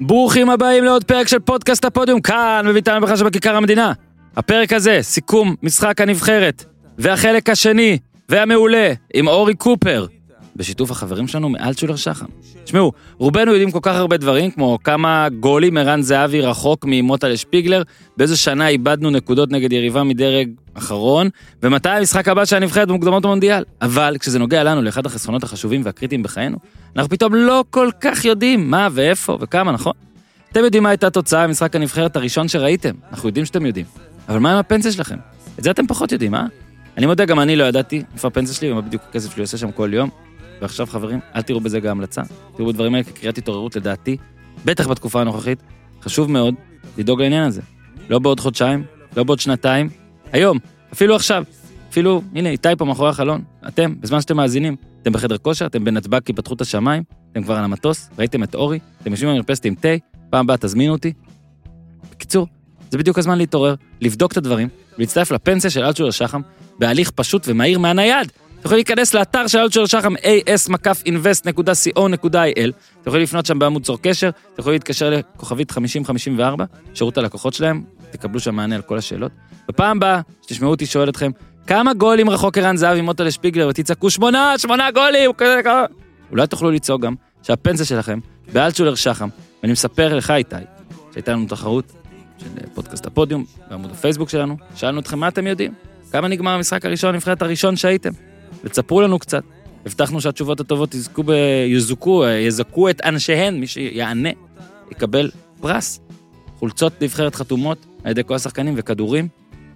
ברוכים הבאים לעוד פרק של פודקאסט הפודיום, כאן בביתן בכלל שבכיכר המדינה. הפרק הזה, סיכום משחק הנבחרת, והחלק השני, והמעולה, עם אורי קופר, בשיתוף החברים שלנו מאלטשולר שחם. תשמעו, רובנו יודעים כל כך הרבה דברים, כמו כמה גולים ערן זהבי רחוק ממוטה לשפיגלר, באיזה שנה איבדנו נקודות נגד יריבה מדרג אחרון, ומתי המשחק הבא של הנבחרת במוקדמות המונדיאל. אבל כשזה נוגע לנו לאחד החסרונות החשובים והקריטיים בחיינו, אנחנו פתאום לא כל כך יודעים מה ואיפה וכמה, נכון? אתם יודעים מה הייתה תוצאה במשחק הנבחרת הראשון שראיתם, אנחנו יודעים שאתם יודעים. אבל מה עם הפנסיה שלכם? את זה אתם פחות יודעים, אה? אני מודה, גם אני לא ידעתי איפה הפנסיה שלי ומה בדיוק הכסף שלי עושה שם כל יום. ועכשיו חברים, אל תראו בזה גם המלצה, תראו בדברים האלה כקריאת התעוררות לדעתי, בטח בתקופה הנוכחית, חשוב מאוד לדאוג לעניין הזה. לא בעוד חודשיים, לא בעוד שנתיים, היום, אפילו עכשיו. אפילו, הנה, איתי פה מאחורי החלון, אתם, בזמן שאתם מאזינים, אתם בחדר כושר, אתם בנתב"ג כי פתחו את השמיים, אתם כבר על המטוס, ראיתם את אורי, אתם יושבים במרפסת עם תה, פעם הבאה תזמינו אותי. בקיצור, זה בדיוק הזמן להתעורר, לבדוק את הדברים, ולהצטרף לפנסיה של אלטשולר שחם, בהליך פשוט ומהיר מהנייד. אתם יכולים להיכנס לאתר של אלטשולר שחם, as-invest.co.il, אתם יכולים לפנות שם בעמוד צור קשר, אתם יכולים להתקשר לכוכבית 5054, שירות הלקוחות שלהם, תקבלו שם מענה על כל השאלות. בפעם הבאה, שתשמעו אותי שואל אתכם, כמה גולים רחוק ערן זהבי מוטה שפיגלר, ותצעקו שמונה, שמונה גולים, כזה ככה. אולי תוכלו לצעוק גם שהפנסיה שלכם באלטשולר שחם, ואני מספר לך איתי, שהייתה לנו תחרות של פודקאסט הפודיום בעמוד הפייסבוק שלנו, שאלנו אתכם מה אתם יודעים, כמה נגמר המשחק הראשון, נבחרת הראשון שהייתם, ותספרו לנו קצת. הבטחנו שהתשובות הטובות יזכו ב... יזוכו, יזכו את אנשיהן, מי שיענה יקבל פרס. חולצות נבחרת חתומות על ידי כל השחקנים וכדורים,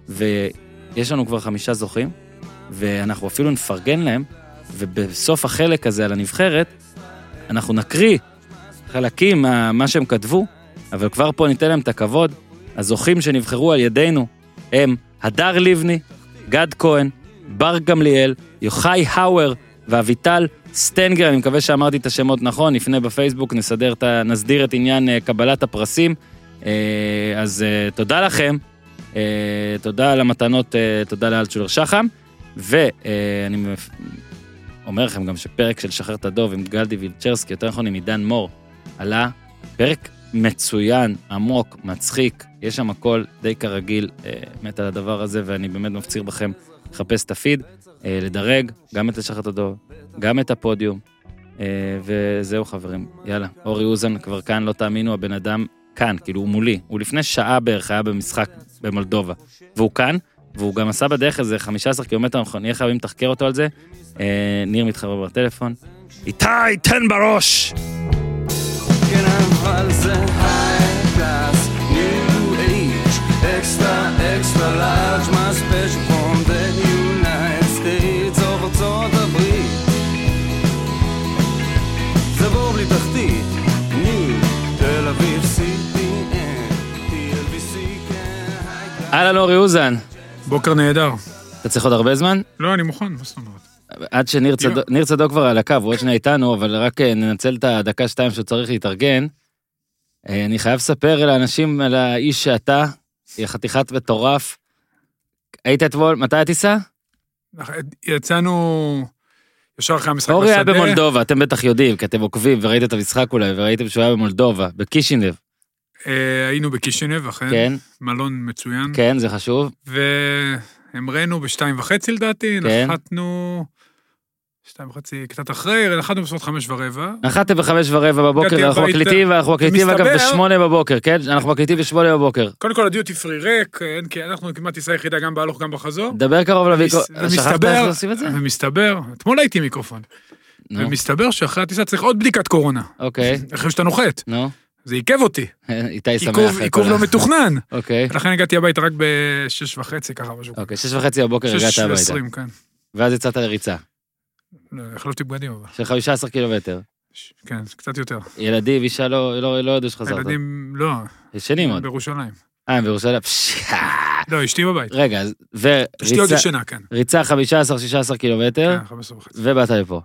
ויש לנו כבר חמישה זוכים, ואנחנו אפילו נפרגן להם, ובסוף החלק הזה על הנבחרת, אנחנו נקריא חלקים מה שהם כתבו, אבל כבר פה ניתן להם את הכבוד. הזוכים שנבחרו על ידינו הם הדר לבני, גד כהן, בר גמליאל, יוחאי האואר ואביטל סטנגר, אני מקווה שאמרתי את השמות נכון, נפנה בפייסבוק, נסדר את. נסדיר את עניין אה, קבלת הפרסים. אה, אז אה, תודה לכם, תודה על המתנות, תודה לאלטשולר שחם, ואני אומר לכם גם שפרק של שחרר את הדוב עם גלדי וילצ'רסקי, יותר נכון עם עידן מור, עלה פרק מצוין, עמוק, מצחיק, יש שם הכל די כרגיל, מת על הדבר הזה, ואני באמת מפציר בכם לחפש את הפיד, לדרג גם את את הדוב, גם את הפודיום, וזהו חברים, יאללה, אורי אוזן כבר כאן, לא תאמינו, הבן אדם כאן, כאילו הוא מולי, הוא לפני שעה בערך היה במשחק במולדובה, והוא כאן, והוא גם עשה בדרך איזה 15 קילומטר, אנחנו נהיה חייבים לתחקר אותו על זה. אה, ניר מתחבר בטלפון. איתי, תן בראש! כן, אבל זה אהלן אורי אוזן, בוקר נהדר. אתה צריך עוד הרבה זמן? לא, אני מוכן, מה זאת אומרת? עד שניר צדוק, כבר על הקו, הוא עוד שנייה איתנו, אבל רק אה, ננצל את הדקה-שתיים שהוא צריך להתארגן. אה, אני חייב לספר לאנשים על האיש שאתה, היא חתיכת מטורף. היית אתמול, מתי הטיסה? יצאנו ישר אחרי המשחק אורי היה בשדה. במולדובה, אתם בטח יודעים, כי אתם עוקבים וראיתם את המשחק אולי, וראיתם שהוא היה במולדובה, בקישינב. אה, היינו בקישינב, אכן. כן, מלון מצוין. כן, זה חשוב. והמראנו בשתיים וחצי לדעתי, כן. נחתנו... שתיים וחצי, קצת אחרי, נחתנו בסביבות חמש ורבע. נחתתם בחמש ורבע בבוקר, אנחנו. מקליטים, ואנחנו מקליטים אגב בשמונה בבוקר, כן? אנחנו מקליטים בשמונה בבוקר. קוני כל הדיוטי פרי ריק, אין, כי אנחנו כמעט טיסה יחידה גם בהלוך גם בחזור. דבר קרוב למיקרו... ומס- שכחת איך עושים את זה? ומסתבר, אתמול הייתי מיקרופון, ומסתבר שאחרי הטיסה צריך עוד בדיקת קורונה, אוקיי, אחרי שאתה נוחת, נו. זה עיכב אותי, איתי שמח. עיכוב- עיכוב לא מתוכנן, אוקיי, לכן הגעתי הביתה רק בשש וחצי ככה משהו, אוקיי, שש וחצי בבוקר הגעת שש הביתה. ועשרים, כן, ואז יצאת לריצה, לא, החלפתי בגדים אבל, של 15 קילומטר. כן, קצת יותר, ילדים, אישה לא לא- לא ידעו שחזרת. הילדים, לא, ישנים עוד. בירושלים, אה, בירושלים. לא, אשתי בבית, רגע, אז- אשתי עוד וריצה ישנה, כן, ריצה 15-16 קילומטר, כן, 15 וחצי. ובאת לפה.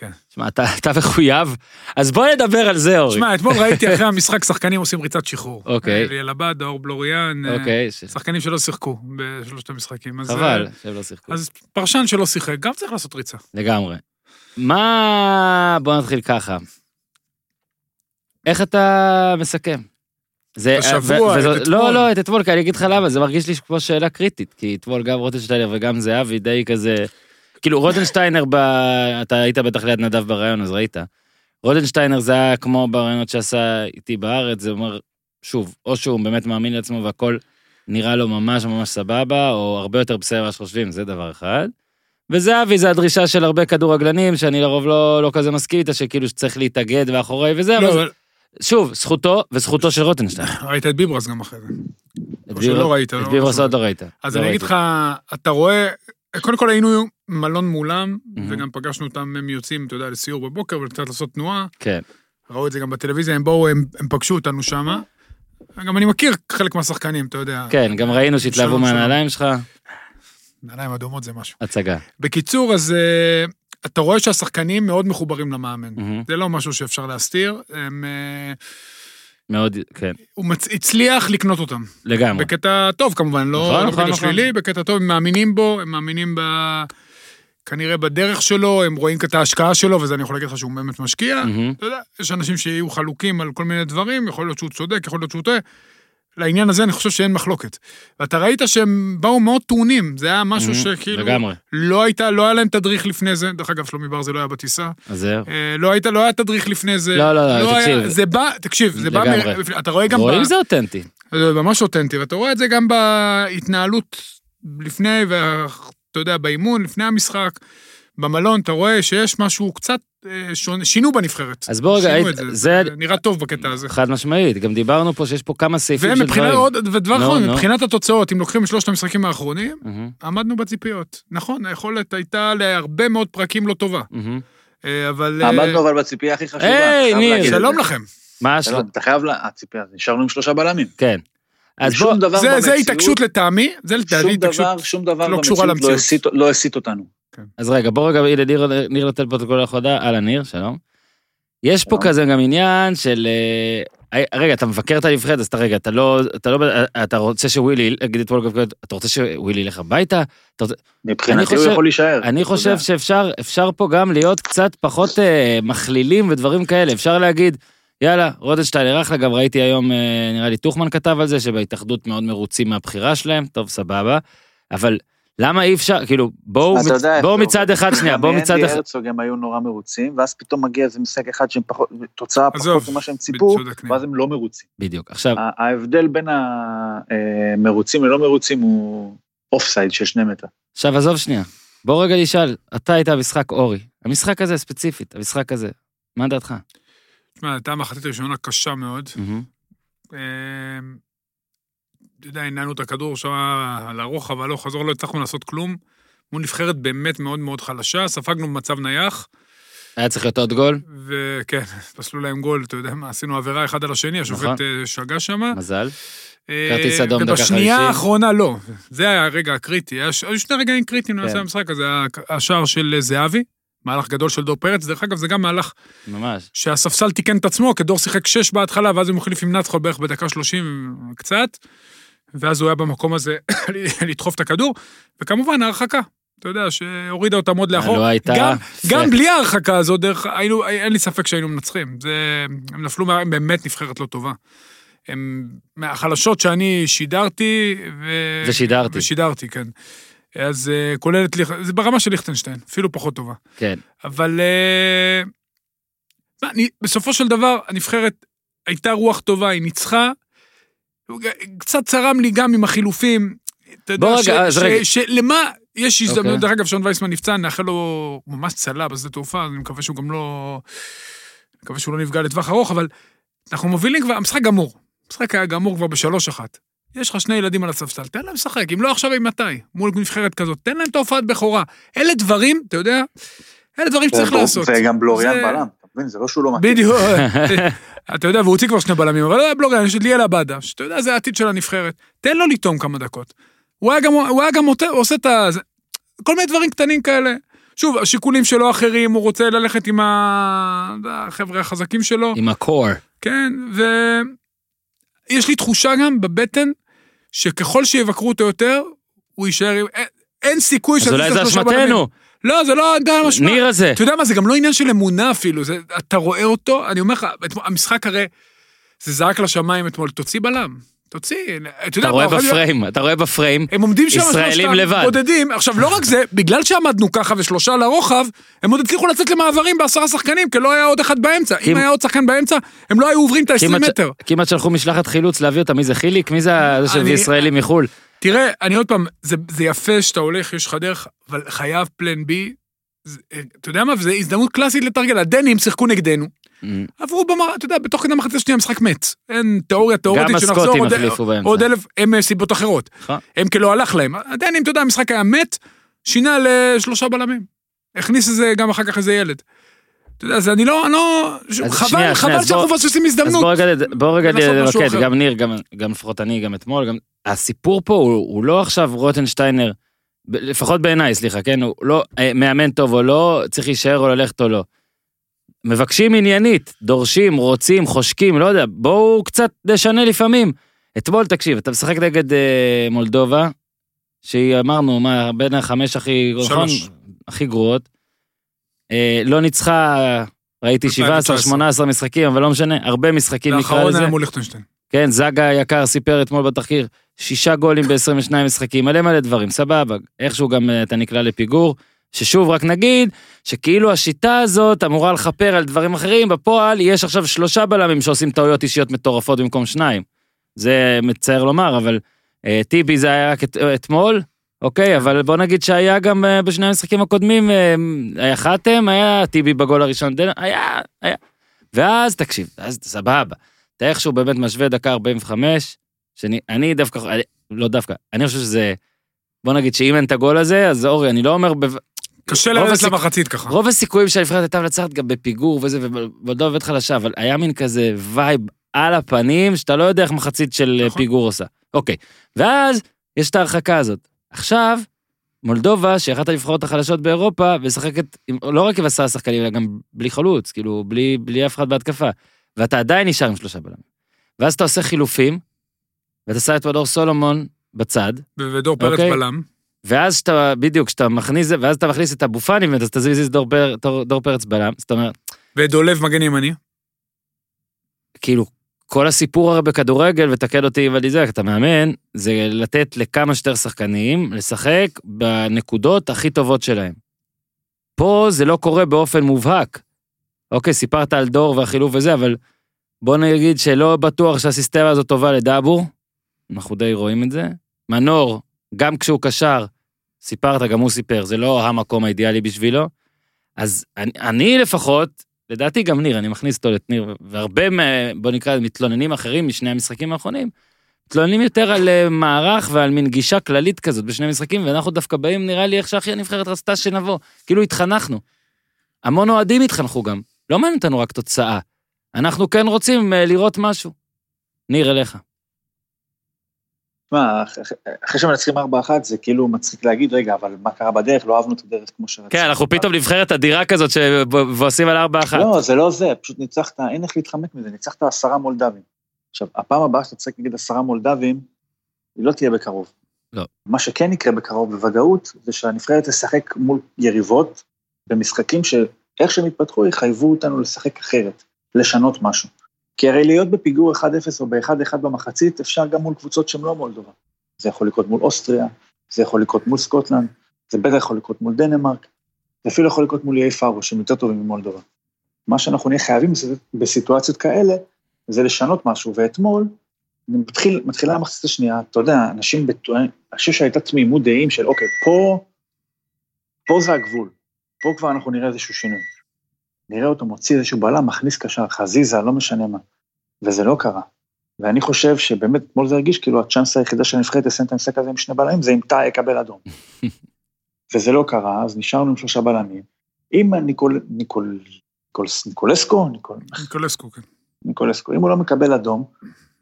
כן. שמע, אתה אתה מחויב, אז בוא נדבר על זה, אורי. שמע, אתמול ראיתי אחרי המשחק שחקנים עושים ריצת שחרור. אוקיי. אליאל עבד, אור בלוריאן, אה, אוקיי, שחקנים שלא שיחקו בשלושת המשחקים. חבל אה, שהם לא שיחקו. אז פרשן שלא שיחק, גם צריך לעשות ריצה. לגמרי. מה... בוא נתחיל ככה. איך אתה מסכם? זה, את השבוע, ו- וזו- את אתמול. לא, לא, את אתמול, כי אני אגיד לך למה, זה מרגיש לי כמו שאלה קריטית, כי אתמול גם רוטנשטיינר וגם זהבי די כזה, כאילו רוטנשטיינר, ב... אתה היית בטח ליד נדב בריאיון, אז ראית. רוטנשטיינר זה היה כמו בריאיונות שעשה איתי בארץ, זה אומר, שוב, או שהוא באמת מאמין לעצמו והכל נראה לו ממש ממש סבבה, או הרבה יותר בסדר ממה שחושבים, זה דבר אחד. וזהבי זה הדרישה של הרבה כדורגלנים, שאני לרוב לא, לא כזה מסכים איתה, שכאילו שצריך להתאגד ואחורי וזה, אבל לא, זה- אבל שוב, זכותו וזכותו של רוטנשטיין. ראית את ביברס גם אחרי זה. את שלא ראית, את לא ביברס חשוב. עוד לא ראית. אז לא אני אגיד. לך, אתה רואה, קודם כל היינו מלון מולם, מהמם. וגם פגשנו אותם, הם יוצאים, אתה יודע, לסיור בבוקר וקצת לעשות תנועה. כן. ראו את זה גם בטלוויזיה, הם באו, הם, הם פגשו אותנו שמה. גם אני מכיר חלק מהשחקנים, אתה יודע. כן, גם ראינו שהתלהבו. מהנעליים שלך, נעליים אדומות זה משהו. הצגה. בקיצור, אז אה, אתה רואה שהשחקנים מאוד מחוברים למאמן. מהמם. זה לא משהו שאפשר להסתיר. הם, אה, מאוד, כן, הוא מצ... הצליח לקנות אותם. לגמרי. בקטע טוב כמובן, לא, נכון, לא נכון, בקטע נכון. שלילי, בקטע טוב, הם מאמינים בו, הם מאמינים ב... כנראה בדרך שלו, הם רואים את ההשקעה שלו, וזה אני יכול להגיד לך שהוא באמת משקיע. מהמם. אתה יודע, יש אנשים שיהיו חלוקים על כל מיני דברים, יכול להיות שהוא צודק, יכול להיות שהוא טועה. לעניין הזה אני חושב שאין מחלוקת. ואתה ראית שהם באו מאוד טעונים, זה היה משהו מהמם. שכאילו... לגמרי. לא הייתה, לא היה להם תדריך לפני זה, דרך אגב, שלומי בר זה לא היה בטיסה. אז זהו. אה, לא היית, לא היה תדריך לפני זה. לא, לא, לא, היה- תקשיב. זה בא, תקשיב, זה בא, לגמרי. מ- אתה רואה גם... רואים ב- זה אותנטי. זה ממש אותנטי, ואתה רואה את זה גם בהתנהלות לפני, ואתה יודע, באימון, לפני המשחק, במלון, אתה רואה שיש משהו קצת אה, שונה, שינו בנבחרת. אז בוא רגע, היית- זה, זה- זה נראה טוב בקטע הזה. חד משמעית, גם דיברנו פה שיש פה כמה סעיפים של ומבחינת דברים. עוד, ודבר אחרון, נו. מבחינת התוצאות, אם לוקחים שלושת המשחקים האחרונים, מהמם, עמדנו בציפיות. נכון, היכולת הייתה להרבה מאוד פרקים לא טובה. אה, אבל... אה, עמדנו אבל בציפייה הכי חשובה. היי, אתה ניר. שלום. לכם. מה השל... שלום, אתה חייב, לה- הציפייה, נשארנו עם שלושה בלמים. כן. אז בוא, דבר זה- זה במציאות, התעקשות לטעמי, זה שום התעקשות. דבר, שום דבר לא קשורה במציאות לא למציאות. הסיט- לא הסיט אותנו. אז רגע, בוא רגע, הנה, ניר- ניר נותן פרוטוקול לכבודה, אהלן ניר, שלום. יש פה. כזה גם עניין של... אה, רגע, אתה מבקר את הנבחרת, אז אתה רגע, אתה לא, אתה לא, אתה רוצה שווילי, נגיד את וולקאפ, אתה רוצה שווילי ילך הביתה? אתה רוצה- מבחינתי חושב- הוא יכול להישאר. אני חושב. שאפשר אפשר פה גם להיות קצת פחות אה, מכלילים ודברים כאלה. אפשר להגיד, יאללה, רוטנשטיינר אחלה, גם ראיתי היום, אה, נראה לי טוחמן כתב על זה, שבהתאחדות מאוד מרוצים מהבחירה שלהם, טוב, סבבה. אבל למה אי אפשר, כאילו, בואו מצ- זה מצד. אחד, שנייה, גם בואו מצד אחד. הרצוג הם היו נורא מרוצים, ואז פתאום מגיע איזה משחק אחד שהם פחות, תוצאה עזוב, פחות ממה שהם ציפו. ואז הם לא מרוצים. בדיוק. עכשיו, ההבדל בין המרוצים ללא מרוצים הוא אופסייד של שני מטר. עכשיו עזוב שנייה. בוא רגע נשאל, אתה היית במשחק אורי. המשחק הזה ספציפית, המשחק הזה, מה דעתך? תשמע, הייתה מחצית ראשונה קשה מאוד. אה, אתה יודע, הנענו את הכדור שם על הרוחב, הלוך חזור, לא הצלחנו לעשות כלום. מול נבחרת באמת מאוד מאוד חלשה, ספגנו במצב נייח, היה צריך להיות עוד גול, וכן, פסלו להם גול, אתה יודע מה, עשינו עבירה אחד על השני, נכון. השופט אה, שגה שם. מזל. אה, כרטיס אדום דקה ובשנייה חמישים. האחרונה לא, זה היה הרגע הקריטי, היו שני רגעים קריטיים כן. למעשה המשחק הזה, השער של זהבי, מהלך גדול של דור פרץ, דרך אגב זה גם מהלך ממש. שהספסל תיקן את עצמו, כי דור שיחק שש בהתחלה, ואז הוא מחליף עם נצחול בערך בדקה שלושים קצת, ואז הוא היה במקום הזה לדחוף את הכדור, וכמובן ההרחקה, אתה יודע, שהורידה אותם עוד לאחור. לא הייתה... גם. גם בלי ההרחקה הזאת, דרך, היינו, אין לי ספק שהיינו מנצחים. זה, הם נפלו, מה- הם באמת נבחרת לא טובה. הם מהחלשות שאני שידרתי, ו... ושידרתי. ושידרתי, כן. אז אה, כוללת, זה ברמה של ליכטנשטיין, אפילו פחות טובה. כן. אבל מה, אני, בסופו של דבר, הנבחרת הייתה רוח טובה, היא ניצחה. קצת צרם לי גם עם החילופים. אתה יודע, בוא ש- רגע, אז ש- רגע. שלמה, יש הזדמנות, אוקיי. דרך אגב, שון וייסמן נפצע, נאחל לו, ממש צלה בשדה תעופה, אני מקווה שהוא גם לא... מקווה שהוא לא נפגע לטווח ארוך, אבל אנחנו מובילים כבר, המשחק גמור. המשחק היה גמור כבר בשלוש אחת. יש לך שני ילדים על הספסל, תן להם לשחק, אם לא עכשיו, אימתי? מול נבחרת כזאת, תן להם את ההופעת בכורה. אלה דברים, אתה יודע, אלה דברים שצריך לעשות. וגם בלוריאן זה- בלם, אתה מבין? זה לא שהוא לא מתאים. בדיוק. אתה יודע, והוא הוציא כבר שני בלמים, אבל לא, בלוריאן, יש את ליאל עבאדה, שאתה יודע, זה העתיד של הנבחרת. תן לו לטעום כמה דקות. הוא היה גם, הוא היה גם עושה את ה... זה- כל מיני דברים קטנים כאלה. שוב, השיקולים שלו אחרים, הוא רוצה ללכת עם החבר'ה החזקים שלו. עם הקור. כן, ויש לי תחושה גם בבטן, שככל שיבקרו אותו יותר, הוא יישאר עם... אין, אין סיכוי אז שזה אולי זה. אשמתנו. לא, זה לא, אתה יודע מה שמע. ניר הזה. אתה יודע מה, זה גם לא עניין של אמונה אפילו, זה, אתה רואה אותו, אני אומר לך, המשחק הרי, זה זעק לשמיים אתמול, תוציא בלם, תוציא, אתה יודע אתה רואה בפריים, אתה רואה בפריים, הם עומדים שם ישראלים לבד. בודדים, עכשיו לא רק זה, בגלל שעמדנו ככה ושלושה לרוחב, הם עוד הצליחו לצאת למעברים בעשרה שחקנים, כי לא היה עוד אחד באמצע. אם היה עוד שחקן באמצע, הם לא היו עוברים את ה-20 כמעט ש- מטר. כמעט שלחו משלחת חילוץ להביא אותה, מי זה חיליק? מי זה זה ישראלים מחו"ל? תראה, אני עוד פעם, זה, יפה שאתה הולך, יש לך דרך, אבל חייב פלן בי. אתה יודע מה, וזו הזדמנות קלאסית לתרגל. הדנים שיחקו נגדנו, עברו במראה, אתה יודע, בתוך כדי המחצית השנייה המשחק מת. אין תיאוריה תיאורטית גם שנחזור עוד-. עוד אלף, הם אה, סיבות אחרות. נכון. הם כאילו הלך להם. הדנים, אתה יודע, המשחק היה מת, שינה לשלושה בלמים. הכניס איזה, גם אחר כך איזה ילד. אתה יודע, אז אני לא, אני לא, אז חבל, חבל אז שאנחנו מפספסים אז הזדמנות. בוא רגע, בוא רגע נמקד, אחר. גם ניר, גם, גם לפחות אני, גם אתמול, גם... הסיפור פה הוא, לא עכשיו רוטנשטיינר, לפחות בעיניי, סליחה, כן? הוא לא אה, מאמן טוב או לא, צריך להישאר או ללכת או לא. מבקשים עניינית, דורשים, רוצים, חושקים, לא יודע, בואו קצת נשנה לפעמים. אתמול, תקשיב, אתה משחק נגד אה, מולדובה, שהיא, אמרנו, מה, בין החמש הכי, נכון? הכי גרועות. אה, לא ניצחה, ראיתי 17-18 משחקים, אבל לא משנה, הרבה משחקים נקרא לזה. היה מול ליכטנשטיין. כן, זגה היקר סיפר אתמול בתחקיר, שישה גולים ב-22 משחקים, מלא מלא דברים, סבבה. איכשהו גם אה, אתה נקלע לפיגור. ששוב, רק נגיד, שכאילו השיטה הזאת אמורה לכפר על דברים אחרים, בפועל יש עכשיו שלושה בלמים שעושים טעויות אישיות מטורפות במקום שניים. זה מצער לומר, אבל אה, טיבי זה היה רק את, אה, אתמול, אוקיי, אבל בוא נגיד שהיה גם אה, בשני המשחקים הקודמים, אה, היה חתם, היה טיבי בגול הראשון, דנ... היה, היה. ואז תקשיב, אז סבבה. אתה איכשהו באמת משווה דקה 45, שאני אני דווקא, לא דווקא, אני חושב שזה, בוא נגיד שאם אין את הגול הזה, אז אורי, אני לא אומר. קשה לרדת למחצית ככה. רוב הסיכויים שהנבחרת הייתה מנצחת גם בפיגור וזה, ומולדובה עובדת חלשה, אבל היה מין כזה vibe על הפנים, שאתה לא יודע איך מחצית של נכון. פיגור עושה. אוקיי, ואז יש את ההרחקה הזאת. עכשיו, מולדובה, שהיא אחת הנבחרות החלשות באירופה, משחקת עם- לא רק עם עשרה שחקנים, אלא גם בלי חלוץ, כאילו, בלי, בלי אף אחד בהתקפה. ואתה עדיין נשאר עם שלושה בלמים. ואז אתה עושה חילופים, ואתה שם את מדור סולומון בצד, ודור פרץ אוקיי. בלם. ואז שאתה, בדיוק, כשאתה מכניס, ואז אתה מכניס את אבו פאני, ואז אתה תזיז דור, פר, דור, דור פרץ בלם, זאת אומרת, ודולב מגן ימני. כאילו, כל הסיפור הרי בכדורגל, ותקן אותי אם אני זה, אתה מאמן, זה לתת לכמה שיותר שחקנים לשחק בנקודות הכי טובות שלהם. פה זה לא קורה באופן מובהק. אוקיי, סיפרת על דור והחילוף וזה, אבל בוא נגיד שלא בטוח שהסיסטמה הזאת טובה לדאבור, אנחנו די רואים את זה. מנור, גם כשהוא קשר, סיפרת, גם הוא סיפר, זה לא המקום האידיאלי בשבילו. אז אני, אני לפחות, לדעתי גם ניר, אני מכניס אותו את והרבה, מה- בוא נקרא, מתלוננים אחרים משני המשחקים האחרונים, מתלוננים יותר על אה, מערך ועל מין גישה כללית כזאת בשני משחקים, ואנחנו דווקא באים, נראה לי, איך שהכי הנבחרת רצתה שנבוא. כאילו התחנכנו. המון אוהדים התחנכו גם. לא מעניין אותנו רק תוצאה. אנחנו כן רוצים אה, לראות משהו. ניר, אליך. מה, אח- אחרי שמנצחים 4-1 זה כאילו מצחיק להגיד, רגע, אבל מה קרה בדרך? לא אהבנו את הדרך כמו שרצינו. כן, אנחנו פתאום נבחרת אדירה כזאת ועושים על ארבע אחת. לא, זה לא זה, פשוט ניצחת, אין איך להתחמק מזה, ניצחת עשרה מולדבים. עכשיו, הפעם הבאה שאתה תשחק נגד עשרה מולדבים, היא לא תהיה בקרוב. לא. מה שכן יקרה בקרוב בוודאות, זה שהנבחרת תשחק מול יריבות במשחקים שאיך שהם יתפתחו יחייבו אותנו לשחק אחרת, לשנות משהו. כי הרי להיות בפיגור 1-0 או ב-1-1 במחצית, אפשר גם מול קבוצות שהן לא מולדובה. זה יכול לקרות מול אוסטריה, זה יכול לקרות מול סקוטלנד, זה בטח יכול לקרות מול דנמרק, זה אפילו יכול לקרות מול איי פארו, שהם יותר טובים ממולדובה. מה שאנחנו נהיה חייבים בסיטואציות כאלה, זה לשנות משהו, ואתמול, מתחיל, מתחילה המחצית השנייה, אתה יודע, אנשים בטוען, אני חושב שהייתה תמימות דעים של אוקיי, פה, פה זה הגבול, פה כבר אנחנו נראה איזשהו שינוי. נראה אותו מוציא איזשהו בלם, מכניס קשר, חזיזה, לא משנה מה. וזה לא קרה. ואני חושב שבאמת, אתמול זה הרגיש כאילו הצ'אנס היחידה של הנבחרת לסיים את המשחק הזה עם שני בלמים, זה אם טאה יקבל אדום. וזה לא קרה, אז נשארנו עם שלושה בלמים. אם ניקול, ניקול, ניקול, ניקולסקו, ניקול, ניקולסקו, כן. ניקולסקו, אם הוא לא מקבל אדום,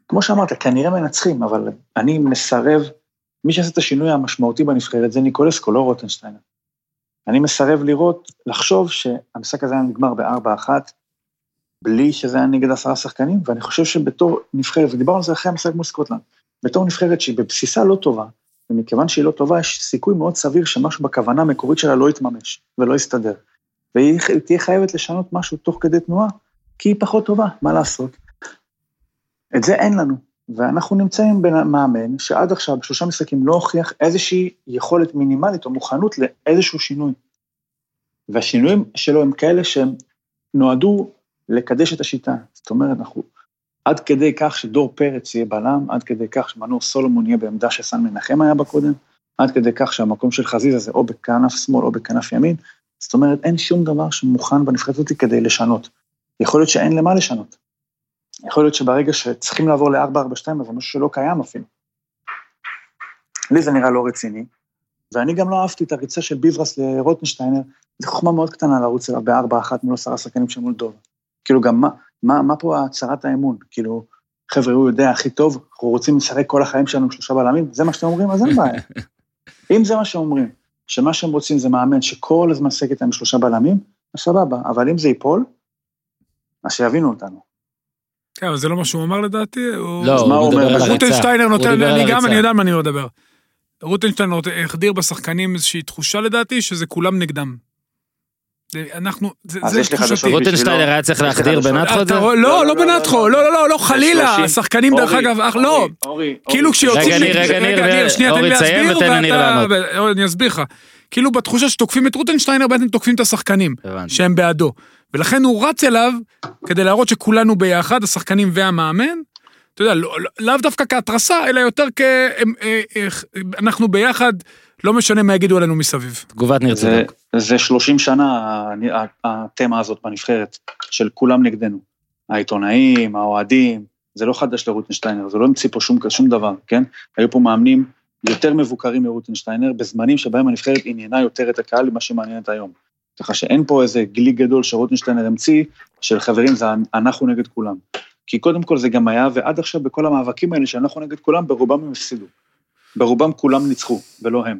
כמו שאמרת, כנראה מנצחים, אבל אני מסרב, מי שעשה את השינוי המשמעותי בנבחרת זה ניקולסקו, לא רוטנשטיינר. אני מסרב לראות, לחשוב שהמשחק הזה היה נגמר בארבע אחת, בלי שזה היה נגד עשרה שחקנים, ואני חושב שבתור נבחרת, ודיברנו על זה אחרי המשחק מול סקוטלנד, בתור נבחרת שהיא בבסיסה לא טובה, ומכיוון שהיא לא טובה, יש סיכוי מאוד סביר שמשהו בכוונה המקורית שלה לא יתממש ולא יסתדר. והיא תהיה חייבת לשנות משהו תוך כדי תנועה, כי היא פחות טובה, מה לעשות? את זה אין לנו, ואנחנו נמצאים במאמן שעד עכשיו, בשלושה משחקים, לא הוכיח איזושהי יכולת מינימלית או מוכנות לאיזשהו שינוי. והשינויים שלו הם כאלה שהם נועדו לקדש את השיטה. זאת אומרת, אנחנו עד כדי כך שדור פרץ יהיה בלם, עד כדי כך שמנור סולומון יהיה בעמדה שסן מנחם היה בה קודם, עד כדי כך שהמקום של חזיזה זה או בכנף שמאל או בכנף ימין. זאת אומרת, אין שום דבר שמוכן בנבחרת הזאת כדי לשנות. יכול להיות שאין למה לשנות. יכול להיות שברגע שצריכים לעבור ל-442, אז זה משהו שלא קיים אפילו. לי זה נראה לא רציני, ואני גם לא אהבתי את הריצה של ביברס לרוטנשטיינר, זו חוכמה מאוד קטנה לרוץ אליו בארבע אחת מול עשרה שחקנים של מולדובה. כאילו גם מה, מה, מה פה הצהרת האמון? כאילו, חבר'ה, הוא יודע הכי טוב, אנחנו רוצים לשחק כל החיים שלנו עם שלושה בלמים, זה מה שאתם אומרים? אז אין בעיה. אם זה מה שאומרים, שמה שהם רוצים זה מאמן שכל הזמן שחק איתם עם שלושה בלמים, אז סבבה, אבל אם זה ייפול, אז שיבינו אותנו. כן, אבל זה לא מה שהוא אמר לדעתי, הוא... לא, הוא הוא מדבר? על הריצה. רוטנשטיינר נותן, אני גם. אני יודע על מה אני מדבר. רוטנשטיינר החדיר בשחקנים איזושהי תחושה לדעתי, שזה כולם נגדם. אנחנו, זה אז זה יש לי תחושתי. רוטנשטיינר היה צריך להחדיר. בנתחו את זה? אתה רואה- לא, לא בנתחו, לא, לא, לא, לא, חלילה, השחקנים דרך אגב, אך, לא, כאילו כשיוצאים... רגע, ניר, רגע, ניר, רגע, שנייה, תן לי אורי, תסיים להסביר, ואתה- לענות. ו- אני אסביר לך. כאילו בתחושה שתוקפים את רוטנשטיינר, בעצם תוקפים את השחקנים. שהם בעדו. ולכן הוא רץ אליו, כדי להראות שכולנו ביחד, השחקנים והמאמן, אתה יודע, לא- לא- לאו דווקא כהתרסה, אלא יותר כ... אה, אה, אנחנו ביחד, לא משנה מה יגידו עלינו מסביב. תגובת ניר זה, צדוק. זה 30 שנה התמה הזאת בנבחרת, של כולם נגדנו. העיתונאים, האוהדים, זה לא חדש לרוטנשטיינר, זה לא המציא פה שום, שום דבר, כן? היו פה מאמנים יותר מבוקרים מרוטנשטיינר, בזמנים שבהם הנבחרת עניינה יותר את הקהל ממה שמעניינת היום. ככה שאין פה איזה גלי גדול שרוטנשטיינר המציא, של חברים, זה אנחנו נגד כולם. כי קודם כל זה גם היה, ועד עכשיו בכל המאבקים האלה שאנחנו נגד כולם, ברובם הם הפסידו. ברובם כולם ניצחו, ולא הם.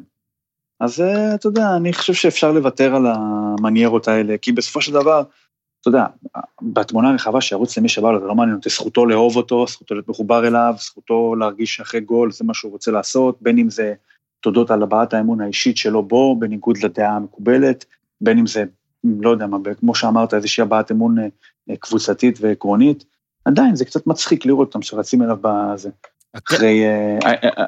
אז אה, אתה יודע, אני חושב שאפשר לוותר על המניירות האלה, כי בסופו של דבר, אתה יודע, בתמונה הרחבה שירוץ למי שבא לו, זה לא מעניין אותי, זכותו לאהוב אותו, זכותו להיות מחובר אליו, זכותו להרגיש שאחרי גול זה מה שהוא רוצה לעשות, בין אם זה תודות על הבעת האמון האישית שלו בו, בניגוד לדעה המקובלת, בין אם זה, לא יודע מה, כמו שאמרת, איזושהי הבעת אמון אה, אה, קבוצתית ועקרונית, עדיין זה קצת מצחיק לראות אותם שרצים אליו בזה. אחרי, אה,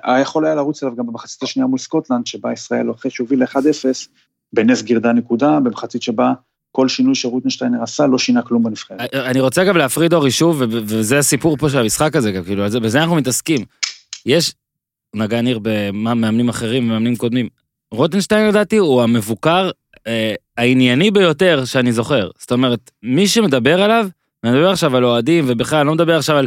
היה יכול היה לרוץ אליו גם במחצית השנייה מול סקוטלנד, שבה ישראל, אחרי שהוביל ל-1-0, בנס גירדה נקודה, במחצית שבה כל שינוי שרוטנשטיינר עשה לא שינה כלום בנבחרת. אני רוצה גם להפריד אורי שוב, וזה הסיפור פה של המשחק הזה, גם כאילו, בזה אנחנו מתעסקים. יש, נגע ניר במאמנים אחרים ומאמנים קודמים. רוטנשטיין לדעתי הוא המבוקר אה, הענייני ביותר שאני זוכר. זאת אומרת, מי שמדבר עליו, אני מדבר עכשיו על אוהדים, ובכלל, אני לא מדבר עכשיו על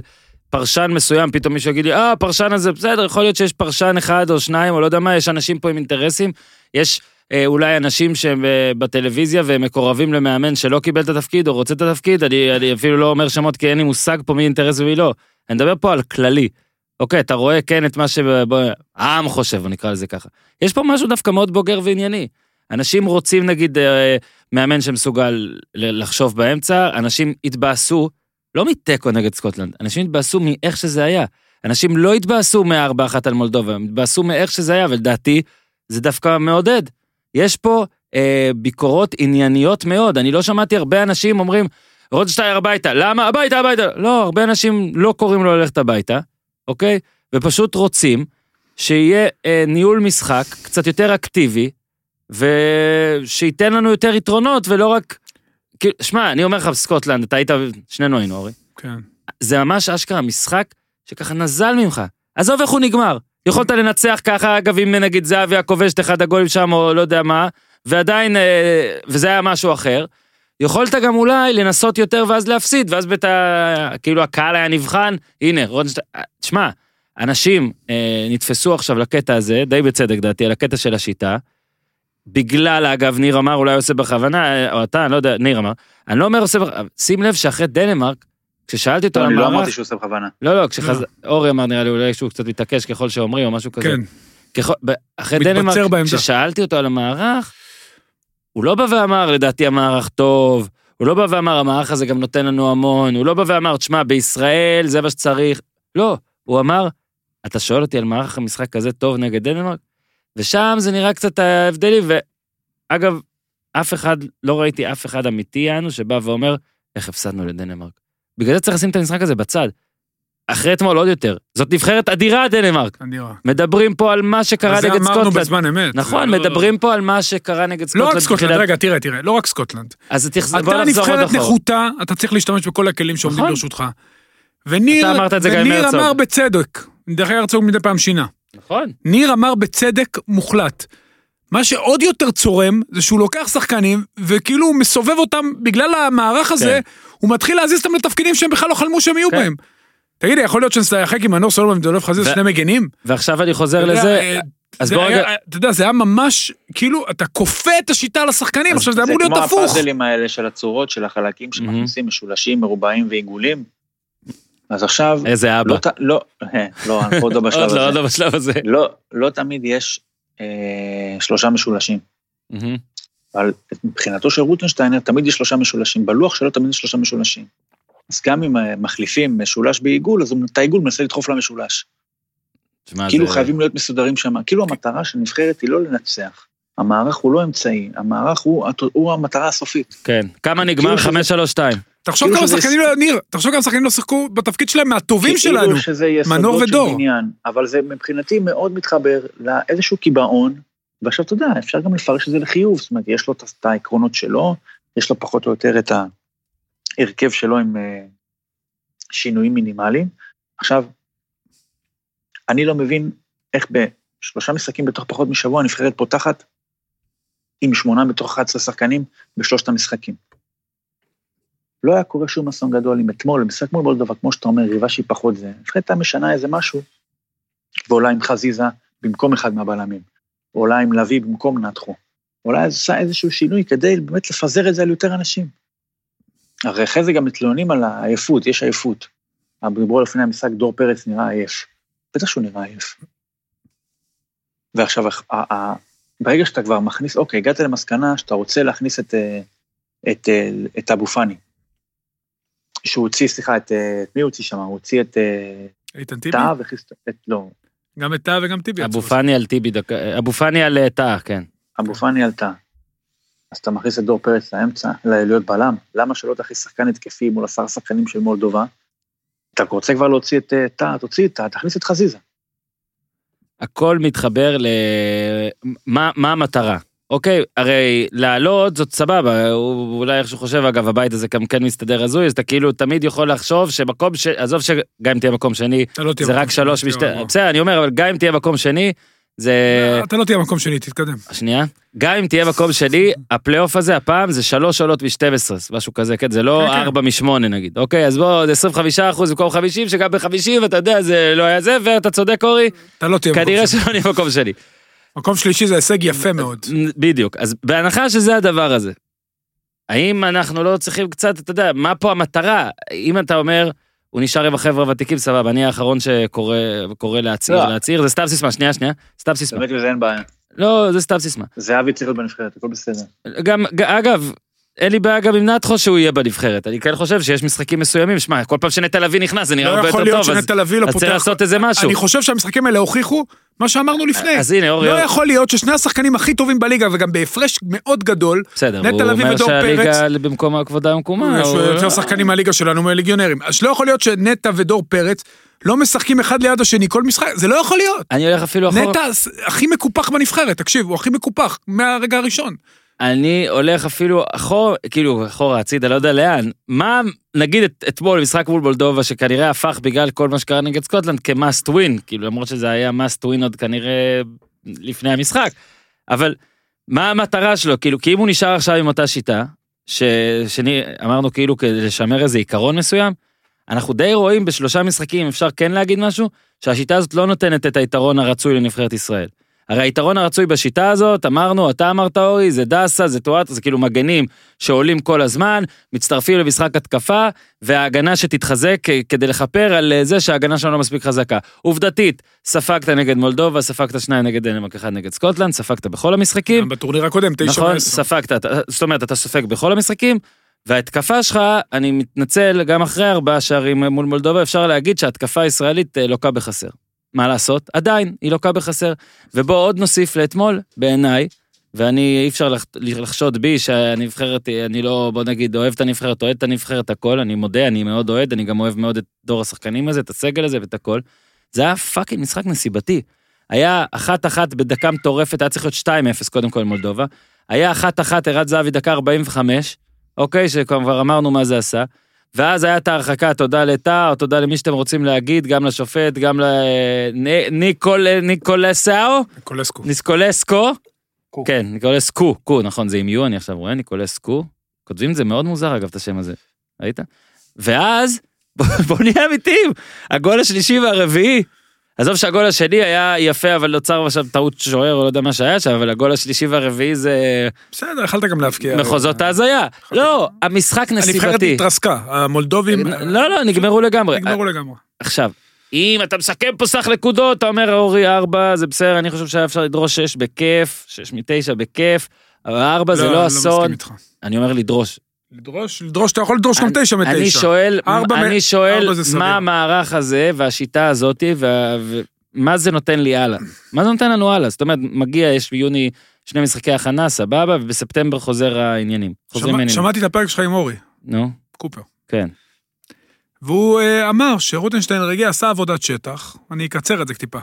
פרשן מסוים, פתאום מישהו יגיד לי, אה, הפרשן הזה, בסדר, יכול להיות שיש פרשן אחד או שניים, או לא יודע מה, יש אנשים פה עם אינטרסים, יש אה, אולי אנשים שהם אה, בטלוויזיה והם מקורבים למאמן שלא קיבל את התפקיד או רוצה את התפקיד, אני, אני אפילו לא אומר שמות כי אין לי מושג פה מי אינטרס ומי לא. אני מדבר פה על כללי. אוקיי, אתה רואה כן את מה שהעם חושב, נקרא לזה ככה. יש פה משהו דווקא מאוד בוגר וענייני. אנשים רוצים נגיד אה, מאמן שמסוגל לחשוב באמצע, אנשים התבאסו, לא מתיקו נגד סקוטלנד, אנשים התבאסו מאיך שזה היה. אנשים לא התבאסו מארבע אחת על מולדובה, הם התבאסו מאיך שזה היה, ולדעתי זה דווקא מעודד. יש פה אה, ביקורות ענייניות מאוד, אני לא שמעתי הרבה אנשים אומרים, רוטשטייר הביתה, למה? הביתה, הביתה. לא, הרבה אנשים לא קוראים לו ללכת הביתה, אוקיי? ופשוט רוצים שיהיה אה, ניהול משחק קצת יותר אקטיבי, ושייתן לנו יותר יתרונות, ולא רק... שמע, אני אומר לך, בסקוטלנד, אתה היית, שנינו היינו, אורי. כן. זה ממש אשכרה משחק שככה נזל ממך. עזוב איך הוא נגמר. יכולת לנצח ככה, אגב, אם נגיד זהבי היה כובש את אחד הגולים שם, או לא יודע מה, ועדיין, אה, וזה היה משהו אחר. יכולת גם אולי לנסות יותר ואז להפסיד, ואז בת... כאילו הקהל היה נבחן, הנה, רוטנשטיין, תשמע, אנשים אה, נתפסו עכשיו לקטע הזה, די בצדק דעתי, על הקטע של השיטה, בגלל, אגב, ניר אמר, אולי עושה בכוונה, אה, או אתה, אני לא יודע, ניר אמר, אני לא אומר עושה בכוונה, שים לב שאחרי דנמרק, כששאלתי אותו לא, על אני לא המערך, אמרתי שהוא עושה בכוונה. לא, לא, כשחז... אורי אמר, נראה לי, אולי שהוא קצת מתעקש ככל שאומרים, או משהו כזה. כן. ככל... אחרי דנמרק, בעמדה. כששאלתי אותו על המערך, הוא לא בא ואמר, לדעתי המערך טוב, הוא לא בא ואמר, המערך הזה גם נותן לנו המון, הוא לא בא ואמר, תשמע, בישראל זה מה שצריך. לא, הוא אמר, אתה שואל אותי על מערך המשחק כזה טוב נגד דנמרק? ושם זה נראה קצת ההבדלים, ואגב, אף אחד, לא ראיתי אף אחד אמיתי יענו שבא ואומר, איך הפסדנו לדנמרק. בגלל זה צריך לשים את המשחק הזה בצד. אחרי אתמול עוד יותר. זאת נבחרת אדירה, דנמרק. אני רואה. מדברים פה על מה שקרה זה נגד אמרנו סקוטלנד. בזמן אמת. נכון, זה לא- מדברים פה על מה שקרה נגד לא סקוטלנד. רק סקוטלנד, בתחילת- רגע, תראה, תראה, לא רק סקוטלנד. אז אתה נבחרת. נחותה, אתה צריך להשתמש בכל הכלים שעומדים נכון. לרשותך. וניר, אתה אמרת את זה גם עם וניר הרצוג. אמר בצדק, דרך הרצוג מדי פעם שינה. נכון. ניר אמר בצדק מוחלט. מה שעוד יותר צורם, זה שהוא לוקח שחקנים, וכאילו הוא מסובב אותם, בגלל המערך הזה, כן. הוא מתחיל להזיז אותם לתפקידים שהם בכלל לא חלמו שהם יהיו כן. בהם. תגידי, יכול להיות שנשחק עם מנור סולומון ודולף חזיז, ו- שני מגנים? ועכשיו אני חוזר לזה, אה, אז זה בוא רגע, אתה יודע, זה היה ממש, כאילו, אתה כופה את השיטה על השחקנים, עכשיו זה אמור להיות זה הפוך. כמו הפאזלים האלה של הצורות, של החלקים שמכניסים משולשים, מרובעים ועיגולים. אז עכשיו, איזה אבא. לא, ת- לא, אה, לא, אנחנו עוד לא בשלב עוד לא, עוד הזה. לא בשלב הזה. לא, לא תמיד יש אה, שלושה משולשים. אבל מבחינתו של רוטנשטיינר תמיד יש שלושה משולשים, בלוח שלו תמיד יש שלושה משולשים. אז גם אם מחליפים משולש בעיגול, אז את העיגול מנסה לדחוף למשולש. כאילו זה- חייבים להיות מסודרים שם, כאילו המטרה של נבחרת היא לא לנצח. המערך הוא לא אמצעי, המערך הוא, הוא המטרה הסופית. כן. כמה נגמר? כאילו שזה- 532. תחשוב כאילו כמה שחקנים לא, ניר, תחשוב כמה שחקנים לא שיחקו בתפקיד שלהם מהטובים שלנו. כאילו שזה מנור של ודור. אבל זה מבחינתי מאוד מתחבר לאיזשהו קיבעון, ועכשיו אתה יודע, אפשר גם לפרש את זה לחיוב, זאת אומרת, יש לו את- העקרונות שלו, יש לו פחות או יותר את ההרכב שלו עם אה, שינויים מינימליים. עכשיו, אני לא מבין איך בשלושה משחקים בתוך פחות משבוע הנבחרת פותחת עם שמונה מתוך 11 שחקנים בשלושת המשחקים. לא היה קורה שום אסון גדול אם אתמול, במשחק מול מולדובה, כמו שאתה אומר, יריבה שהיא פחות זה, הנבחרת הייתה משנה איזה משהו, ועולה עם חזיזה במקום אחד מהבלמים, עולה עם לביא במקום נתחו, אולי עושה איזשהו שינוי כדי באמת לפזר את זה על יותר אנשים. הרי אחרי זה גם מתלוננים על העייפות, יש עייפות. דיברו לפני המשחק, דור פרץ נראה עייף. בטח שהוא נראה עייף. ועכשיו, ברגע שאתה כבר מכניס, אוקיי, הגעת למסקנה שאתה רוצה להכניס את, אה, את, אה, את אבו פאני. שהוא הוציא, סליחה, את, אה, את מי הוא הוציא שם? הוא הוציא את אה, איתן טיבי? טאה את, לא, גם את טאה וגם טיבי. אבו. פאני על טיבי דקה, אבו פאני על אה, טאה, כן. אבו פאני עלתה. אז אתה מכניס את דור פרץ לאמצע, להיות בלם. למה שלא תכניס שחקן התקפי מול עשרה שחקנים של מולדובה? אתה רוצה כבר להוציא את אה, טאה, תוציא את טאה, תכניס את חזיזה. הכל מתחבר ל... מה, מה המטרה? אוקיי, הרי לעלות זאת סבבה, הוא אולי איך שהוא חושב, אגב, הבית הזה גם כן מסתדר הזוי, אז אתה כאילו תמיד יכול לחשוב שמקום ש... עזוב שגם אם תהיה מקום שני, לא זה רק שלוש משתי... בסדר, אני אומר, אבל גם אם תהיה מקום שני, זה... אתה לא תהיה מקום שני, תתקדם. שנייה. גם אם תהיה מקום שני, הפלייאוף הזה הפעם זה שלוש עולות מ-12, משהו כזה, כן? זה לא כן, כן. ארבע משמונה נגיד. אוקיי, אז בוא, זה 25 אחוז במקום 50, שגם ב-50, אתה יודע, זה לא היה זה, ואתה צודק, אורי, אתה לא תהיה מקום כנראה שני. שלא נהיה מקום שני. מקום שלישי זה הישג יפה מאוד. בדיוק, אז בהנחה שזה הדבר הזה, האם אנחנו לא צריכים קצת, אתה יודע, מה פה המטרה? אם אתה אומר, הוא נשאר עם החבר'ה הוותיקים, סבבה, אני האחרון שקורא קורא להצהיר, לא. להצהיר, זה סתם סיסמה, שנייה, שנייה, סתם סיסמה. באמת בזה אין בעיה. לא, זה סתם סיסמה. זהבי צריך להיות בנבחרת, הכל בסדר. גם, אגב, אין לי בעיה גם עם נתחו שהוא יהיה בנבחרת. אני כן חושב שיש משחקים מסוימים, שמע, כל פעם שנטע לביא נכנס זה נראה לא הרבה יכול יותר להיות טוב, אז שנטע לביא לא אז פותח. צריך לעשות איזה משהו. אני חושב שהמשחקים האלה הוכיחו מה שאמרנו לפני. אז הנה, אורי, לא יכול להיות ששני השחקנים הכי טובים בליגה, וגם בהפרש מאוד גדול, בסדר, נטע הוא לביא אומר ודור שהליגה במקום כבודה ומקומה. יש הוא- יותר שחקנים מהליגה שלנו מהליגיונרים. אז לא יכול להיות שנטע ודור פרץ לא משחקים אחד ליד השני כל משחק, זה לא יכול להיות. אני הולך אפילו אחורה. נטע הכי מקופח בנבחרת, תקשיב, הוא הכי מקופח מהרגע הראשון. אני הולך אפילו אחורה, כאילו אחורה הצידה, לא יודע לאן. מה, נגיד את, אתמול משחק מול מולדובה שכנראה הפך בגלל כל מה שקרה נגד סקוטלנד כ-must win, כאילו למרות שזה היה must win עוד כנראה לפני המשחק. אבל מה המטרה שלו? כאילו, כי אם הוא נשאר עכשיו עם אותה שיטה, ש, שני, אמרנו כאילו כדי לשמר איזה עיקרון מסוים, אנחנו די רואים בשלושה משחקים, אפשר כן להגיד משהו, שהשיטה הזאת לא נותנת את היתרון הרצוי לנבחרת ישראל. הרי היתרון הרצוי בשיטה הזאת, אמרנו, אתה אמרת אורי, זה דסה, זה טואטה, זה כאילו מגנים שעולים כל הזמן, מצטרפים למשחק התקפה, וההגנה שתתחזק כדי לכפר על אה, זה שההגנה שלנו לא מספיק חזקה. עובדתית, ספגת נגד מולדובה, ספגת שניים נגד דנמרק, אחד נגד סקוטלנד, ספגת בכל המשחקים. בטורניר הקודם, תשע נכון, ועשר. ספגת, זאת אומרת, אתה סופג בכל המשחקים, וההתקפה שלך, אני מתנצל, גם אחרי ארבעה שערים מול מולדובה, אפשר להגיד שההתקפה הישראלית אה, לוקה בחסר. מה לעשות? עדיין, היא לוקה בחסר. ובוא עוד נוסיף לאתמול, בעיניי, ואני, אי אפשר לח- לחשוד בי שהנבחרת, אני לא, בוא נגיד, אוהב את הנבחרת, אוהד את הנבחרת, הכל, אני מודה, אני מאוד אוהד, אני גם אוהב מאוד את דור השחקנים הזה, את הסגל הזה ואת הכל. זה היה fucking משחק נסיבתי. היה אחת-אחת בדקה מטורפת, היה צריך להיות 2-0 קודם כל מולדובה. היה אחת-אחת, ערד זהבי דקה 45, אוקיי, שכבר אמרנו מה זה עשה. ואז היה את ההרחקה, תודה לטאה, תודה למי שאתם רוצים להגיד, גם לשופט, גם לניקול, ניקולסאו, קולסקו. ניסקולסקו. קו. כן, ניקולסקו, קו, נכון, זה עם יו, אני עכשיו רואה, ניקולסקו. כותבים את זה מאוד מוזר, אגב, את השם הזה. ראית? ואז, בוא בוא נהיה אמיתיים, הגול השלישי והרביעי, עזוב שהגול השני היה יפה, אבל נוצר עכשיו טעות שוער, או לא יודע מה שהיה שם, אבל הגול השלישי והרביעי זה בסדר, יכלת גם להבקיע. מחוזות ההזיה. לא, המשחק הנבחרת נסיבתי. התרסקה, המולדובים לא, לא, נגמרו לגמרי. נגמרו לגמרי. עכשיו, אם אתה מסכם פה סך נקודות, אתה אומר אורי ארבע, זה בסדר, אני חושב שהיה אפשר לדרוש שש בכיף, שש מתשע בכיף, אבל ארבע זה אני לא מסכים אסון. אני אומר לדרוש. לדרוש, לדרוש, אתה יכול לדרוש גם תשע מתשע. אני שואל, אני שואל. מה המערך הזה והשיטה הזאתי, וה- ומה זה נותן לי הלאה. מה זה נותן לנו הלאה? זאת אומרת, מגיע, יש ביוני שני משחקי הכנה, סבבה, ובספטמבר חוזר העניינים. שמעתי את הפרק שלך עם אורי, נו, קופר. כן. והוא אה, אמר שרוטנשטיין רגיע עשה עבודת שטח, אני אקצר את זה טיפה.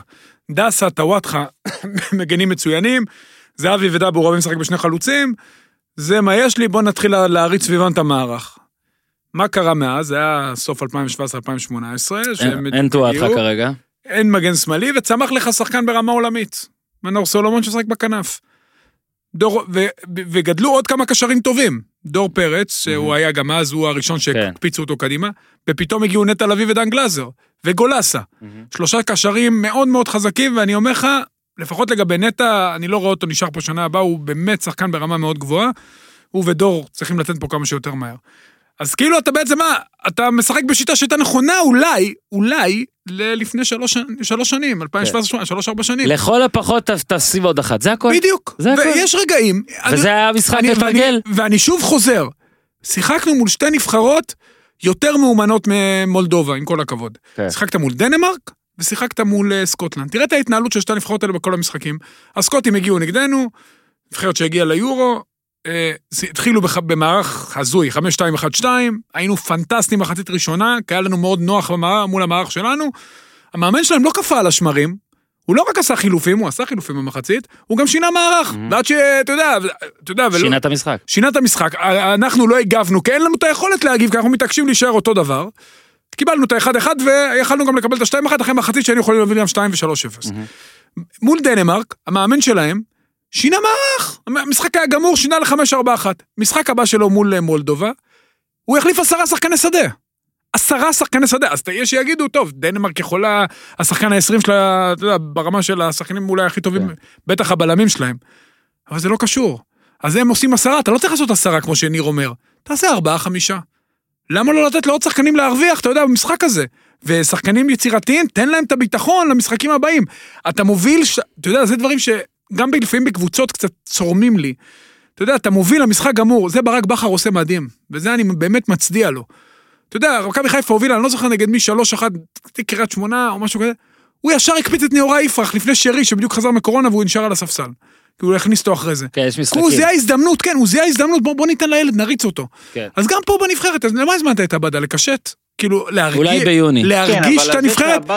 דסה, טוואטחה, מגנים מצוינים, זהבי ודאבור אוהבים לשחק בשני חלוצים, זה מה יש לי, בוא נתחיל לה- להריץ סביבם את המערך. מה קרה מאז? זה היה סוף 2017-2018, שהם אין- הגיעו, כרגע. אין מגן שמאלי, וצמח לך שחקן ברמה עולמית. מנור סולומון ששחק בכנף. דור, ו, ו, וגדלו עוד כמה קשרים טובים. דור פרץ, שהוא היה גם אז, הוא הראשון כן. שהקפיצו אותו קדימה, ופתאום הגיעו נטע לביא ודן גלאזר, וגולסה. שלושה קשרים מאוד מאוד חזקים, ואני אומר לך, לפחות לגבי נטע, אני לא רואה אותו נשאר פה שנה הבאה, הוא באמת שחקן ברמה מאוד גבוהה. הוא ודור צריכים לתת פה כמה שיותר מהר. אז כאילו אתה בעצם מה, אתה משחק בשיטה שהייתה נכונה אולי, אולי, לפני שלוש, שלוש שנים, 2017, שלוש ארבע שנים. לכל הפחות תשים עוד אחת, זה הכל. בדיוק. זה הכל. ויש רגעים. וזה היה המשחק אני- לתרגל. ואני- ואני שוב חוזר, שיחקנו מול שתי נבחרות יותר מאומנות ממולדובה, עם כל הכבוד. כן. שיחקת מול דנמרק ושיחקת מול אה, סקוטלנד. תראה את ההתנהלות של שתי הנבחרות האלה בכל המשחקים. הסקוטים הגיעו נגדנו, נבחרת שהגיעה ליורו, אה, התחילו בח- במערך הזוי, 5-2-1-2, היינו פנטסטיים מחצית ראשונה, כי היה לנו מאוד נוח במערך, מול המערך שלנו. המאמן שלהם לא קפא על השמרים, הוא לא רק עשה חילופים, הוא עשה חילופים במחצית, הוא גם שינה מערך. ועד שאתה יודע, אתה יודע, ולא- שינה את המשחק. שינה את המשחק, אנחנו לא הגבנו, כי אין לנו את היכולת להגיב, כי אנחנו מתעקשים להישאר אותו דבר. קיבלנו את ה-1-1 ויכלנו גם לקבל את ה-2-1 אחרי מחצית שהיינו יכולים להביא גם 2 ו-3-0. מול דנמרק, המאמן שלהם שינה מערך. המשחק היה גמור, שינה ל-5-4-1. משחק הבא שלו מול אה, מולדובה, הוא החליף עשרה שחקני שדה. עשרה שחקני שדה, אז יש שיגידו, טוב, דנמרק יכולה, השחקן ה-20 שלה, אתה יודע, ברמה של השחקנים אולי הכי טובים, כן. בטח הבלמים שלהם. אבל זה לא קשור. אז הם עושים עשרה, אתה לא צריך לעשות עשרה כמו שניר אומר. תעשה ארבעה, חמישה. למה לא לתת לעוד שחקנים להרוויח, אתה יודע, במשחק הזה? ושחקנים יצירתיים, תן להם את הביטחון למשחקים הבאים. אתה מוביל, ש... אתה יודע, זה דברים שגם לפעמים בקבוצות קצת צורמים לי. אתה יודע, אתה מוביל למשחק גמור, זה ברק בכר עושה מדהים, וזה אני באמת מצדיע לו. אתה יודע, מכבי חיפה הובילה, אני לא זוכר נגד מי, שלוש אחת, קריית שמונה או משהו כזה, הוא ישר הקפיץ את נאורה יפרח לפני שרי, שבדיוק חזר מקורונה והוא נשאר על הספסל. כי הוא הכניס אותו אחרי זה. כן, יש משחקים. הוא זיהה הזדמנות, כן, הוא זיהה הזדמנות, בוא, בוא ניתן לילד, נריץ אותו. כן. אז גם פה בנבחרת, אז למה הזמנת את עבדה? לקשט? כאילו, להרגיש... אולי ביוני. להרגיש את הנבחרת?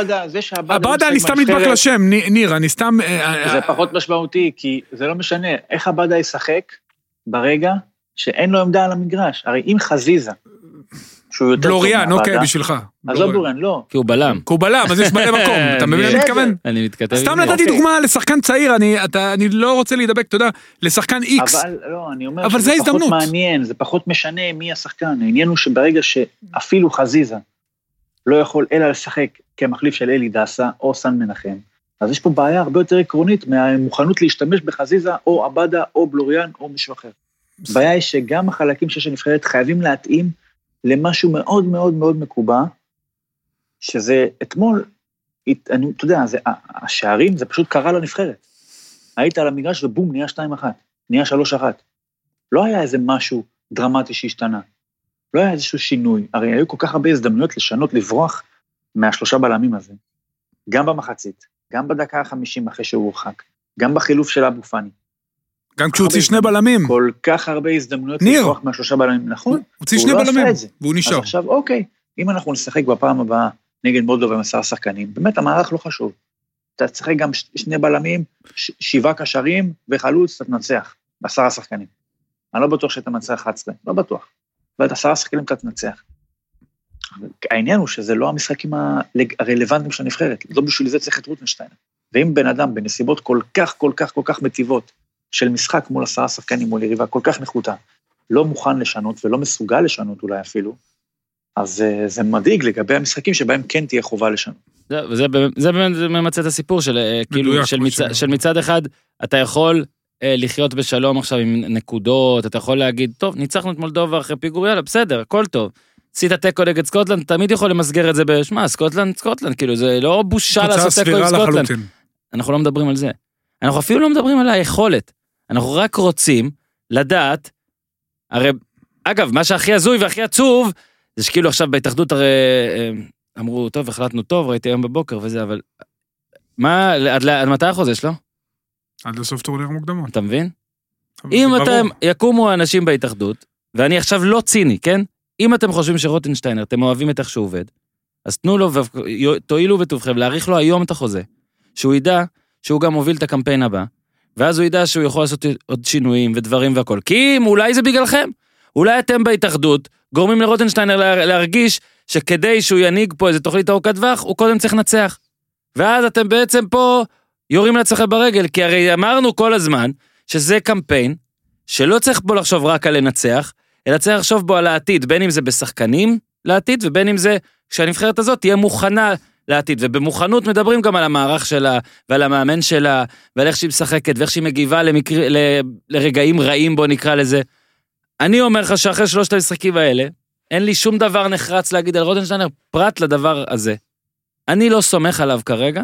עבדה, אני סתם נדבק לשם, ניר, אני סתם... אה, זה אה, פחות משמעותי, כי זה לא משנה איך עבדה ישחק ברגע שאין לו עמדה על המגרש. הרי אם חזיזה, שהוא יותר טוב בלוריאן, אוקיי, בשבילך. עזוב בלוריאן. בורן, לא. כי הוא בלם. כי הוא בלם, אז יש מלא מקום, אתה מבין מה אני. מתכוון? אני מתכתב סתם. נתתי אוקיי. דוגמה לשחקן צעיר, אני, אתה, אני לא רוצה להידבק, אתה יודע, לשחקן איקס. אבל לא, אני אומר אבל שזה זה פחות. מעניין, זה פחות משנה מי השחקן. העניין הוא שברגע שאפילו חזיזה לא יכול אלא לשחק כמחליף של אלי דסה או סן מנחם, אז יש פה בעיה הרבה יותר עקרונית מהמוכנות להשתמש בחזיזה או עבדה או בלוריאן או מישהו אחר. הבעיה היא שגם החלקים שיש לנבחרת חייבים להתאים למשהו מאוד מאוד מאוד מקובע, שזה אתמול, אני, אתה יודע, זה, השערים זה פשוט קרה לנבחרת. היית על המגרש ובום, נהיה 2-1, נהיה 3-1. לא היה איזה משהו דרמטי שהשתנה. לא היה איזשהו שינוי. הרי היו כל כך הרבה הזדמנויות לשנות, לברוח מהשלושה בלמים הזה. גם במחצית, גם בדקה ה-50 אחרי שהוא הורחק, גם בחילוף של אבו פאני. גם כשהוא הוציא שני בלמים. כל כך הרבה הזדמנויות ניר. לברוח מהשלושה בלמים, נכון? הוא הוציא שני לא בלמים. והוא אז נשאר. עכשיו, אוקיי, אם אנחנו נשחק בפעם הבאה נגד מולדובה עם עשרה שחקנים, באמת המערך לא חשוב. אתה תשחק גם שני בלמים, שבעה קשרים וחלוץ, אתה תנצח, בעשרה שחקנים. אני לא בטוח שאתה מנצח 11, לא בטוח. ואת עשרה שחקנים אתה תנצח. העניין הוא שזה לא המשחקים הרלוונטיים של הנבחרת, לא בשביל זה צריך את רוטנשטיין. ואם בן אדם בנסיבות כל כך, כל כך, כל כך מטיבות של משחק מול עשרה שחקנים, מול יריבה כל כך נחותה, לא מוכן לשנות ולא מסוגל לשנות אולי אפילו, אז אה, זה מדאיג לגבי המשחקים שבהם כן תהיה חובה לשנות. זה, זה באמת זה ממצה את הסיפור של אה, כאילו של, מצ. של מצד אחד אתה יכול אה, לחיות בשלום עכשיו עם נקודות אתה יכול להגיד טוב ניצחנו את מולדובה אחרי פיגור יאללה בסדר הכל טוב. עשית תיקו נגד סקוטלנד תמיד יכול למסגר את זה בשמע סקוטלנד סקוטלנד כאילו זה לא בושה לעשות תיקו עם סקוטלנד. אנחנו לא מדברים על זה. אנחנו אפילו לא מדברים על היכולת. אנחנו רק רוצים לדעת, הרי, אגב, מה שהכי הזוי והכי עצוב, זה שכאילו עכשיו בהתאחדות הרי אה, אמרו, טוב, החלטנו טוב, ראיתי היום בבוקר וזה, אבל... מה, עד, עד מתי החוזה שלו? עד לסוף טורניר המוקדמות. אתה מבין? אם אתם. יקומו אנשים בהתאחדות, ואני עכשיו לא ציני, כן? אם אתם חושבים שרוטנשטיינר, אתם אוהבים את איך שהוא עובד, אז תנו לו, ותואילו בטובכם להאריך לו היום את החוזה, שהוא ידע שהוא גם מוביל את הקמפיין הבא, ואז הוא ידע שהוא יכול לעשות עוד שינויים ודברים והכל. כי אם אולי זה בגללכם, אולי אתם בהתאחדות גורמים לרוטנשטיינר לה- להרגיש שכדי שהוא ינהיג פה איזה תוכנית ארוכת טווח, הוא קודם צריך לנצח. ואז אתם בעצם פה יורים לעצמכם ברגל, כי הרי אמרנו כל הזמן שזה קמפיין שלא צריך בו לחשוב רק על לנצח, אלא צריך לחשוב בו על העתיד, בין אם זה בשחקנים לעתיד, ובין אם זה שהנבחרת הזאת תהיה מוכנה לעתיד. ובמוכנות מדברים גם על המערך שלה, ועל המאמן שלה, ועל איך שהיא משחקת, ואיך שהיא מגיבה למקר... ל... לרגעים רעים, בוא נקרא לזה. אני אומר לך שאחרי שלושת המשחקים האלה, אין לי שום דבר נחרץ להגיד על רוטנשטיינר, פרט לדבר הזה. אני לא סומך עליו כרגע,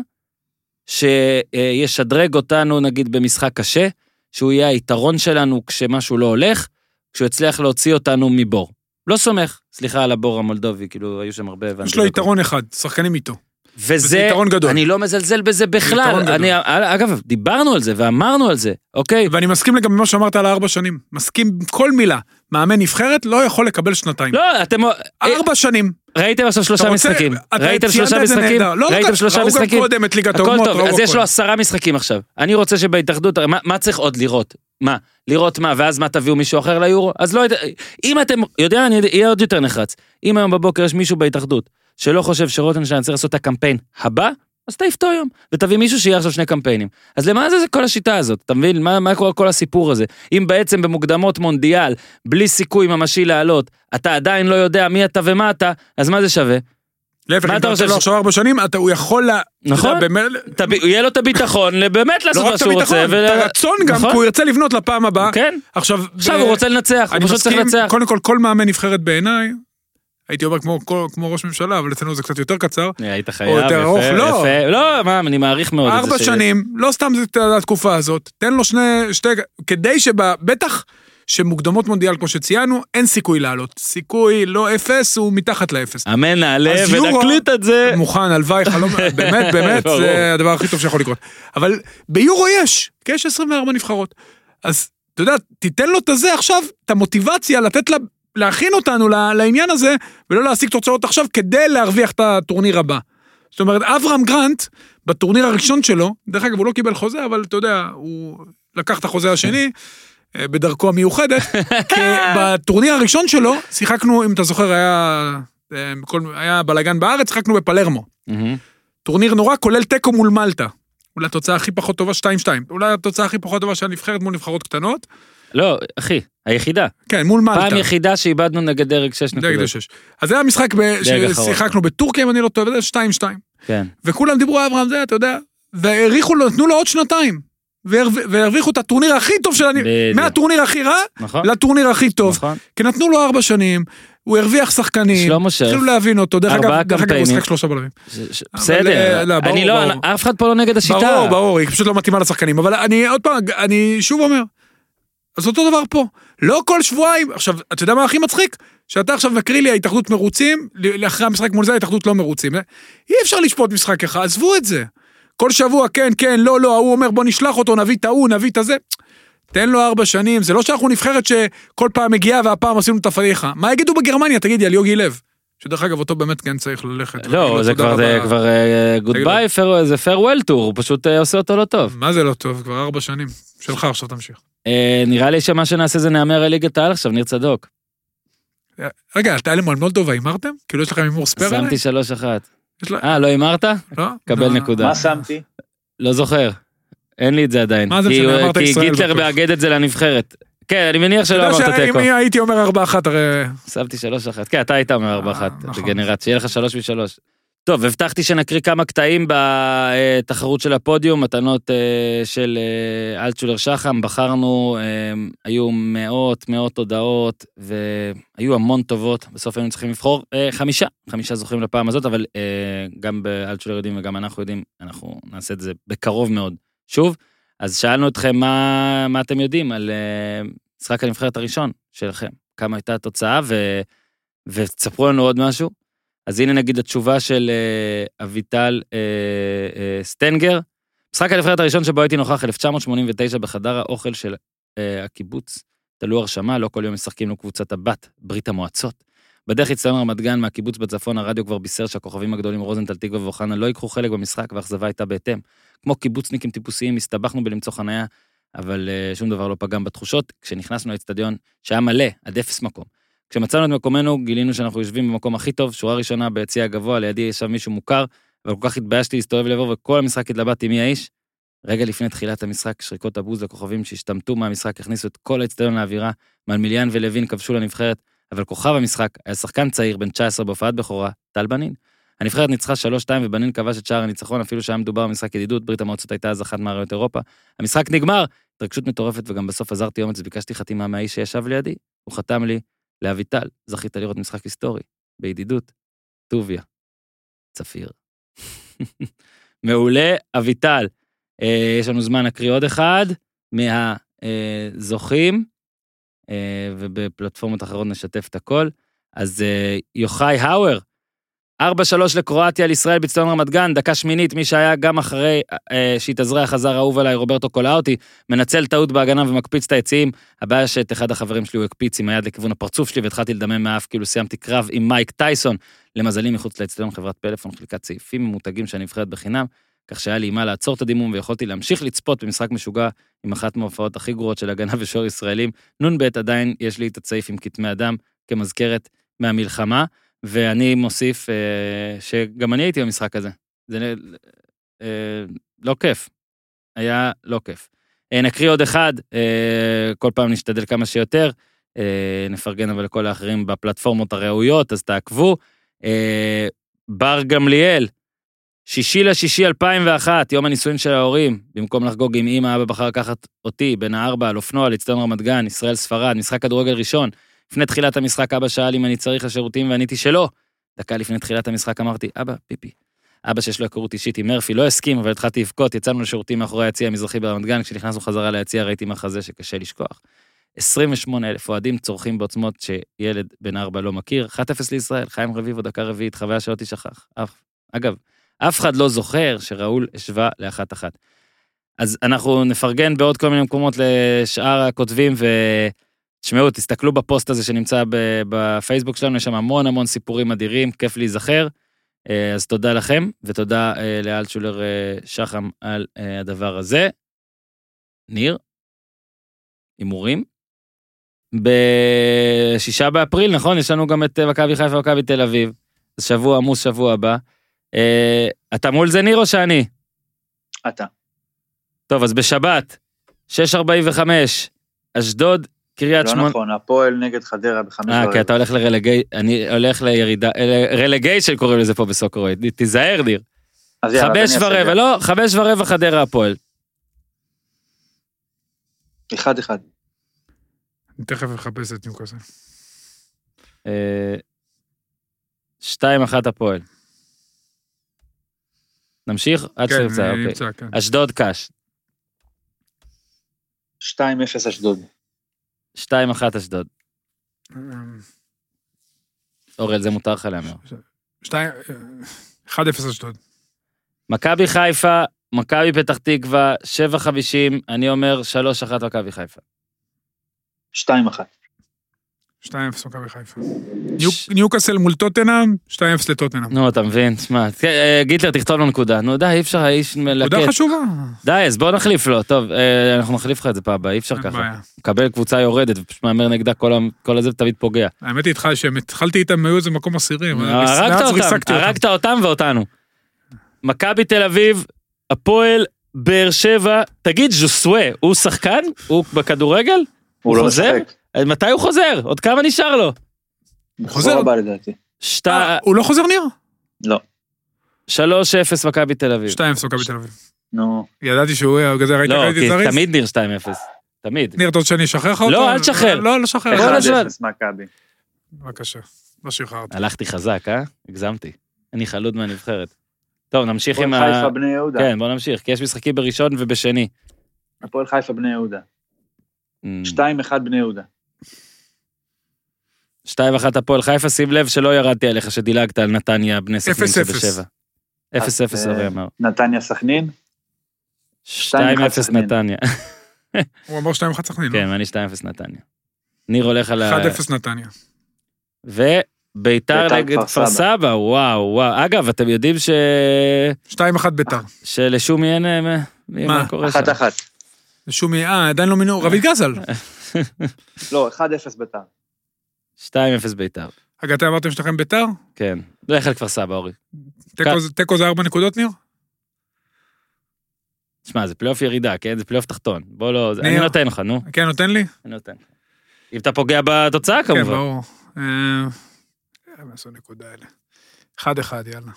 שישדרג אותנו נגיד במשחק קשה, שהוא יהיה היתרון שלנו כשמשהו לא הולך, כשהוא יצליח להוציא אותנו מבור. לא סומך, סליחה על הבור המולדובי, כאילו היו שם הרבה... יש לו והכל. יתרון אחד, שחקנים איתו. וזה, וזה יתרון גדול. אני לא מזלזל בזה בכלל. אני, אגב, דיברנו על זה ואמרנו על זה, אוקיי? ואני מסכים לגבי מה שאמרת על הארבע שנים. מסכים כל מילה. מאמן נבחרת לא יכול לקבל שנתיים. לא, אתם... ארבע שנים. ראיתם עכשיו שלושה רוצה- משחקים. ראיתם שלושה משחקים? לא, ראיתם לא, שלושה ראו גם משחקים? קודם את ליגת הכל האומות. טוב, ראו אז יש הכל. לו עשרה משחקים עכשיו. אני רוצה שבהתאחדות, מה צריך עוד לראות? מה? לראות מה, ואז מה תביאו מישהו אחר ליורו? אז לא יודע, אם אתם, יודע, אני אהיה עוד יותר נחרץ. אם היום בבוקר יש מישהו בהתאחדות שלא חושב שרוטנשטיין צריך לעשות את הקמפיין הבא, אז תעיף אותו היום, ותביא מישהו שיהיה עכשיו שני קמפיינים. אז למה זה, זה כל השיטה הזאת? אתה מבין? מה, מה קורה כל הסיפור הזה? אם בעצם במוקדמות מונדיאל, בלי סיכוי ממשי לעלות, אתה עדיין לא יודע מי אתה ומה אתה, אז מה זה שווה? להפך, אם אתה נותן לו עכשיו ארבע שנים, אתה- הוא יכול... לה- נכון. אתה תביא- יהיה לו את הביטחון באמת לעשות לא מה רק את שהוא רוצה. הביטחון, את ול- הרצון גם, נכון. כי הוא ירצה לבנות לפעם הבאה. כן, עכשיו, עכשיו ב- הוא רוצה לנצח, הוא פשוט צריך לנצח. קודם כל, כל מאמן נבחרת בעיניי, הייתי אומר כמו, כמו, כמו ראש ממשלה, אבל אצלנו זה קצת יותר קצר. היית חייב, או יותר ארוך, יפה, לא. יפה. לא, מה, אני מעריך מאוד את זה. ארבע ש- שנים, לא סתם זה התקופה הזאת, תן לו שני, שתי, כדי שבטח שמוקדמות מונדיאל, כמו שציינו, אין סיכוי לעלות. סיכוי לא אפס, הוא מתחת לאפס. אמן, נעלה ונקליט את זה. מוכן, הלוואי, חלום, באמת, באמת. זה הדבר הכי טוב שיכול לקרות. אבל ביורו יש, כי יש 24 נבחרות. אז אתה יודע, תיתן לו את הזה עכשיו, את המוטיבציה לתת לה, להכין אותנו לעניין הזה, ולא להשיג תוצאות עכשיו כדי להרוויח את הטורניר הבא. זאת אומרת, אברהם גרנט, בטורניר הראשון שלו, דרך אגב, הוא לא קיבל חוזה, אבל אתה יודע, הוא לקח את החוזה השני, אה, בדרכו המיוחדת, כי בטורניר הראשון שלו, שיחקנו, אם אתה זוכר, היה, אה, היה בלאגן בארץ, שיחקנו בפלרמו. טורניר נורא, כולל תיקו מול מלטה. אולי התוצאה הכי פחות טובה 2-2. אולי התוצאה הכי פחות טובה של הנבחרת מול נבחרות קטנות. לא, אחי, היחידה. כן, מול מלטה. פעם יחידה שאיבדנו נגד דרג 6 דרג נקודות. שש. אז זה היה משחק דרג אחרון. ששיחקנו בטורקיה, אם אני לא טועה, וזה 2-2. כן. וכולם דיברו אברהם זה, אתה יודע, והאריכו לו, נתנו לו עוד שנתיים. והרו- והרוויחו את הטורניר הכי טוב של. מהטורניר הכי רע נכון? לטורניר הכי טוב. נכון. כי נתנו לו ארבע שנים, הוא הרוויח שחקנים. שלמה שרף. התחילו להבין אותו. דרך אגב, דרך אגב, הוא. שיחק שלושה בלמים. ש- אבל, בסדר, אה, לא, ברור, אני לא, ברור. אף אחד פה לא נגד השיטה. ברור, ברור, היא פשוט לא מתאימה לשחקנים. אבל אני עוד פעם, אני שוב אומר, אז אותו דבר פה. לא כל שבועיים, עכשיו, אתה יודע מה הכי מצחיק? שאתה עכשיו מקריא לי ההתאחדות מרוצים, לאחרי המשחק מול זה ההתאחדות לא מרוצים. אי אפשר לשפוט משחק אחד, עזבו את זה. כל שבוע כן, כן, לא, לא, ההוא אומר בוא נשלח אותו, נביא את ההוא, נביא את הזה. תן לו ארבע שנים, זה לא שאנחנו נבחרת שכל פעם מגיעה והפעם עשינו את הפדיחה. מה יגידו בגרמניה, תגידי, על יוגי לב? שדרך אגב, אותו באמת כן צריך ללכת. לא, זה כבר, זה. כבר גוד תגיד לו. ביי, זה farewell tour, הוא פשוט אה, עושה אותו לא טוב. מה זה לא טוב? כבר ארבע שנים. שלך עכשיו תמשיך. אה, נראה לי שמה שנעשה זה נהמר על ליגת העל עכשיו, ניר צדוק. רגע, אתה על מולדובה הימרתם? כאילו יש לכם הימור ספייר? שמתי שלוש אחת. אה, לא הימרת? לא? קבל לא. נקודה. מה שמתי? לא זוכר. אין לי את זה עדיין. מה זה כי- משנה? אמרת כי ישראל גיטלר בטוח. מאגד את זה לנבחרת. כן, אני מניח שלא אמרת תיקו. הייתי אומר ארבע אחת, הרי... שמתי שלוש אחת. כן, אתה היית אומר ארבע אה, אחת. נכון. בגנרציה, שיהיה לך שלוש משלוש. טוב, הבטחתי שנקריא כמה קטעים בתחרות של הפודיום, מתנות אה, של אה, אלטשולר שחם, בחרנו, היו מאות מאות הודעות, והיו המון טובות, בסוף היינו צריכים לבחור חמישה, חמישה זוכים לפעם הזאת, אבל גם באלטשולר יודעים וגם אנחנו יודעים, אנחנו נעשה את זה בקרוב מאוד. שוב, אז שאלנו אתכם מה, מה אתם יודעים על אה, משחק הנבחרת הראשון שלכם, כמה הייתה התוצאה, ו, ותספרו לנו עוד משהו. אז הנה נגיד התשובה של אה, אביטל אה, אה, סטנגר. משחק הנבחרת הראשון שבו הייתי נוכח 1989 בחדר האוכל של אה, הקיבוץ. תלו הרשמה, לא כל יום משחקים לו קבוצת הבת, ברית המועצות. בדרך הצטלם רמת גן מהקיבוץ בצפון, הרדיו כבר בישר שהכוכבים הגדולים רוזנטל, תקווה ואוחנה לא ייקחו חלק במשחק והאכזבה הייתה בהתאם. כמו קיבוצניקים טיפוסיים, הסתבכנו בלמצוא חניה, אבל אה, שום דבר לא פגם בתחושות. כשנכנסנו לאצטדיון, שהיה מלא, עד אפס מקום. כשמצאנו את מקומנו, גילינו שאנחנו יושבים במקום הכי טוב, שורה ראשונה ביציע הגבוה, לידי ישב מישהו מוכר, אבל כל כך התביישתי להסתובב לעבור, וכל המשחק התלבטתי מי האיש. רגע לפני תחילת המשחק, שריקות הבוז לכוכבים שהשתמטו מהמשחק הכניסו את כל האצטדיון לאווירה, מלמיליאן ולוין כבשו לנבחרת, אבל כוכב המשחק היה שחקן צעיר בן 19 בהופעת בכורה, טל בנין. הנבחרת ניצחה 3-2 ובנין כבש את שער הניצחון, אפילו שהיה מדובר במשחק ידידות, ברית המועצות הייתה אז אחת מאריות אירופה. המשחק נגמר, התרגשות מטורפת וגם בסוף עזרתי אומץ וביקשתי חתימה מהאיש שישב לידי, הוא חתם לי, לאביטל, זכית לראות משחק היסטורי, בידידות, טוביה, צפיר. מעולה, אביטל. אה, יש לנו זמן להקריא עוד אחד מהזוכים, אה, ובפלטפורמות אחרות נשתף את הכל. אז אה, יוחאי האואר, 4-3 לקרואטיה על ישראל בצטון רמת גן, דקה שמינית, מי שהיה גם אחרי אה, שהתאזרח חזר אהוב עליי, רוברטו קולאוטי, מנצל טעות בהגנה ומקפיץ את היציעים. הבעיה שאת אחד החברים שלי הוא הקפיץ עם היד לכיוון הפרצוף שלי והתחלתי לדמם מהאף כאילו סיימתי קרב עם מייק טייסון. למזלי מחוץ לאצטדיון חברת פלאפון חילקת סעיפים ממותגים של הנבחרת בחינם, כך שהיה לי מה לעצור את הדימום ויכולתי להמשיך לצפות במשחק משוגע עם אחת מההופעות הכי גרועות של הגנה ושוער ישראלים. נ"ב עדיין יש לי את הצעיף עם כתמי אדם כמזכרת מהמלחמה. ואני מוסיף אה, שגם אני הייתי במשחק הזה. זה אה, לא כיף. היה לא כיף. אה, נקריא עוד אחד, אה, כל פעם נשתדל כמה שיותר. אה, נפרגן אבל לכל האחרים בפלטפורמות הראויות, אז תעקבו. אה, בר גמליאל, שישי לשישי 2001, יום הנישואין של ההורים, במקום לחגוג עם אמא, אבא בחר לקחת אותי, בן הארבע, על אופנוע, לאצטדיון רמת גן, ישראל ספרד, משחק כדורגל ראשון. לפני תחילת המשחק אבא שאל אם אני צריך לשירותים ועניתי שלא. דקה לפני תחילת המשחק אמרתי, אבא, פיפי. אבא שיש לו היכרות אישית עם מרפי לא הסכים, אבל התחלתי לבכות, יצאנו לשירותים מאחורי היציע המזרחי ברמת גן, כשנכנסנו חזרה ליציע ראיתי מחזה שקשה לשכוח. 28 אלף אוהדים צורכים בעוצמות שילד בן ארבע לא מכיר, 1-0 לישראל, חיים רביבו, דקה רביעית, חוויה שלא תשכח. אגב, אף אחד לא זוכר שראול השווה לאחת אחת. אז אנחנו נפרגן בעוד כל מיני מקומות לשאר הכותבים, ותשמעו, תסתכלו בפוסט הזה שנמצא בפייסבוק שלנו, יש שם המון המון סיפורים אדירים, כיף להיזכר. אה, אז תודה לכם, ותודה אה, לאלטשולר אה, שחם על הדבר הזה. ניר, הימורים? בשישה באפריל, נכון? יש לנו גם את מכבי חיפה ומכבי תל אביב. אז שבוע עמוס שבוע הבא. אה, אתה מול זה ניר או שאני? אתה. טוב, אז בשבת, 6.45, אשדוד, קריית לא שמונה. נכון, הפועל נגד חדרה בחמש אה, ורבע. כי אתה הולך לרלגי... אני הולך לירידה... רלגיישן קוראים לזה פה בסוקרויד. תיזהר, ניר. חמש ורבע, לא, חמש ורבע חדרה הפועל. אחד אחד. אני תכף אחפש את ניוקאסל. אה, שתיים אחת הפועל. נמשיך? עד כן, שתמצא, אני אוקיי. נמצא, כן. אשדוד קאש. 2-0 אשדוד. שתיים אחת אשדוד. אמ, אורי, על זה מותר לך להמר. שתיים, אה, 1-0 אשדוד. מכבי חיפה, מכבי פתח תקווה, 7.50, אני אומר 3-1 מכבי חיפה. שתיים אחת. 2-0 מכבי חיפה. ניו- ניוקאסל מול טוטנאם, 2-0 לטוטנאם. נו, אתה מבין? תשמע, אה, גיטלר, תכתוב לו נקודה. נו, די, אי אפשר, האיש נקודה מלקט. חשובה. די, אז בוא נחליף לו. טוב, אה, אנחנו נחליף לך את זה פעם הבאה, אי אפשר ככה. מקבל קבוצה יורדת ופשוט מהמר נגדה כל הזה תמיד פוגע. האמת היא איתך שהם התחלתי איתם, היו איזה מקום עשירי. אבל הרגת אותם, ואותנו. מכבי תל אביב, הפועל באר שבע, תגיד, ז'וסווה, הוא שחקן? הוא בכדורגל? הוא לא? משחק. אז מתי הוא חוזר? עוד כמה נשאר לו? חוזר. מחזור הבא לדעתי. אה, הוא לא חוזר ניר? לא. 3-0 מכבי תל אביב. 2-0 מכבי תל אביב. נו, ידעתי שהוא יהיה, בגלל זה ראיתי לא, ראיתי כי זריז. תמיד ניר 2-0. תמיד. ניר, אתה רוצה שאני אשחרר לך אותו? לא, אל תשחרר. לא, לא שחרר. בוא אחד נשווה. אפס מכבי. בבקשה. לא שחררתי. הלכתי חזק, אה? הגזמתי. אני חלוד מהנבחרת. טוב, נמשיך עם הפועל ה... חיפה בני יהודה. כן, בוא נמשיך, כי יש משחקים בראשון ובשני. הפועל חיפה בני יהודה. Mm. שתיים אחד בני יהודה. שתיים אחת הפועל חיפה, שים לב שלא ירדתי עליך שדילגת על נתניה בני סכנין אפס, אפס. שבשבע. אפס אפס אה, אורי אמר. נתניה סכנין. שתיים אחד אפס סכנין. נתניה. הוא אמר 2-1 סכנין, כן, לא? ואני שתיים אפס נתניה. ניר הולך על ה... 1-0 נתניה. וביתר ביתר נגד כפר סבא. וואו, וואו. אגב, אתם יודעים ש... 2-1 ביתר. שלשומי אין... אה, מה? אחת אחת. שומי, אה, עדיין לא מינו, רביד גזל. לא, אחד אפס ביתר. שתיים אפס ביתר. רגע, אתם אמרתם שלכם ביתר? כן. לך על כפר סבא, אורי. תיקו זה- תיקו זה 4 נקודות, ניר? תשמע, זה פלייאוף ירידה, כן? זה פלייאוף תחתון. בוא לא... אני. נותן לך, נו. כן, נותן לי? אני נותן. אם אתה פוגע בתוצאה, כן, כמובן. ברור. אה, מה עשו הנקודה האלה? 1-1, יאללה.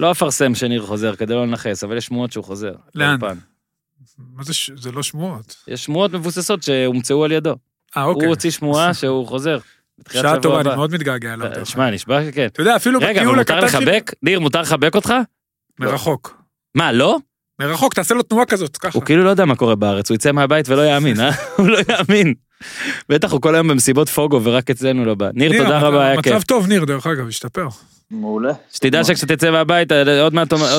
לא אפרסם שניר חוזר כדי לא לנכס, אבל יש שמועות שהוא חוזר. לאן? מה זה, זה לא שמועות. יש שמועות מבוססות שהומצאו על ידו. אה, הוא אוקיי. הוציא שמועה שהוא חוזר. שעה טובה. אני מאוד מתגעגע אליו. אה, שמע, נשבע שכן. אתה יודע, אפילו רגע, בטיול מותר הקטן שלי... לחבק? ניר, מותר לחבק אותך? מרחוק. מה, לא? מרחוק, תעשה לו תנועה כזאת, ככה. הוא כאילו לא יודע מה קורה בארץ, הוא יצא מהבית ולא יאמין, אה? הוא לא יאמין. בטח הוא כל היום במסיבות פוגו ורק אצלנו לא בא. ניר, תודה רבה, היה כיף. מצב טוב, ניר, דרך אגב, השתפר. מעולה. שתדע שכשאתה תצא מהבית, אה, עוד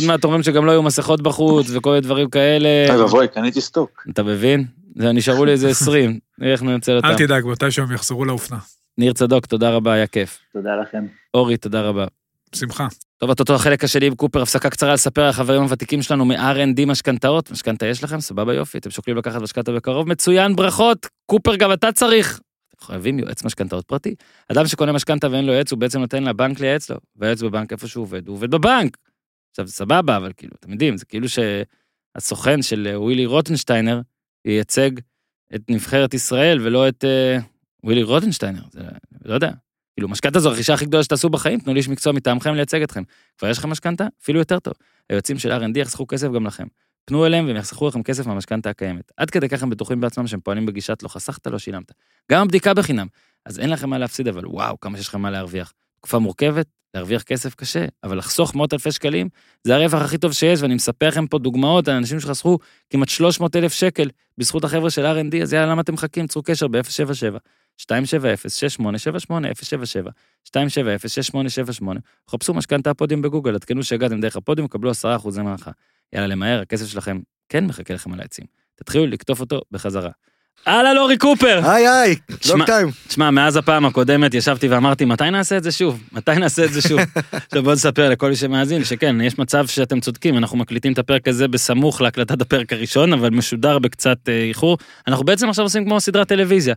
מעט אומרים שגם לא יהיו מסכות בחוץ וכל מיני דברים כאלה. אוי ואבוי, קניתי סטוק. אתה מבין? זה- נשארו לי איזה 20, נראה איך ננצל אותם. אל תדאג, מתישהו הם יחזרו לאופנה. ניר צדוק, תודה רבה, היה כיף. תודה לכם. אורי, תודה רבה. בשמחה. טוב, אותו החלק השני עם קופר, הפסקה קצרה לספר על החברים הוותיקים שלנו מ-R&D משכנתאות. משכנתה יש לכם? סבבה יופי, אתם שוקלים לקחת משכנתה בקרוב? מצוין, ברכות. קופר, גם אתה צריך. חייבים יועץ משכנתאות פרטי. אדם שקונה משכנתה ואין לו יועץ, הוא בעצם נותן לבנק לייעץ לו. והיועץ בבנק איפה שהוא עובד, הוא עובד בבנק. עכשיו, סבבה, אבל כאילו, אתם יודעים, זה כאילו שהסוכן של אה, ווילי רוטנשטיינר ייצג את נבחרת ישראל ולא את אה, ווילי רוטנשטיינר. זה, לא יודע. כאילו, משכנתה זו הרכישה הכי גדולה שתעשו בחיים, תנו לי איש מקצוע מטעמכם לייצג אתכם. כבר יש לכם משכנתה? אפילו יותר טוב. היועצים של R&D יחסכו כסף גם לכם. פנו אליהם והם יחסכו לכם כסף מהמשכנתה הקיימת. עד כדי כך הם בטוחים בעצמם שהם פועלים בגישת לא חסכת, לא שילמת. גם הבדיקה בחינם. אז אין לכם מה להפסיד, אבל וואו, כמה שיש לכם מה להרוויח. תקופה מורכבת, להרוויח כסף קשה, אבל לחסוך מאות אלפי שקלים, זה הרווח הכי טוב שיש, ואני מספר לכם פה דוגמאות על אנשים שחסכו כמעט 300 אלף שקל בזכות החבר'ה של R&D, אז יאללה, למה אתם מחכים? צרו קשר ב-077, 270-6878, 077, 270-6878, חפשו משכנתה הפודיום בגוגל, עדכנו שהגעתם דרך הפודיום, קבלו 10% הנחה. יאללה, למהר, הכסף שלכם כן מחכה לכם על העצים. תתחילו לקטוף אותו בחזרה. אהלן, אורי קופר! היי היי, לונג טיים. תשמע, מאז הפעם הקודמת ישבתי ואמרתי, מתי נעשה את זה שוב? מתי נעשה את זה שוב? עכשיו בוא נספר לכל מי שמאזין, שכן, יש מצב שאתם צודקים, אנחנו מקליטים את הפרק הזה בסמוך להקלטת הפרק הראשון, אבל משודר בקצת אה, איחור. אנחנו בעצם עכשיו עושים כמו סדרת טלוויזיה.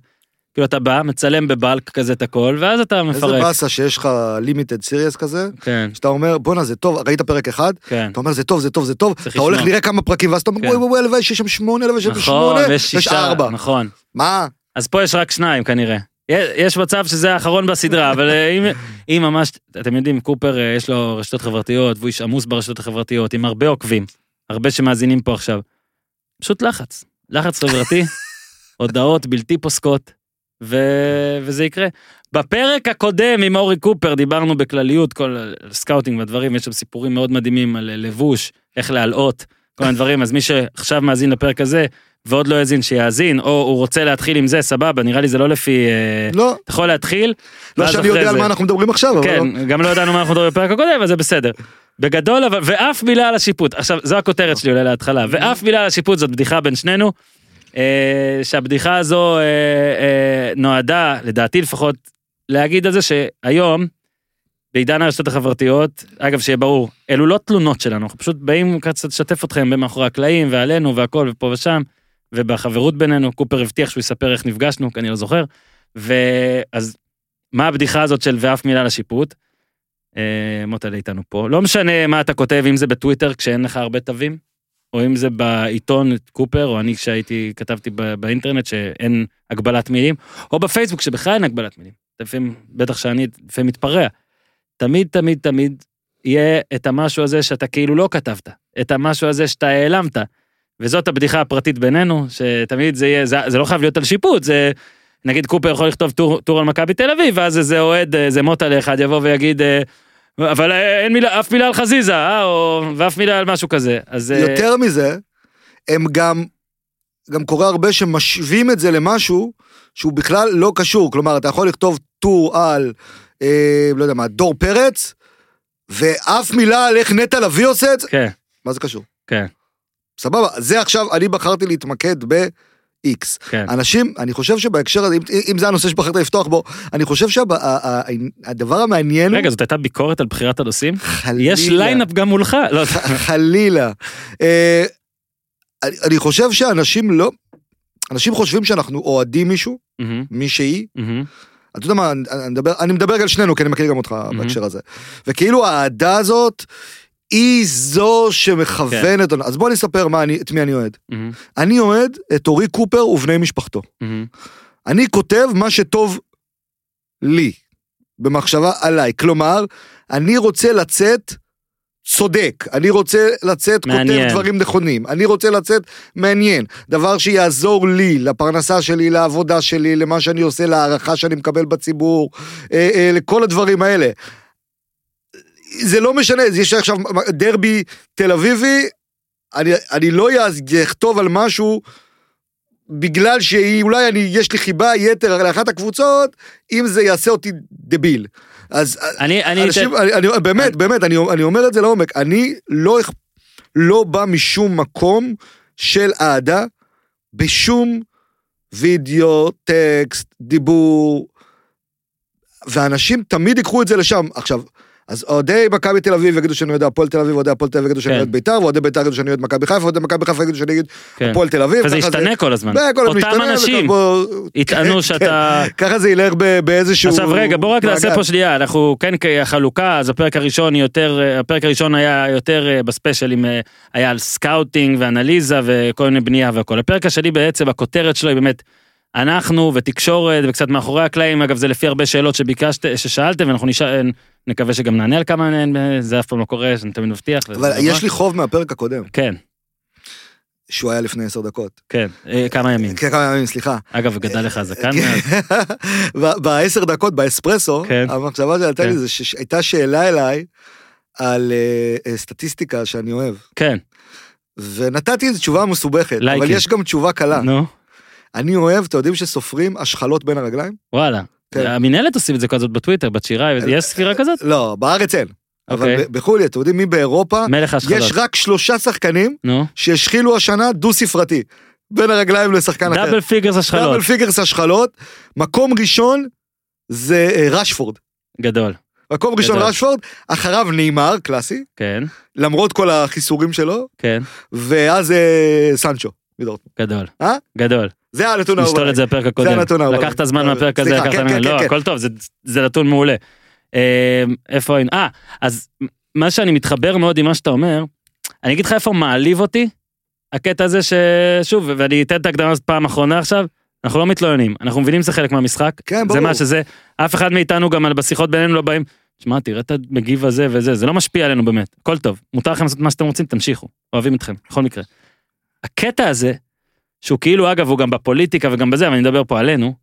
כאילו אתה בא, מצלם בבלק כזה את הכל, ואז אתה איזה מפרק. באסה שיש לך לימיטד סיריוס כזה, כן, שאתה אומר בואנה זה טוב, ראית פרק אחד, כן. אתה אומר זה טוב זה טוב זה טוב, אתה הולך. נראה כמה פרקים ואז אתה אומר כן. וואי וואי וואי הלוואי שיש שם שמונה, הלוואי שיש שם נכון, שמונה, יש ארבע. נכון. מה? אז פה יש רק שניים כנראה. יש מצב שזה האחרון בסדרה, אבל אה, אם, אם ממש, אתם יודעים, קופר אה, יש לו רשתות חברתיות, והוא איש עמוס ברשתות החברתיות, עם הרבה עוקבים, הרבה שמאזינים פה עכשיו. פשוט לחץ, לחץ חברתי, הודעות בלתי פוסקות, ו... וזה יקרה. בפרק הקודם עם אורי קופר דיברנו בכלליות, כל הסקאוטינג והדברים, יש שם סיפורים מאוד מדהימים על לבוש, איך להיראות. כל מיני דברים, אז מי שעכשיו מאזין לפרק הזה, ועוד לא האזין, שיאזין, או הוא רוצה להתחיל עם זה, סבבה, נראה לי זה לא לפי... אה, לא, אתה יכול להתחיל, לא שאני יודע על זה- מה אנחנו מדברים עכשיו, אבל לא. כן, גם לא ידענו מה אנחנו מדברים בפרק הקודם, אבל זה בסדר. בגדול, אבל, ואף מילה על השיפוט. עכשיו, זו הכותרת שלי אולי להתחלה, ואף מילה על השיפוט זאת בדיחה בין שנינו, אה, שהבדיחה הזו אה, אה, נועדה, לדעתי לפחות, להגיד על זה שהיום, בעידן הרשתות החברתיות, אגב, שיהיה ברור, אלו לא תלונות שלנו, אנחנו פשוט באים קצת לשתף אתכם במאחורי הקלעים, ועלינו, והכל, ופה ושם, ובחברות בינינו, קופר הבטיח שהוא יספר איך נפגשנו, כי אני לא זוכר, ואז מה הבדיחה הזאת של ואף מילה לשיפוט? אה, מוטלה איתנו פה. לא משנה מה אתה כותב, אם זה בטוויטר כשאין לך הרבה תווים, או אם זה בעיתון קופר, או אני כשהייתי, כתבתי באינטרנט שאין הגבלת מילים, או בפייסבוק שבכלל אין הגבלת מילים. לפעמים, בטח שאני לפעמים מתפרע. תמיד, תמיד, תמיד יהיה את המשהו הזה שאתה כאילו לא כתבת, את המשהו הזה שאתה העלמת. וזאת הבדיחה הפרטית בינינו, שתמיד זה יהיה, זה, זה לא חייב להיות על שיפוט, זה... נגיד קופר יכול לכתוב טור, טור על מכבי תל אביב, ואז איזה אוהד, איזה מוטלה אחד יבוא ויגיד, אה, אבל אה, אין מילה, אף מילה על חזיזה, אה, או, ואף מילה על משהו כזה. אז... אה, יותר מזה, הם גם, גם קורה הרבה שמשווים את זה למשהו שהוא בכלל לא קשור. כלומר, אתה יכול לכתוב טור על, אה, לא יודע מה, דור פרץ, ואף מילה על איך נטע לביא עושה את זה. כן, מה זה קשור? כן, סבבה, זה עכשיו, אני בחרתי להתמקד ב-X. כן. אנשים, אני חושב שבהקשר הזה, אם, אם זה הנושא שבחרת לפתוח בו, אני חושב שהדבר המעניין רגע, זאת הייתה ביקורת על בחירת הנושאים? חלילה, יש lineup גם מולך? לא, חלילה. אה, אני, חושב שאנשים לא, אנשים חושבים שאנחנו אוהדים מישהו, מהמם, מישהי, מהמם, אתה יודע מה, אני, מדבר, אני מדבר על שנינו, כי אני מכיר גם אותך. בהקשר הזה. וכאילו האהדה הזאת, היא זו שמכוונת אותנו. אז בוא אני אספר מה אני, את מי אני אוהד. מהמם, אני אוהד את אורי קופר ובני משפחתו. מהמם. אני כותב מה שטוב לי, במחשבה עליי. כלומר, אני רוצה לצאת צודק, אני רוצה לצאת מעניין. כותב דברים נכונים, אני רוצה לצאת מעניין, דבר שיעזור לי, לפרנסה שלי, לעבודה שלי, למה שאני עושה, להערכה שאני מקבל בציבור, אה, אה, לכל הדברים האלה. זה לא משנה, יש עכשיו דרבי תל אביבי, אני, אני לא אכתוב על משהו בגלל שאולי אני, יש לי חיבה יתר לאחת הקבוצות, אם זה יעשה אותי דביל. אז אני, אני, אנשים, אני, אני, באמת, באמת, אני, אני אומר את זה לעומק, אני לא, לא בא משום מקום של אהדה, בשום וידאו, טקסט, דיבור, ואנשים תמיד ייקחו את זה לשם. עכשיו, אז אוהדי מכבי תל אביב יגידו שאני אוהד הפועל תל אביב, אוהדי הפועל תל אביב יגידו שאני כן. אוהד בית"ר, ואוהדי בית"ר יגידו שאני אוהד מכבי חיפה, ואוהדי מכבי חיפה יגידו שאני אוהד כן. הפועל תל אביב. וזה ישתנה כל הזמן. אותם אנשים יטענו כן, שאתה... ככה זה ילך באיזשהו... עכשיו רגע, בוא רק נעשה. פה שנייה, אנחנו כן החלוקה, אז הפרק הראשון יותר, הפרק הראשון היה יותר אה, בספיישל עם, אה, היה על סקאוטינג ואנליזה וכל מיני בנייה והכל. הפרק השני בעצם, הכותרת שלו היא באמת, אנחנו ותקשורת וקצת מאחורי הקלעים, אגב זה לפי הרבה שאלות שביקשת, ששאלתם, ואנחנו נשאל, נקווה שגם נענה על כמה מהן, אה, זה אף פעם לא קורה, שאני תמיד מבטיח. אבל דבר. יש לי חוב מהפרק הקודם, כן, שהוא היה לפני עשר דקות. כן, אה, כמה ימים. כן, כמה ימים, סליחה. אגב, גדל לך הזקן כן. מאז. בעשר דקות באספרסו, כן. המחשבה שעלתה לי כן. זה שהייתה שאלה אליי על אה, אה, סטטיסטיקה שאני אוהב. כן, ונתתי איזו תשובה מסובכת, אבל. יש גם תשובה קלה. נו, אני אוהב, אתם יודעים שסופרים השחלות בין הרגליים? וואלה. כן. המינהלת עושים את זה כזאת בטוויטר, בת שיראי, יש ספירה כזאת? לא, בארץ אין. אבל אוקיי. ב- בחו"ל, אתם יודעים מי באירופה? מלך ההשחלות. יש רק שלושה שחקנים נו, שהשחילו השנה דו-ספרתי. בין הרגליים לשחקן אחר. double figures השחלות. double figures השחלות. מקום ראשון זה אה, רשפורד. גדול, מקום ראשון גדול. רשפורד, אחריו נאמר, קלאסי, כן, למרות כל החיסורים שלו, כן, ואז אה, סנצ'ו. מדורטמונד. גדול. אה? גדול. זה הנתון האהוב נשתול. את זה בפרק הקודם. הנתון האהוב לקחת. זמן מהפרק הזה, סליחה, לקחת כן, ממנו. כן, לא, כן. הכל טוב, זה- זה נתון מעולה. אה, איפה היינו? אה, אז מה שאני מתחבר מאוד עם מה שאתה אומר, אני אגיד לך איפה מעליב אותי, הקטע הזה ששוב, ואני אתן את ההקדמה הזאת פעם אחרונה עכשיו, אנחנו לא מתלוננים, אנחנו מבינים שזה חלק מהמשחק. כן, זה ברור. מה שזה, אף אחד מאיתנו גם בשיחות בינינו לא באים, שמע, תראה את המגיב הזה וזה, זה לא משפיע עלינו באמת, הכל טוב, מותר לכם לעשות מה שאתם רוצים, תמשיכו, אוהבים אתכם, בכל מקרה. הקטע הזה, שהוא כאילו, אגב, הוא גם בפוליטיקה וגם בזה, אבל אני מדבר פה עלינו,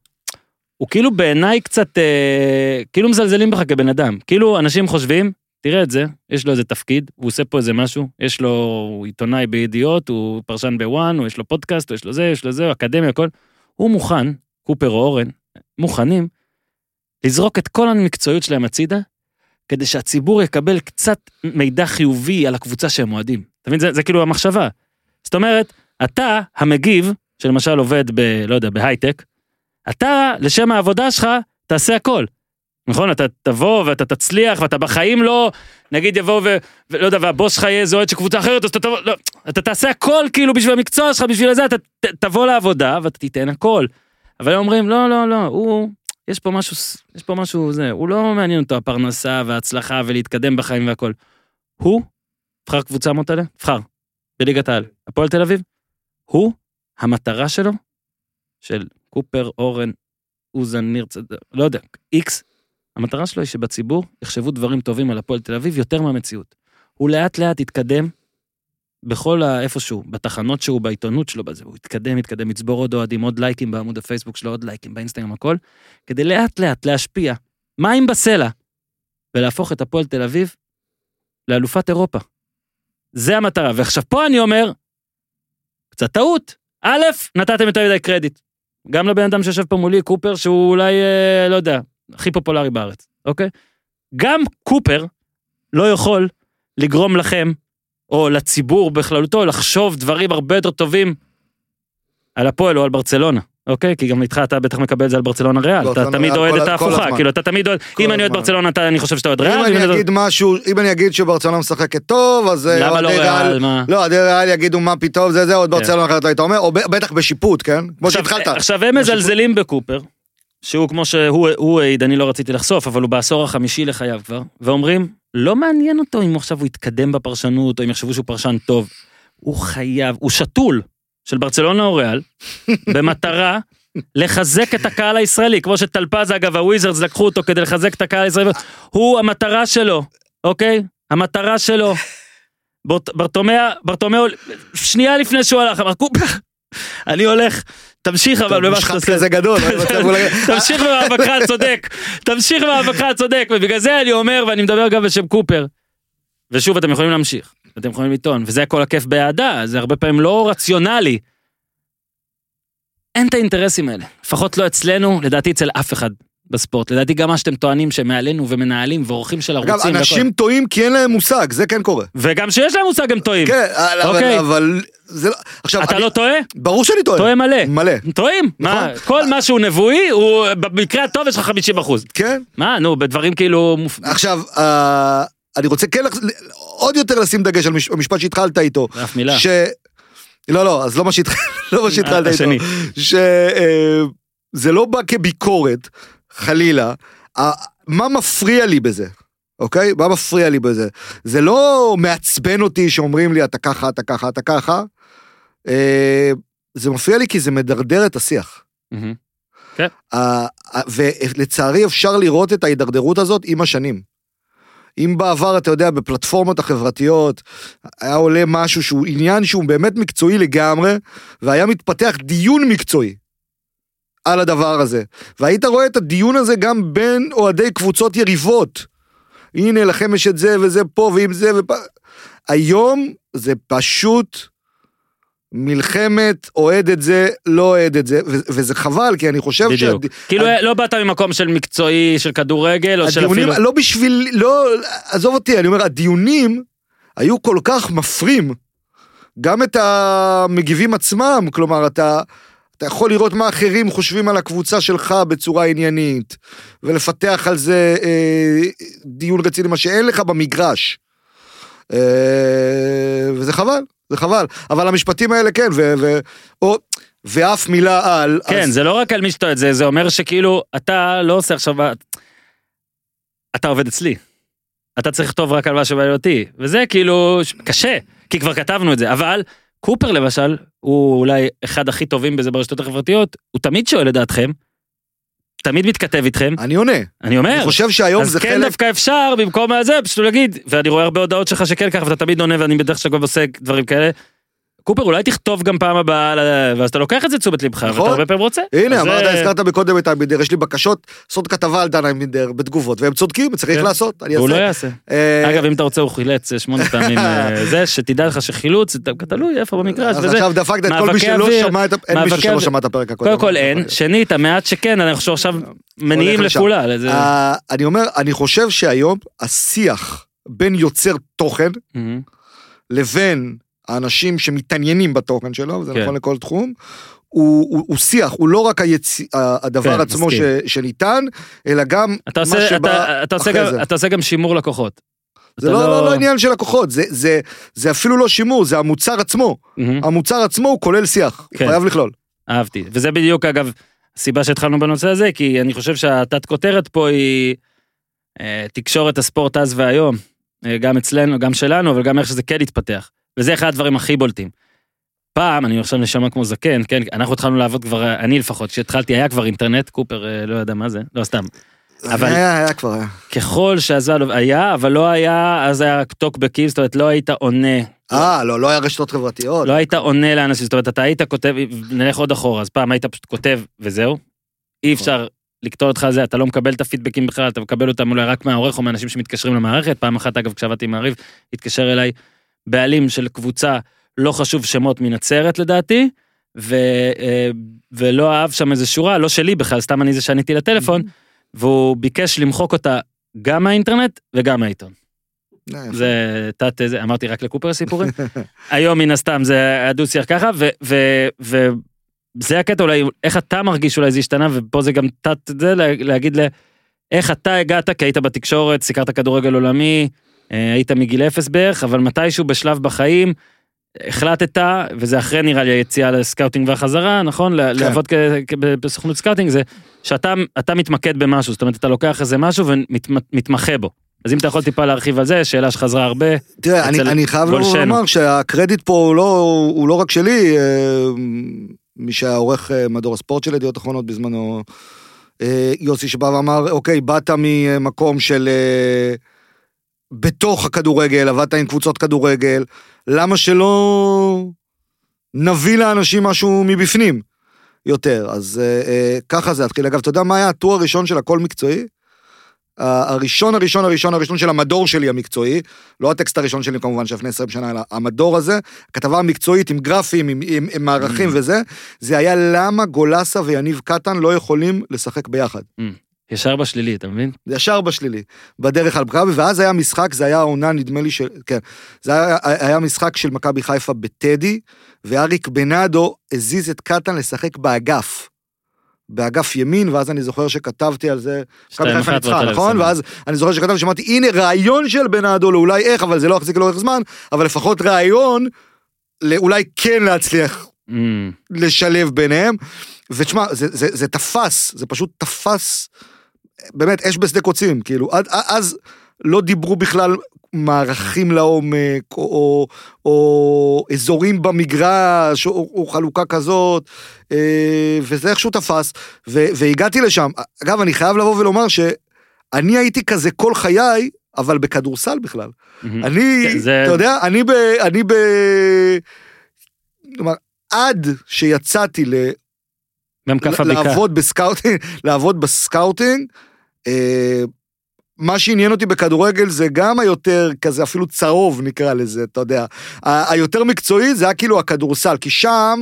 הוא כאילו בעיניי קצת, אה, כאילו מזלזלים בך כבן אדם. כאילו אנשים חושבים, תראה את זה, יש לו איזה תפקיד, הוא עושה פה איזה משהו, יש לו, הוא עיתונאי בידיעות, הוא פרשן בוואן, הוא יש לו פודקאסט, יש לו זה, יש לו זה, אקדמיה, הכל. הוא מוכן, קופר או אורן, מוכנים לזרוק את כל המקצועיות שלהם הצידה, כדי שהציבור יקבל קצת מידע חיובי על הקבוצה שהם אוהדים. אתה מבין? זה, זה כאילו המחשבה. זאת אומרת, אתה, המגיב, שלמשל עובד ב... לא יודע, בהייטק, אתה, לשם העבודה שלך, תעשה הכל. נכון? אתה תבוא ואתה תצליח ואתה בחיים לא, נגיד יבוא ו... ולא יודע, והבוס שלך יהיה איזה אוהד של קבוצה אחרת, אז אתה תבוא, לא, אתה תעשה הכל כאילו בשביל המקצוע שלך, בשביל זה, אתה ת, תבוא לעבודה ואתה תיתן הכל. אבל הם אומרים, לא, לא, לא, הוא, יש פה משהו, יש פה משהו, זה, הוא לא מעניין אותו הפרנסה וההצלחה ולהתקדם בחיים והכל. הוא, בחר קבוצה מוטלה, בחר, בליגת העל, הפועל תל אביב, הוא, המטרה שלו, של קופר, אורן, אוזן, ניר צדק, לא יודע, איקס, המטרה שלו היא שבציבור יחשבו דברים טובים על הפועל תל אביב יותר מהמציאות. הוא לאט לאט יתקדם בכל ה... איפשהו, בתחנות שהוא, בעיתונות שלו, בזה, הוא יתקדם, יתקדם, יצבור עוד אוהדים, עוד לייקים בעמוד הפייסבוק שלו, עוד לייקים באינסטגרם, הכל, כדי לאט לאט להשפיע, מים בסלע, ולהפוך את הפועל תל אביב לאלופת אירופה. זה המטרה. ועכשיו פה אני אומר, קצת טעות. א', נתתם יותר מדי קרדיט. גם לבן אדם שיושב פה מולי, קופר, שהוא אולי, אה, לא יודע, הכי פופולרי בארץ, אוקיי? גם קופר לא יכול לגרום לכם, או לציבור בכללותו, לחשוב דברים הרבה יותר טובים על הפועל או על ברצלונה. אוקיי? כי גם איתך אתה בטח מקבל את זה על ברצלונה ריאל, אתה ברצלונה תמיד אוהד את ההפוכה. כאילו אתה תמיד אוהד, אם אני אוהד. ברצלונה אתה- אני חושב שאתה אוהד אם ריאל, אני ואם אתה- אגיד משהו, אם אני אגיד שברצלונה משחקת טוב, אז אה, למה לא ריאל, מה? לא, אוהדי ריאל יגידו מה פתאום, זה זה, עוד כן. ברצלונה אחרת לא היית אומר, או בטח בשיפוט, כן? כמו שהתחלת. עכשיו הם מזלזלים בקופר, שהוא כמו שהוא הוא העיד, אני לא רציתי לחשוף, אבל הוא בעשור החמישי לחייו כבר, ואומרים, לא מעניין אותו אם עכשיו הוא יתקדם בפרשנות, או אם יחשבו שהוא פרשן טוב. הוא חייב, הוא שתול של ברצלונה או ריאל, במטרה לחזק את הקהל הישראלי, כמו שטלפז, אגב, הוויזרדס לקחו אותו כדי לחזק את הקהל הישראלי, הוא המטרה שלו, אוקיי? המטרה שלו. ברט- ברטומאו, ברטומאו, שנייה לפני שהוא הלך, אמר, קופר, אני הולך, תמשיך אבל במה שאתה עושה. כזה גדול. תמשיך במאבקך הצודק, תמשיך במאבקך הצודק, ובגלל זה אני אומר, ואני מדבר גם בשם קופר. ושוב, אתם יכולים להמשיך, אתם יכולים לטעון, וזה כל הכיף באהדה, זה הרבה פעמים לא רציונלי. אין את האינטרסים האלה, לפחות לא אצלנו, לדעתי אצל אף אחד בספורט. לדעתי גם מה שאתם טוענים שמעלינו ומנהלים ועורכים של ערוצים. אגב. אנשים טועים כי אין להם מושג, זה כן קורה. וגם שיש להם מושג הם טועים. כן, אבל- אוקיי. אבל זה לא... עכשיו, אתה אני- לא טועה? ברור שאני טועה. טועה מלא. מלא. טועים. מה, כל מה שהוא נבואי, הוא במקרה הטוב יש לך 50 אחוז. כן. מה, נו, בדברים כאילו... עכשיו, אה, אני רוצה כן לח- עוד יותר לשים דגש על מש- המשפט שהתחלת איתו. אף מילה. ש... לא, לא, אז לא מה לא שהתחלת השני. איתו. שזה לא בא כביקורת, חלילה. מה מפריע לי בזה? אוקיי? מה מפריע לי בזה? זה לא מעצבן אותי שאומרים לי אתה ככה, אתה ככה, אתה ככה. אה, זה מפריע לי כי זה מדרדר את השיח. ה- ולצערי אפשר לראות את ההידרדרות הזאת עם השנים. אם בעבר, אתה יודע, בפלטפורמות החברתיות, היה עולה משהו שהוא עניין שהוא באמת מקצועי לגמרי, והיה מתפתח דיון מקצועי על הדבר הזה. והיית רואה את הדיון הזה גם בין אוהדי קבוצות יריבות. הנה, לכם יש את זה וזה פה ועם זה ופה. היום זה פשוט מלחמת אוהד את זה, לא אוהד את זה, ו- וזה חבל, כי אני חושב בדיוק. כאילו לא באת ממקום של מקצועי, של כדורגל, או של אפילו... לא בשביל, לא, עזוב אותי, אני אומר, הדיונים היו כל כך מפרים, גם את המגיבים עצמם, כלומר, אתה, אתה יכול לראות מה אחרים חושבים על הקבוצה שלך בצורה עניינית, ולפתח על זה אה, דיון רציני, מה שאין לך במגרש. אה, וזה חבל, זה חבל. אבל המשפטים האלה כן, ו, ו, או, ואף מילה על... כן, אז, זה לא רק על מי שאתה... זה זה אומר שכאילו, אתה לא עושה עכשיו... אתה עובד אצלי. אתה צריך לכתוב רק על מה שבא אותי. וזה כאילו קשה, כי כבר כתבנו את זה. אבל קופר למשל, הוא אולי אחד הכי טובים בזה ברשתות החברתיות, הוא תמיד שואל את דעתכם, תמיד מתכתב איתכם. אני עונה. אני אומר. אני חושב שהיום אז זה כן חלק... דווקא אפשר במקום הזה פשוט להגיד ואני רואה הרבה הודעות שלך שכן ככה ואתה תמיד עונה ואני בדרך כלל עושה דברים כאלה. קופר, אולי תכתוב גם פעם הבאה, ואז אתה לוקח את זה לתשומת לבך, ואתה נכון. הרבה פעמים רוצה. הנה, אמרת, זה- הזכרת מקודם את אייבינדר, יש לי בקשות לעשות כתבה על דן אייבינדר בתגובות, והם צודקים, צריך כן. לעשות, אני והוא לא. יעשה. אה, אגב, אם אתה רוצה, הוא חילץ אה, שמונה פעמים אה, זה, שתדע לך שחילוץ, תלוי איפה במגרש, אז. עכשיו דפקת את כל מי שלא שמע את. אין מישהו שלא. שמע את הפרק הקודם. קודם כל אין, שנית, המעט שכן, אנחנו עכשיו מניעים אה, אני אומר, אני חושב שהיום השיח בין יוצר תוכן. לבין האנשים שמתעניינים בתוכן שלו, וזה כן. נכון לכל תחום, הוא, הוא, הוא שיח, הוא לא רק היצ... הדבר כן, עצמו ש. שניתן, אלא גם אתה מה עושה- שבא אתה- אתה עושה אחרי גם- זה. אתה עושה גם שימור לקוחות. זה אתה לא, לא, לא עניין של לקוחות, זה, זה, זה אפילו לא שימור, זה המוצר עצמו. מהמם. המוצר עצמו הוא כולל שיח, כן. הוא חייב לכלול. אהבתי. וזה בדיוק, אגב, הסיבה שהתחלנו בנושא הזה, כי אני חושב שהתת כותרת פה היא אה, תקשורת הספורט אז והיום. אה, גם אצלנו, גם שלנו, אבל גם איך שזה כן התפתח. וזה אחד הדברים הכי בולטים. פעם, אני עכשיו נשמע כמו זקן, כן, אנחנו התחלנו לעבוד כבר, אני לפחות, כשהתחלתי היה כבר אינטרנט, קופר אה, לא יודע מה זה, לא סתם. אבל- היה, היה כבר, היה. ככל שהזמן היה, אבל לא היה, אז היה טוקבקים, זאת אומרת, לא היית עונה אה, לא, לא היה רשתות חברתיות. לא היית עונה לאנשים, זאת אומרת, אתה היית כותב, נלך עוד אחורה, אז פעם היית פשוט כותב וזהו. אי אפשר לקטוע אותך על זה, אתה לא מקבל את הפידבקים בכלל, אתה מקבל אותם אולי רק מהעורך או מאנשים שמתקשרים למערכת. פעם אחת, אגב, כשעבדתי עם מעריב, התקשר אליי בעלים של קבוצה, לא חשוב שמות מנצרת לדעתי, ו, אה, ולא אהב שם איזה שורה, לא שלי בכלל, סתם אני זה שעניתי לטלפון, והוא ביקש למחוק אותה גם מהאינטרנט וגם מהעיתון. זה תת זה אמרתי רק לקופר סיפורים. היום מן הסתם זה היה דו שיח ככה וזה הקטע אולי איך אתה מרגיש אולי זה השתנה ופה זה גם תת זה לה- להגיד ל... איך אתה הגעת כי היית בתקשורת סיקרת כדורגל עולמי היית מגיל אפס בערך אבל מתישהו בשלב בחיים החלטת וזה אחרי נראה לי היציאה לסקאוטינג והחזרה נכון כן. לעבוד בסוכנות סקאוטינג זה שאתה אתה מתמקד במשהו זאת אומרת אתה לוקח איזה משהו ומתמחה בו. אז אם אתה יכול טיפה להרחיב על זה שאלה שחזרה הרבה תראה, אני, אני חייב גולשנו. ולומר שהקרדיט פה הוא לא, הוא לא רק שלי, אה, מי שהיה עורך אה, מדור הספורט של ידיעות אחרונות בזמנו, אה, יוסי שבא ואמר, אוקיי, באת ממקום של... בתוך הכדורגל, עבדת עם קבוצות כדורגל, למה שלא נביא לאנשים משהו מבפנים יותר? אז אה, אה, ככה זה התחיל. אגב, אתה יודע מה היה הטור הראשון של הכל מקצועי? הראשון, הראשון, הראשון, הראשון של המדור שלי המקצועי, לא הטקסט הראשון שלי כמובן, של לפני 20 שנה, אלא המדור הזה, הכתבה המקצועית עם גרפים, עם, עם, עם מערכים וזה, זה היה למה גולסה ויניב קטן לא יכולים לשחק ביחד. ישר בשלילי אתה מבין? ישר בשלילי, בדרך על מכבי, ואז היה משחק, זה היה העונה, נדמה לי, של, כן, זה היה, היה משחק של מכבי חיפה בטדי, ואריק בנאדו הזיז את קטן לשחק באגף. באגף ימין, ואז אני זוכר שכתבתי על זה, מכבי חיפה ניצחה, נכון? ואז אני זוכר שכתבתי, שאמרתי, הנה רעיון של בנאדו לאולי איך, אבל זה לא יחזיק לאורך זמן, אבל לפחות רעיון, לאולי כן להצליח אמ, לשלב ביניהם. ותשמע, זה, זה, זה תפס, זה פשוט תפס, באמת, אש בשדה קוצים, כאילו, עד, אז לא דיברו בכלל מערכים לעומק, או, או, או אזורים במגרש, או, או חלוקה כזאת, אה, וזה איכשהו תפס, ו, והגעתי לשם. אגב, אני חייב לבוא ולומר שאני הייתי כזה כל חיי, אבל בכדורסל בכלל. אמ. אני, כן, זה- אתה יודע, אני ב... אני ב... כלומר, עד שיצאתי ל... הבקעה. לעבוד בסקאוטינג, לעבוד בסקאוטינג, מה שעניין אותי בכדורגל זה גם היותר כזה אפילו צהוב נקרא לזה, אתה יודע. היותר מקצועי זה היה כאילו הכדורסל, כי שם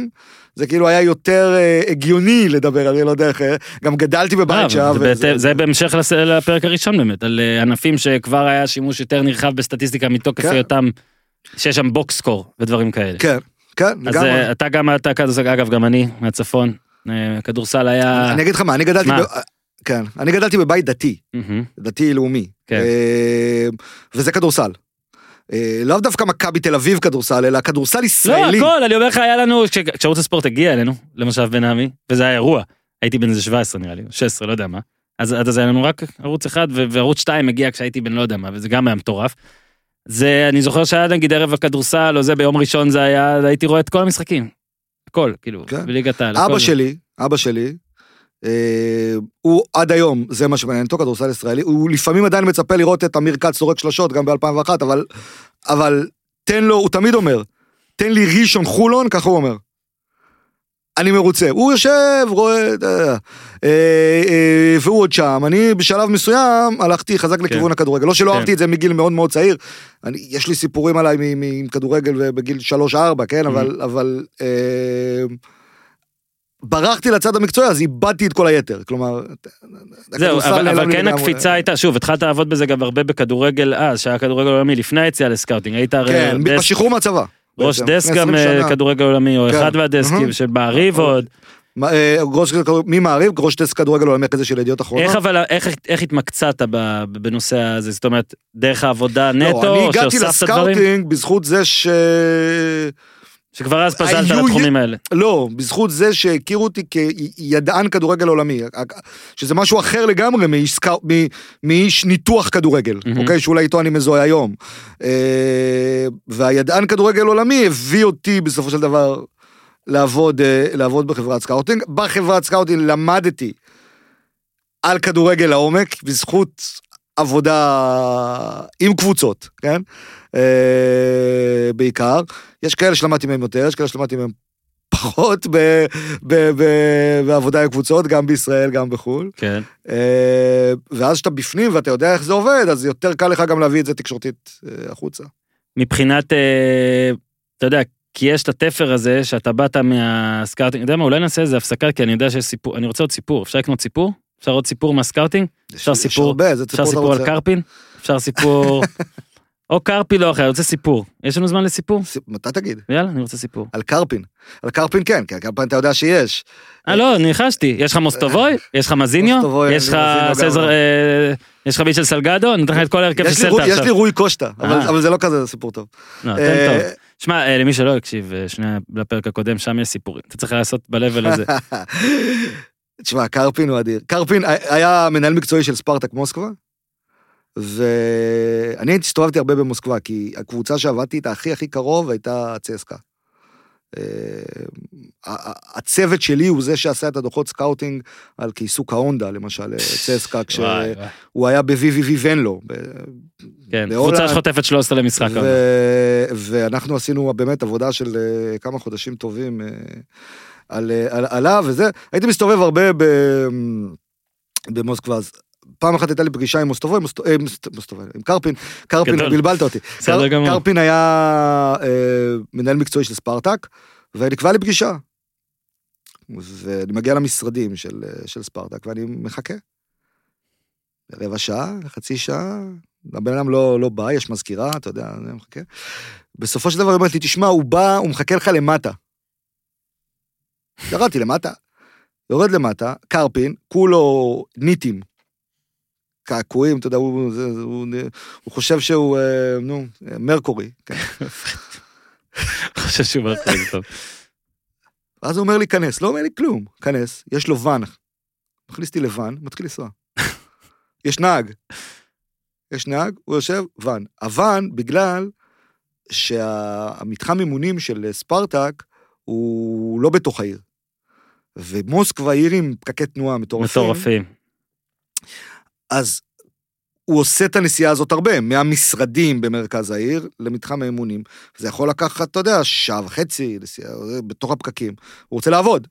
זה כאילו היה יותר אה, הגיוני לדבר, אני לא יודע איך, אה, גם גדלתי אה, בבית שם. זה וזה- בהתאם- זה בהמשך לס- לפרק הראשון באמת, על אה, ענפים שכבר היה שימוש יותר נרחב בסטטיסטיקה מתוקף כן. היותם, שיש שם box score ודברים כאלה. כן, כן, אז לגמרי. אה, אתה גם, אתה כדורסל, אגב גם אני מהצפון, אה, כדורסל היה... אני אגיד לך מה, אני גדלתי, מה? ב... כן, אני גדלתי בבית דתי, מהמם. דתי לאומי, כן. אה, וזה כדורסל. אה, לאו דווקא מכבי תל אביב כדורסל, אלא כדורסל לא, ישראלי. הכל, אני אומר לך, היה לנו, כש- כשערוץ הספורט הגיע אלינו, למושב בן עמי, וזה היה אירוע, הייתי בן איזה 17 נראה לי, 16, לא יודע מה. אז עד אז היה לנו רק ערוץ אחד, וערוץ 2 הגיע כשהייתי בן לא יודע מה, וזה גם היה מטורף. זה, אני זוכר שהיה נגיד ערב הכדורסל, או זה ביום ראשון זה היה, הייתי רואה את כל המשחקים. הכל, כאילו, כן. בליגת העל. אבא. שלי, אבא שלי, הוא עד היום, זה מה שמעניין אותו, כדורסל ישראלי, הוא לפעמים עדיין מצפה לראות את אמיר כץ זורק שלושות גם ב-2001, אבל, אבל תן לו, הוא תמיד אומר, תן לי ראשון חולון, ככה הוא אומר. אני מרוצה. הוא יושב, רואה, יודע, אה, אה, והוא עוד שם. אני בשלב מסוים הלכתי חזק לכיוון הכדורגל. לא שלא כן. אהבתי את זה מגיל מאוד מאוד צעיר. אני, יש לי סיפורים עליי עם כדורגל בגיל 3-4, כן? אבל, אבל אה, ברחתי לצד המקצועי, אז איבדתי את כל היתר. כלומר, זהו, אבל, אבל כן. הקפיצה הייתה, שוב, התחלת לעבוד בזה גם הרבה בכדורגל אז, שהיה כדורגל עולמי לפני היציאה לסקאוטינג, היית הרי כן, דסק- בשחרור מהצבא. ראש בעצם, דסק גם 20 אה. כדורגל עולמי, או כן. אחד מהדסקים. של מעריב עוד. מה, אה, ראש ממעריב, ראש טסט כדורגל עולמי כזה של ידיעות אחרונות. איך אבל, איך, איך התמקצעת בנושא הזה? זאת אומרת, דרך העבודה נטו, לא, אני הגעתי? לסקאוטינג בזכות זה ש... שכבר אז פזלת היו- לתחומים האלה. לא, בזכות זה שהכירו אותי כידען כדורגל עולמי, שזה משהו אחר לגמרי מאיש, מאיש ניתוח כדורגל, מהמם. אוקיי? שאולי איתו אני מזוהה היום. אה, והידען כדורגל עולמי הביא אותי בסופו של דבר לעבוד, אה, לעבוד בחברת סקאוטינג. בחברת סקאוטינג למדתי על כדורגל לעומק, בזכות עבודה עם קבוצות, כן? אה, בעיקר. יש כאלה שלמדתי מהם יותר, יש כאלה שלמדתי מהם פחות ב, ב, ב, בעבודה עם קבוצות, גם בישראל, גם בחו"ל. כן. אה, ואז שאתה בפנים ואתה יודע איך זה עובד, אז יותר קל לך גם להביא את זה תקשורתית אה, החוצה. מבחינת, אה, אתה יודע, כי יש את התפר הזה, שאתה באת מהסקאוטינג, אתה יודע מה, אולי נעשה איזה הפסקה, כי אני יודע שיש סיפור, אני רוצה עוד סיפור, אפשר לקנות סיפור? אפשר עוד סיפור מהסקאוטינג? אפשר סיפור- הרבה, אפשר סיפור על? קרפין? אפשר סיפור... או קרפי לא אחר, אני רוצה סיפור. יש לנו זמן לסיפור? סיפ- מתי תגיד? יאללה, אני רוצה סיפור. על קרפין. על קרפין כן, כי על קרפין אתה יודע שיש. אה, לא, ניחשתי. יש לך מוסטובוי? יש לך מזיניו? מוסטובוי, יש לך סזר... לא. אה, יש לך מישל סלגדו? אני נותן לך את כל ההרכב של סלטה ויגו- יש לי עכשיו. רוי קושטה, אבל אה. אבל זה לא כזה סיפור טוב. לא, תן אה, טוב. שמע, אה, למי שלא הקשיב, אה, שנייה לפרק הקודם, שם יש סיפורים. אתה צריך לעשות ב-level הזה. תשמע, קרפין הוא אדיר. קרפין היה מנהל מקצועי של ספרטק מוסקבה, ואני הסתובבתי הרבה במוסקבה, כי הקבוצה שעבדתי איתה הכי הכי קרוב הייתה צסקה. אה, הצוות שלי הוא זה שעשה את הדוחות סקאוטינג על כיסוק ההונדה, למשל, אה, צסקה, כשהוא. היה ב-VVV ונלו. כן. קבוצה שחוטפת 13 למשחק. ואנחנו עשינו באמת עבודה של אה, כמה חודשים טובים על, על, עליו וזה. הייתי מסתובב הרבה. במוסקבה, פעם אחת הייתה לי פגישה עם מוסטובוי, מוסט... אה, מוסט... מוסטובוי, עם קרפין, קרפין. בלבלת אותי. קרפין היה אה, מנהל מקצועי של ספרטק, ונקבע לי פגישה. ואני מגיע למשרדים של, אה, של ספרטק, ואני מחכה. רבע שעה, חצי שעה, הבן אדם לא, לא בא, יש מזכירה, אתה יודע, אני מחכה. בסופו של דבר היא אומרת לי, תשמע, הוא בא, הוא מחכה לך למטה. ירדתי למטה, יורד למטה, קרפין, כולו ניטים. קעקועים, אתה יודע, הוא, זה, זה, הוא, הוא חושב שהוא, אה, נו, מרקורי. כן. חושב שהוא מרחיב טוב. ואז הוא אומר לי, כנס, לא אומר לי כלום, כנס, יש לו ואן. מכניס אותי לואן, מתחיל לנסוע. יש נהג. יש נהג, הוא יושב, ואן. הוואן, בגלל שהמתחם אימונים של ספרטק הוא לא בתוך העיר. ומוסקבה עיר עם פקקי תנועה מטורפים. מטורפים. אז הוא עושה את הנסיעה הזאת הרבה, מהמשרדים במרכז העיר למתחם האימונים. זה יכול לקחת, אתה יודע, שעה וחצי נסיעה, בתוך הפקקים. הוא רוצה לעבוד.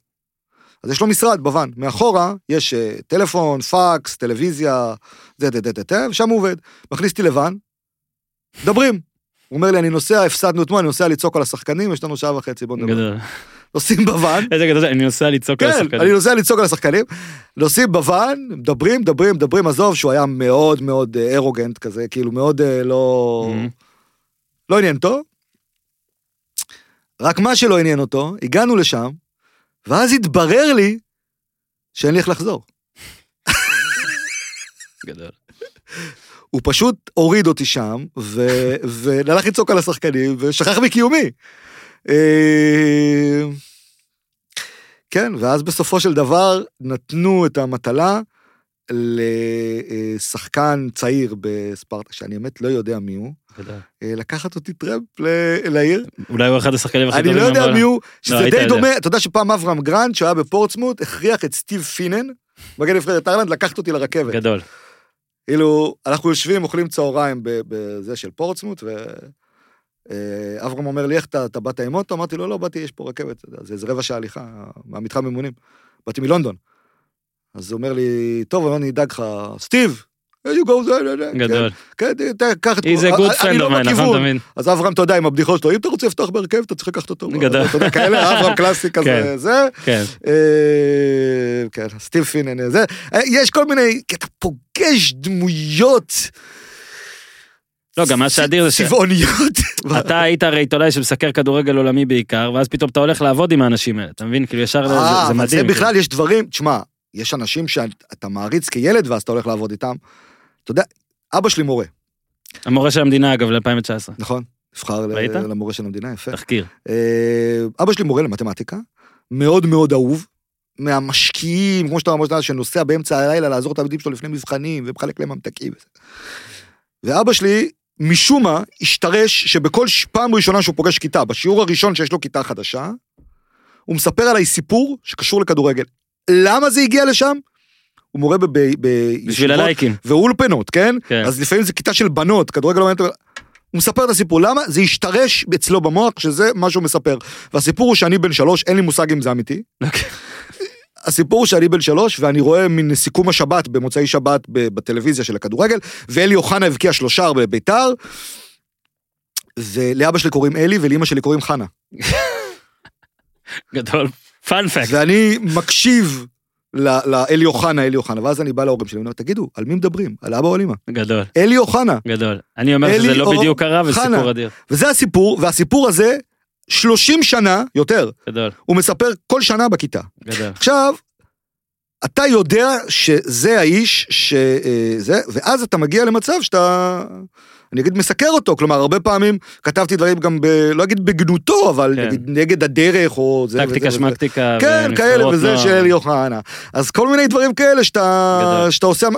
אז יש לו משרד בוואן. מאחורה יש אה, טלפון, פקס, טלוויזיה, זה, זה, זה, זה, זה, ושם הוא עובד. מכניס אותי לוואן, מדברים. הוא אומר לי, אני נוסע, הפסדנו אתמול, אני נוסע לצעוק על השחקנים, יש לנו שעה וחצי, בוא נדבר. נוסעים בוואן, איזה גדול, אני נוסע לצעוק על כן, השחקנים. אני נוסע לצעוק על השחקנים, נוסעים בוואן, מדברים, מדברים, מדברים, עזוב שהוא היה מאוד מאוד אה, ארוגנט כזה, כאילו מאוד אה, לא... לא עניין אותו. רק מה שלא עניין אותו, הגענו לשם, ואז התברר לי שאין לי איך לחזור. גדול. הוא פשוט הוריד אותי שם, והלך לצעוק על השחקנים, ושכח מקיומי. אה, כן, ואז בסופו של דבר נתנו את המטלה לשחקן צעיר בספרטה, שאני באמת לא יודע מי הוא. אה, לקחת אותי טרמפ ל- לעיר. אולי הוא אחד השחקנים הכי אני טובים. לא יודע. מי הוא, שזה היית די. דומה, אתה יודע שפעם אברהם גרנד, שהוא היה בפורטסמוט, הכריח את סטיב פינן, מגן נבחרת אירלנד, לקחת אותי לרכבת. גדול. כאילו, אנחנו יושבים, אוכלים צהריים בזה של פורטסמוט, ו... אה, אברהם אומר לי, איך אתה, אתה באת עם אוטו? אמרתי לו, לא, באתי, יש פה רכבת, זה איזה רבע שעה הליכה מהמתחם אימונים. באתי מלונדון. אז הוא אומר לי, טוב, אני אדאג לך, סטיב, there you go, זה, זה, זה. גדול. כן, כן, ת- קח את... He's a אני good friend לא of mine, נכון. תמיד? אז אברהם, אתה יודע, עם הבדיחות שלו, אם אתה רוצה לפתוח בהרכב, אתה צריך לקחת אותו. גדול. אתה יודע, כאלה, אברהם קלאסי כזה, כן. זה. כן. אה, כן, סטיב פינן, זה. אה, יש כל מיני, כי אתה פוגש דמויות לא, גם מה שאדיר זה ש... צבעוניות. אתה היית הרי עיתונאי שמסקר כדורגל עולמי בעיקר, ואז פתאום אתה הולך לעבוד עם האנשים האלה, אתה מבין? כאילו ישר זה- אה, מדהים. זה בכלל, יש דברים, תשמע, יש אנשים שאתה מעריץ כילד ואז אתה הולך לעבוד איתם. אתה יודע, אבא שלי מורה, המורה של המדינה אגב ל-2019, נכון? נבחר? למורה של המדינה, יפה. תחקיר. אה, אבא שלי מורה למתמטיקה, מאוד מאוד אהוב, מהמשקיעים, כמו שאתה אומר, שנוסע באמצע הלילה לעזור את הילדים שלו לפני מבחנים ומחלק להם ממתקים. ואבא שלי, משום מה, השתרש שבכל פעם ראשונה שהוא פוגש כיתה, בשיעור הראשון שיש לו כיתה חדשה, הוא מספר עליי סיפור שקשור לכדורגל. למה זה הגיע לשם? הוא מורה ב- ב- בשביל הלייקים. ואולפנות, כן? כן. אז לפעמים זה כיתה של בנות, כדורגל לא מעניין. הוא מספר את הסיפור, למה? זה השתרש אצלו במוח, שזה מה שהוא מספר. והסיפור הוא שאני בן שלוש, אין לי מושג אם זה אמיתי. הסיפור הוא שאני בן שלוש, ואני רואה מן סיכום השבת, במוצאי שבת בטלוויזיה של הכדורגל, ואלי אוחנה הבקיע שלושה בביתר, ולאבא שלי קוראים אלי, ולאמא שלי קוראים חנה. גדול. פאנפקט. ואני מקשיב לאלי אוחנה, אלי אוחנה, ואז אני בא להורים שלי, ואני אומר, תגידו, על מי מדברים? על אבא או על אמא? גדול. אלי אוחנה. גדול. אני אומר שזה לא בדיוק קרה, וזה חנה. סיפור אדיר. וזה הסיפור, והסיפור הזה, 30 שנה, יותר, גדול. הוא מספר כל שנה בכיתה. גדול. עכשיו, אתה יודע שזה האיש שזה, ואז אתה מגיע למצב שאתה, אני אגיד מסקר אותו, כלומר, הרבה פעמים כתבתי דברים גם ב... לא אגיד בגנותו, אבל כן. נגיד נגד הדרך, או זה טקטיקה וזה. שמקטיקה. כן, כאלה וזה נוער. של אלי אוחנה. אז כל מיני דברים כאלה שאתה, גדול. שאתה עושה...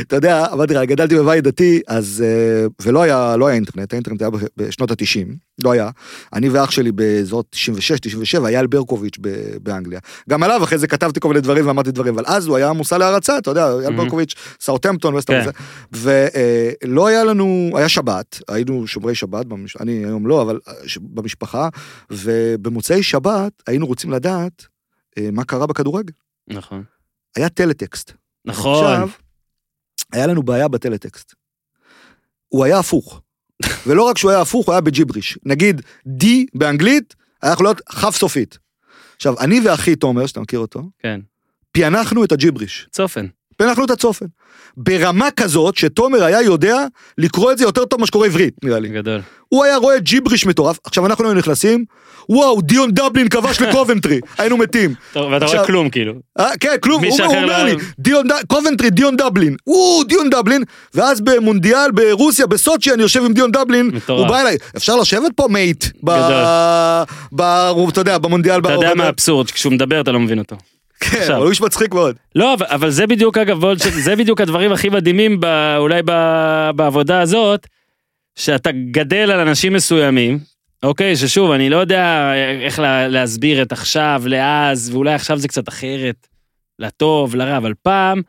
אתה יודע, אמרתי לך, גדלתי בבית דתי, אז... אה, ולא היה, לא היה אינטרנט, האינטרנט היה בשנות ה-90, לא היה. אני ואח שלי באזור 96, 97, אייל ברקוביץ' באנגליה. גם עליו אחרי זה כתבתי כל מיני דברים ואמרתי דברים, אבל אז הוא היה מושא להערצה, אתה יודע, אייל Mhm. ברקוביץ', סאוטהמפטון, וסטר כן. וזה. ולא היה לנו, היה שבת, היינו שומרי שבת. אני היום לא, אבל אה, במשפחה, ובמוצאי שבת היינו רוצים לדעת אה, מה קרה בכדורגל. נכון. היה טלטקסט. נכון. עכשיו, היה לנו בעיה בטלטקסט. הוא היה הפוך. ולא רק שהוא היה הפוך, הוא היה בג'יבריש. נגיד, D באנגלית, היה יכול להיות כף סופית. עכשיו, אני ואחי תומר, שאתה מכיר אותו, כן. פענחנו את הג'יבריש. צופן. פענחנו את הצופן. ברמה כזאת שתומר היה יודע לקרוא את זה יותר טוב ממה שקורא עברית, נראה לי. גדול. הוא היה רואה ג'יבריש מטורף, עכשיו אנחנו היינו נכנסים, וואו, דיון דבלין כבש לקובנטרי, היינו מתים. טוב, ואתה רואה כלום כאילו. אה, כן, כלום, הוא, אומר לא- לי, קובנטרי, דיון דבלין, וואו, דיון דבלין, ואז במונדיאל ברוסיה, בסוצ'י, אני יושב עם דיון דבלין. הוא בא אליי, אפשר לשבת פה mate, ב... גדול. ב... אתה יודע, במונדיאל, אתה יודע מה האבסורד, כשהוא מדבר אתה לא מבין אותו. כן, עכשיו. אבל הוא איש מצחיק מאוד. לא, אבל, אבל זה בדיוק אגב, זה בדיוק הדברים הכי מדהימים ב, אולי ב, בעבודה הזאת, שאתה גדל על אנשים מסוימים, אוקיי, ששוב, אני לא יודע איך לה, להסביר את עכשיו לאז, ואולי עכשיו זה קצת אחרת, לטוב, לרע, אבל פעם,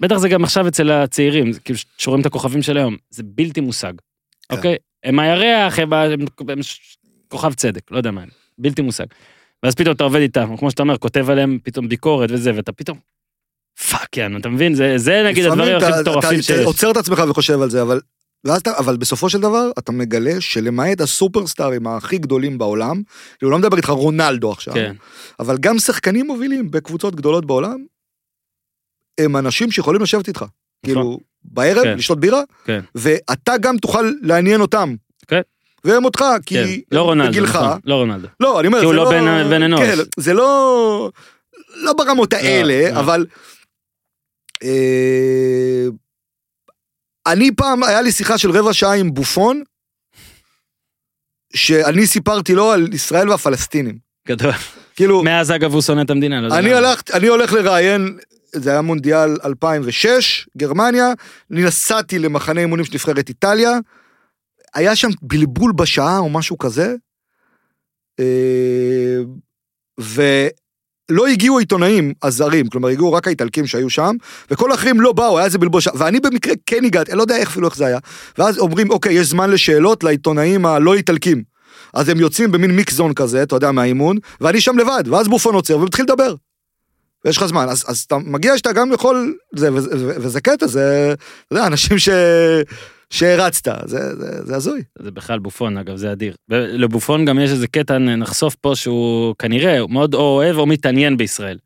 בטח זה גם עכשיו אצל הצעירים, כאילו שרואים את הכוכבים של היום, זה בלתי מושג, כן. אוקיי? הם הירח, הם, הם, הם ש- כוכב צדק, לא יודע מה, הם, בלתי מושג. ואז פתאום אתה עובד איתם, כמו שאתה אומר, כותב עליהם פתאום ביקורת וזה, ואתה פתאום, fuck you know, אתה מבין? זה, זה נגיד הדברים הכי מטורפים שיש. אתה עוצר את עצמך וחושב על זה, אבל... ואז אתה, אבל בסופו של דבר, אתה מגלה שלמעט הסופרסטארים הכי גדולים בעולם, כאילו לא מדבר איתך רונלדו עכשיו, כן, אבל גם שחקנים מובילים בקבוצות גדולות בעולם, הם אנשים שיכולים לשבת איתך. כאילו, בערב, כן. לשתות בירה, כן. ואתה גם תוכל לעניין אותם. והם אותך, כי כן. לא רונלדו, בגילך, נכון, לא רונלדו. לא, אני אומר, כי הוא זה לא בן- בן אנוש. כן, זה לא... לא ברמות האלה, לא. אבל... אה, אני פעם, היה לי שיחה של רבע שעה עם בופון, שאני סיפרתי לו על ישראל והפלסטינים. גדול. כאילו, מאז אגב הוא שונא את המדינה, לא אני. הלכת, אני הולך לראיין, זה היה מונדיאל 2006, גרמניה, אני נסעתי למחנה אימונים של נבחרת איטליה, היה שם בלבול בשעה או משהו כזה, אה, לא הגיעו העיתונאים הזרים, כלומר הגיעו רק האיטלקים שהיו שם, וכל האחרים לא באו, היה איזה בלבול שם, ואני במקרה כן הגעתי, אני לא יודע איך אפילו איך זה היה, ואז אומרים, אוקיי, יש זמן לשאלות לעיתונאים הלא איטלקים. אז הם יוצאים במין מיקזון כזה, אתה יודע, מהאימון, ואני שם לבד, ואז בופון עוצר ומתחיל לדבר. ויש לך זמן, אז, אז אתה מגיע שאתה גם יכול, זה, וזה, וזה קטע, זה, אתה יודע, אנשים ש... שהרצת, זה, זה, זה הזוי. זה בכלל בופון, אגב, זה אדיר. לבופון גם יש איזה קטע, נחשוף פה שהוא כנראה הוא מאוד או אוהב או מתעניין בישראל.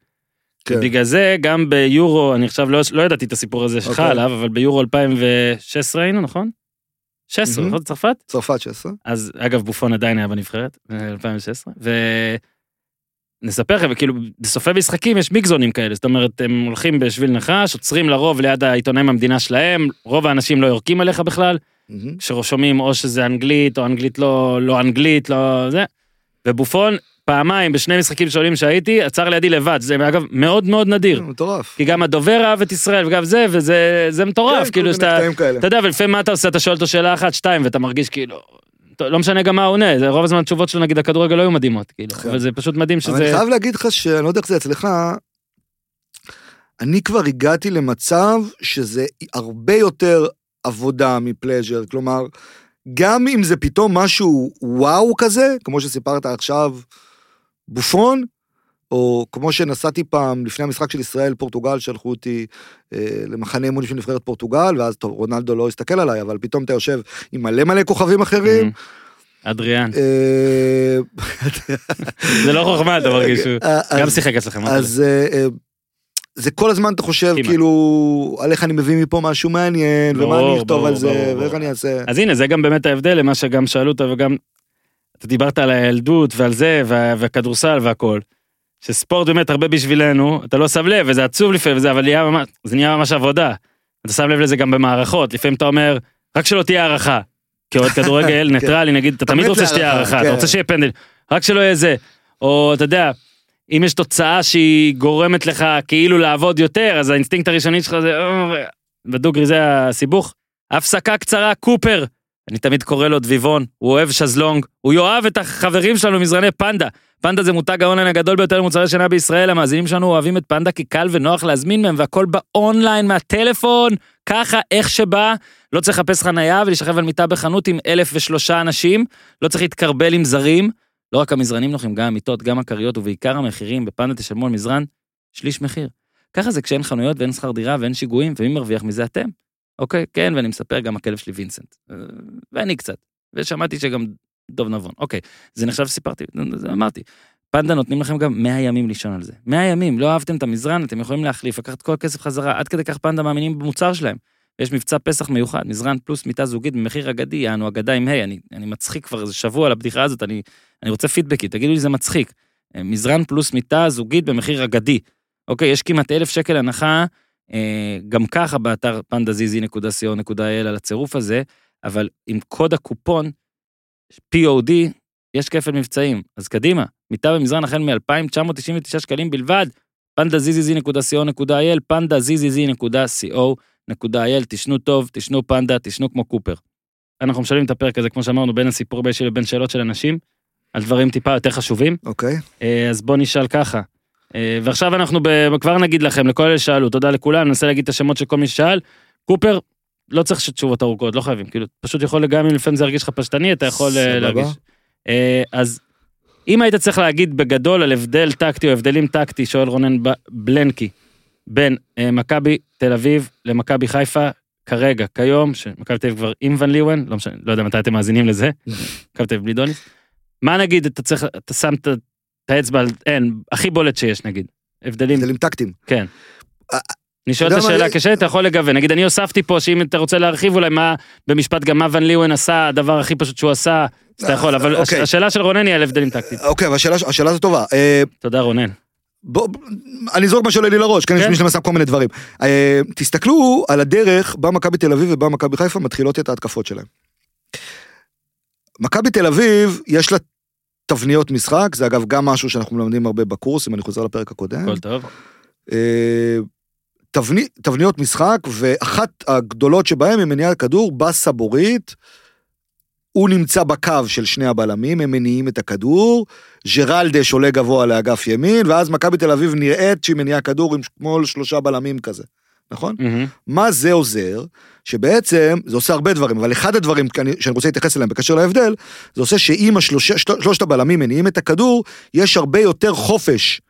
כן. בגלל זה גם ביורו, אני עכשיו לא, לא ידעתי את הסיפור הזה שלך אוקיי. עליו, אבל ביורו 2016 היינו, נכון? 16, מהמם. נכון? צרפת? צרפת 16. אז אגב בופון עדיין היה בנבחרת, אה, 2016, ונספר לכם, כאילו בסופי משחקים יש מיקזונים כאלה, זאת אומרת הם הולכים בשביל נחש, עוצרים לרוב ליד העיתונאים במדינה שלהם, רוב האנשים לא יורקים עליך בכלל, מהמם. כששומעים או שזה אנגלית או אנגלית לא, לא אנגלית, לא זה, ובופון פעמיים בשני משחקים שונים שהייתי, עצר לידי לבד, זה אגב מאוד מאוד נדיר, מטורף. כי גם הדובר אהב את ישראל וגם זה, וזה זה מטורף, כן, כאילו שאתה... אתה יודע, ולפעמים מה אתה עושה? אתה שואל אותו שאלה אחת, שתיים, ואתה מרגיש כאילו... לא משנה גם מה הוא עונה, זה רוב הזמן התשובות שלו נגיד הכדורגל לא היו מדהימות, כאילו, כן. אבל זה פשוט מדהים אבל אני שזה... חייב להגיד לך שאני לא יודע איך זה אצלך, אני כבר הגעתי למצב שזה הרבה יותר עבודה מפלז'ר, כלומר, גם אם זה פתאום משהו וואו כזה, כמו שסיפרת עכשיו, בופון, או כמו שנסעתי פעם לפני המשחק של ישראל פורטוגל שלחו אותי אה, למחנה אימונים של נבחרת פורטוגל ואז טוב רונלדו לא הסתכל עליי אבל פתאום אתה יושב עם מלא מלא כוכבים אחרים. אדריאן, אה, זה לא חוכמה, אתה מרגיש שהוא... אה, גם שיחק אצלכם. אז אה, אה, זה כל הזמן אתה חושב. כאילו על איך אני מביא מפה משהו מעניין ומה אני אכתוב על זה ואיך. אני אעשה. אז הנה, זה גם באמת ההבדל למה שגם שאלו אותו, וגם... אתה דיברת על הילדות ועל זה, וה- והכדורסל והכל. שספורט באמת הרבה בשבילנו, אתה לא שם לב, וזה עצוב לפעמים, וזה, אבל נהיה ממש, זה נהיה ממש עבודה. אתה שם לב לזה גם במערכות, לפעמים אתה אומר, רק שלא תהיה הארכה. כאוהד כדורגל ניטרלי, נגיד, אתה אתה תמיד רוצה שתהיה להארכה, הארכה, אתה כן. רוצה שיהיה פנדל, רק שלא יהיה זה. או אתה יודע, אם יש תוצאה שהיא גורמת לך כאילו לעבוד יותר, אז האינסטינקט הראשוני שלך זה, "אה, בדוגרי זה הסיבוך. הפסקה קצרה, קופר. אני תמיד קורא לו דביבון, הוא אוהב שזלונג, הוא יאהב את החברים שלנו מזרני פנדה. פנדה זה מותג האונליין הגדול ביותר למוצרי שינה בישראל, המאזינים שלנו אוהבים את פנדה כי קל ונוח להזמין מהם והכל באונליין מהטלפון, ככה איך שבא, לא צריך לחפש חנייה ולהשכב על מיטה בחנות עם אלף ושלושה אנשים, לא צריך להתקרבל עם זרים, לא רק המזרנים נוחים, גם המיטות, גם הכריות ובעיקר המחירים, בפנדה תשלמו על מזרן שליש מחיר. ככה זה כשאין חנויות ואין שכר דירה ואין שיגועים, ומי מרוויח מזה אתם? אוקיי, כן, ואני מספר גם הכלב שלי וינסנט. אה, ואני קצת. ושמעתי שגם דוב נבון. אוקיי, זה נחשב שסיפרתי, זה אמרתי. פנדה נותנים לכם גם 100 ימים לישון על זה. 100 ימים, לא אהבתם את המזרן, אתם יכולים להחליף, לקחת כל הכסף חזרה, עד כדי כך פנדה מאמינים במוצר שלהם. יש מבצע פסח מיוחד, מזרן פלוס מיטה זוגית במחיר אגדי, יענו אגדה עם ה', אני, אני מצחיק כבר איזה שבוע על הבדיחה הזאת, אני, אני רוצה פידבקים, תגידו לי זה מצחיק. אה, מזרן פלוס מיטה זוגית במחיר אגדי. אוקיי, יש כמעט אלף שקל הנחה, גם ככה באתר pandazz.co.il על הצירוף הזה, אבל עם קוד הקופון, POD, יש כפל מבצעים. אז קדימה, מיטה במזרן החל מ-2,999 שקלים בלבד, pandazz.co.il, pandazz.co.il, תשנו טוב, תשנו פנדה, תשנו כמו קופר. אנחנו משלמים את הפרק הזה, כמו שאמרנו, בין הסיפור באישי לבין שאלות של אנשים, על דברים טיפה יותר חשובים. אוקיי. אה, אז בוא נשאל ככה. אה, ועכשיו אנחנו ב... כבר נגיד לכם, לכל אלה ששאלו, תודה לכולם, ננסה להגיד את השמות של כל מי ששאל. קופר, לא צריך תשובות ארוכות, לא חייבים, כאילו, פשוט יכול, גם אם לפעמים זה ירגיש לך פשטני, אתה יכול אה. להרגיש. אה, אז אם היית צריך להגיד בגדול על הבדל טקטי או הבדלים טקטי, שואל רונן בלנקי, בין מכבי תל אביב למכבי חיפה, כרגע, כיום, שמכבי תל אביב כבר עם ון ליוון, לא משנה, לא יודע מתי אתם מאזינים לזה, מכבי תל אביב בלי דוניס. מה נגיד, אתה צריך, אתה שם את האצבע אין, הכי בולט שיש נגיד. הבדלים, הבדלים טקטיים. כן. אה, אני שואל את השאלה קשה, אתה יכול לגוון. נגיד, אני הוספתי פה שאם אתה רוצה להרחיב אולי מה, במשפט גם מה ון ליוון עשה, הדבר הכי פשוט שהוא עשה, אז אתה יכול, אבל אוקיי. השאלה של רונן היא על הבדלים טקטיים. אוקיי, אבל השאלה- הזו טובה. אה, תודה רונן. בוא, אני אזרוק מה שעולה לי לראש, כן, יש כן. מי ששם כל מיני דברים. אה, תסתכלו על הדרך בה מכבי תל אביב ובה מכבי חיפה מתחילות את ההתקפות שלהם. מכבי תל אביב, יש לה תבניות משחק, זה אגב גם משהו שאנחנו מלמדים הרבה בקורס, אם אני חוזר לפרק הקודם. הכל טוב. אה, תבני, תבניות משחק, ואחת הגדולות שבהן היא מניעת כדור בסבורית, הוא נמצא בקו של שני הבלמים, הם מניעים את הכדור, ג'רלדש עולה גבוה לאגף ימין, ואז מכבי תל אביב נראית שהיא מניעה כדור עם כמו שלושה בלמים כזה, נכון? מהמם. מה זה עוזר? שבעצם, זה עושה הרבה דברים, אבל אחד הדברים שאני רוצה להתייחס אליהם בקשר להבדל, זה עושה שאם השלושה- שלושת הבלמים מניעים את הכדור, יש הרבה יותר חופש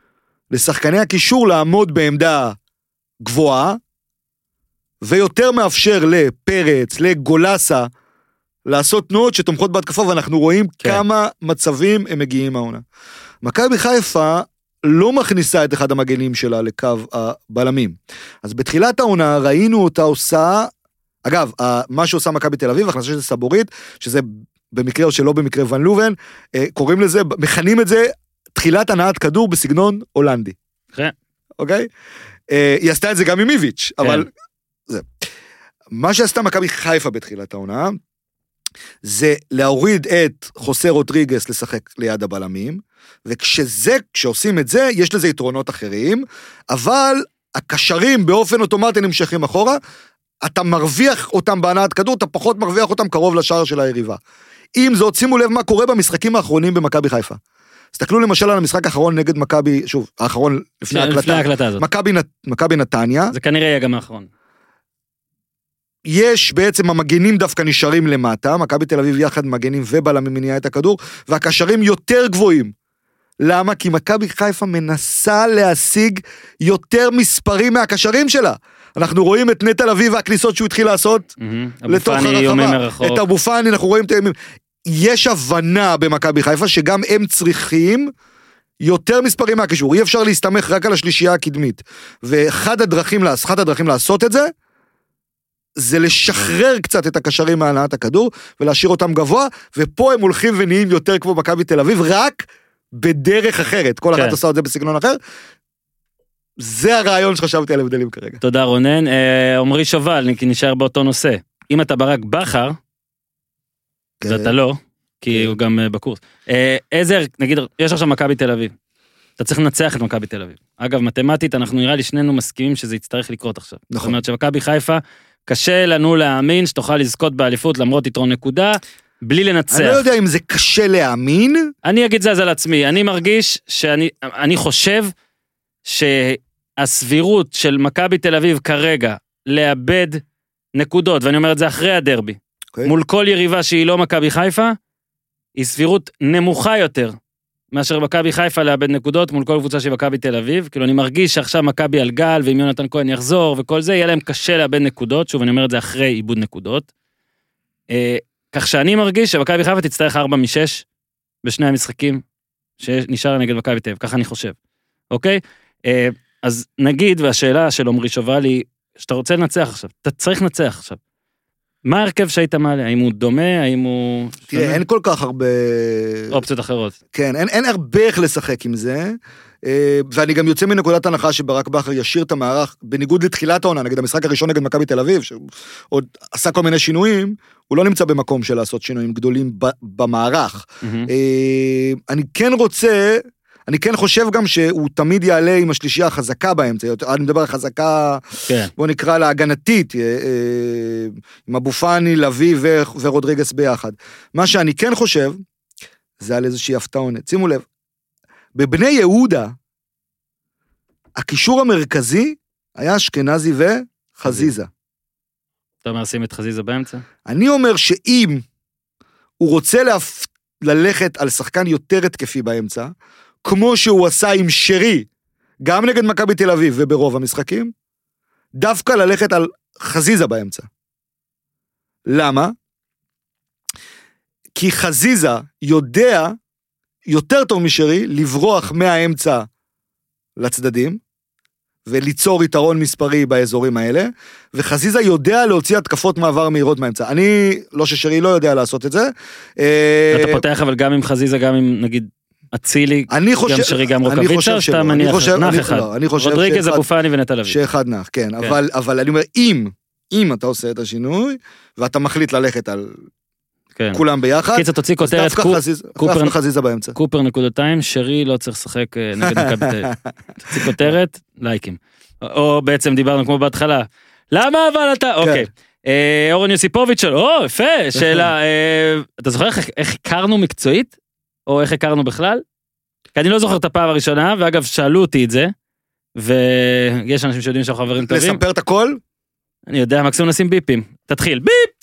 לשחקני הקישור לעמוד בעמדה גבוהה, ויותר מאפשר לפרץ, לגולסה, לעשות תנועות שתומכות בהתקפה, ואנחנו רואים כן. כמה מצבים הם מגיעים מהעונה. מכבי חיפה לא מכניסה את אחד המגנים שלה לקו הבלמים. אז בתחילת העונה ראינו אותה עושה, אגב, מה שעושה מכבי תל אביב, הכנסה של סבורית, שזה במקרה או שלא במקרה ון לובן, אה, קוראים לזה, מכנים את זה תחילת הנעת כדור בסגנון הולנדי. כן. אוקיי? אה, היא עשתה את זה גם עם איביץ', אבל... זה. מה שעשתה מכבי חיפה בתחילת העונה, זה להוריד את חוסה רודריגס לשחק ליד הבלמים, וכשזה, כשעושים את זה, יש לזה יתרונות אחרים, אבל הקשרים באופן אוטומטי נמשכים אחורה, אתה מרוויח אותם בהנעת כדור, אתה פחות מרוויח אותם קרוב לשער של היריבה. עם זאת, שימו לב מה קורה במשחקים האחרונים במכבי חיפה. תסתכלו למשל על המשחק האחרון נגד מכבי, שוב, האחרון לפני ההקלטה, נת- מכבי נתניה, זה כנראה יהיה גם האחרון. יש בעצם המגנים דווקא נשארים למטה, מכבי תל אביב יחד מגנים ובלמים מניעה את הכדור, והקשרים יותר גבוהים. למה? כי מכבי חיפה מנסה להשיג יותר מספרים מהקשרים שלה. אנחנו רואים את נטע לביא והכניסות שהוא התחיל לעשות מהמם. לתוך אבו פאני איומים הרחבה. מרחוק. את אבו פאני, אנחנו רואים את הימים. יש הבנה במכבי חיפה שגם הם צריכים יותר מספרים מהקישור. אי אפשר להסתמך רק על השלישייה הקדמית. ואחד הדרכים, הדרכים לעשות את זה, זה לשחרר קצת את הקשרים מהנעת הכדור ולהשאיר אותם גבוה, ופה הם הולכים ונהיים יותר כמו מכבי תל אביב, רק בדרך אחרת. כל כן. אחת עושה את זה בסגנון אחר. זה הרעיון שחשבתי על הבדלים כרגע. תודה רונן. אה, עמרי שובל, כי נשאר באותו נושא. אם אתה ברק בכר, כן. ואתה לא, כי כן. הוא גם אה, בקורס. אה, איזה, נגיד, יש עכשיו מכבי תל אביב. אתה צריך לנצח את מכבי תל אביב. אגב, מתמטית, אנחנו נראה לי שנינו מסכימים שזה יצטרך לקרות עכשיו. זאת נכון. אומרת שמכבי חיפה, קשה לנו להאמין שתוכל לזכות באליפות למרות יתרון נקודה, בלי לנצח. אני לא יודע אם זה קשה להאמין, אני אגיד זה אז על עצמי, אני מרגיש שאני אני חושב שהסבירות של מכבי תל אביב כרגע לאבד נקודות, ואני אומר את זה אחרי הדרבי, אוקיי. מול כל יריבה שהיא לא מכבי חיפה, היא סבירות נמוכה יותר מאשר מכבי חיפה לאבד נקודות מול כל קבוצה של מכבי תל אביב. כאילו אני מרגיש שעכשיו מכבי על גל, ואם יונתן כהן יחזור וכל זה, יהיה להם קשה לאבד נקודות, שוב אני אומר את זה אחרי עיבוד נקודות. אה, כך שאני מרגיש שמכבי חיפה תצטרך 4 מ-6 בשני המשחקים שנשאר נגד מכבי תל אביב, ככה אני חושב, אוקיי? אה, אז נגיד, והשאלה של עמרי שובל היא, שאתה רוצה לנצח עכשיו, אתה צריך לנצח עכשיו. מה ההרכב שהיית מעלה? האם הוא דומה? האם הוא... תראה, אין כל כך הרבה... אופציות אחרות. כן, אין, אין הרבה איך לשחק עם זה, אה, ואני גם יוצא מנקודת הנחה שברק בכר ישאיר את המערך, בניגוד לתחילת העונה, נגיד המשחק הראשון נגד מכבי תל אביב, שעוד עשה כל מיני שינויים, הוא לא נמצא במקום של לעשות שינויים גדולים במערך. אה, אני כן רוצה, אני כן חושב גם שהוא תמיד יעלה עם השלישייה החזקה באמצע, אני מדבר על חזקה, כן. בוא נקרא לה הגנתית, אה, אה, עם אבו פאני, לביא ו- ורודריגס ביחד. מה שאני כן חושב, זה על איזושהי הפתעונת. שימו לב, בבני יהודה, הקישור המרכזי היה אשכנזי וחזיזה. אתה אומר שים את חזיזה באמצע? אני אומר שאם הוא רוצה להפ... ללכת על שחקן יותר התקפי באמצע, כמו שהוא עשה עם שרי, גם נגד מכבי תל אביב וברוב המשחקים, דווקא ללכת על חזיזה באמצע. למה? כי חזיזה יודע יותר טוב משרי לברוח מהאמצע לצדדים, וליצור יתרון מספרי באזורים האלה, וחזיזה יודע להוציא התקפות מעבר מהירות מהאמצע. אני, לא ששרי לא יודע לעשות את זה. אה, אתה פותח אבל גם עם חזיזה, גם עם נגיד אצילי, אני חושב, גם שרי, גם אני רוקאביצה. שאתה אני מניח חושב- נח אני- אחד? לא, אני חושב רודריגז, אבו פאני ונטע לביא. שאחד נח, כן, כן. אבל, אבל אני אומר, אם, אם אתה עושה את השינוי, ואתה מחליט ללכת על כן. כולם ביחד, קיצר, תוציא כותרת, קופ- קופר- חזיזה באמצע. קופר נקודתיים, שרי לא צריך לשחק אה, נגד מכבי תל אביב. תוציא כותרת, לייקים. או בעצם דיברנו כמו בהתחלה, למה אבל אתה, אוקיי. אה, אורן יוסיפוביץ', שואל, או, יפה, שאלה, אה, אתה זוכר איך הכרנו מקצועית? או איך הכרנו בכלל? כי אני לא זוכר את הפעם הראשונה, ואגב, שאלו אותי את זה, ויש אנשים שיודעים שאנחנו חברים טובים. לספר את הכל? אני יודע, מקסימום נשים ביפים. תתחיל, ביפ!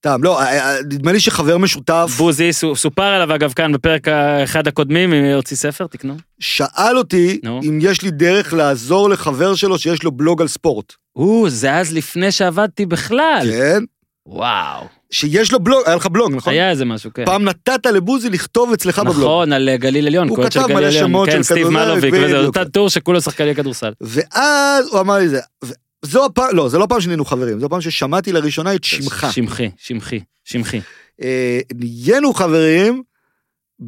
טעם, לא, אה, אה, נדמה לי שחבר משותף בוזי, סו- סופר עליו אגב כאן בפרק האחד הקודמים, אם יוציא ספר, תקנו. שאל אותי נו. אם יש לי דרך לעזור לחבר שלו שיש לו בלוג על ספורט. או, זה אז לפני שעבדתי בכלל. כן? וואו. שיש לו בלוג, היה לך בלוג, נכון? היה איזה משהו, כן. פעם נתת לבוזי לכתוב אצלך בבלוג. נכון, על אה, גליל עליון, הוא כתב מלא. שמות כן, של סטיב מלוביק וזה. אותה טור שכולו שחקני כדורסל. ואז הוא אמר לי זה. זו הפעם, לא, זו לא הפעם שנהיינו חברים, זו הפעם ששמעתי לראשונה את שמך. שמחי, שמחי, שמחי. אה, נהיינו חברים.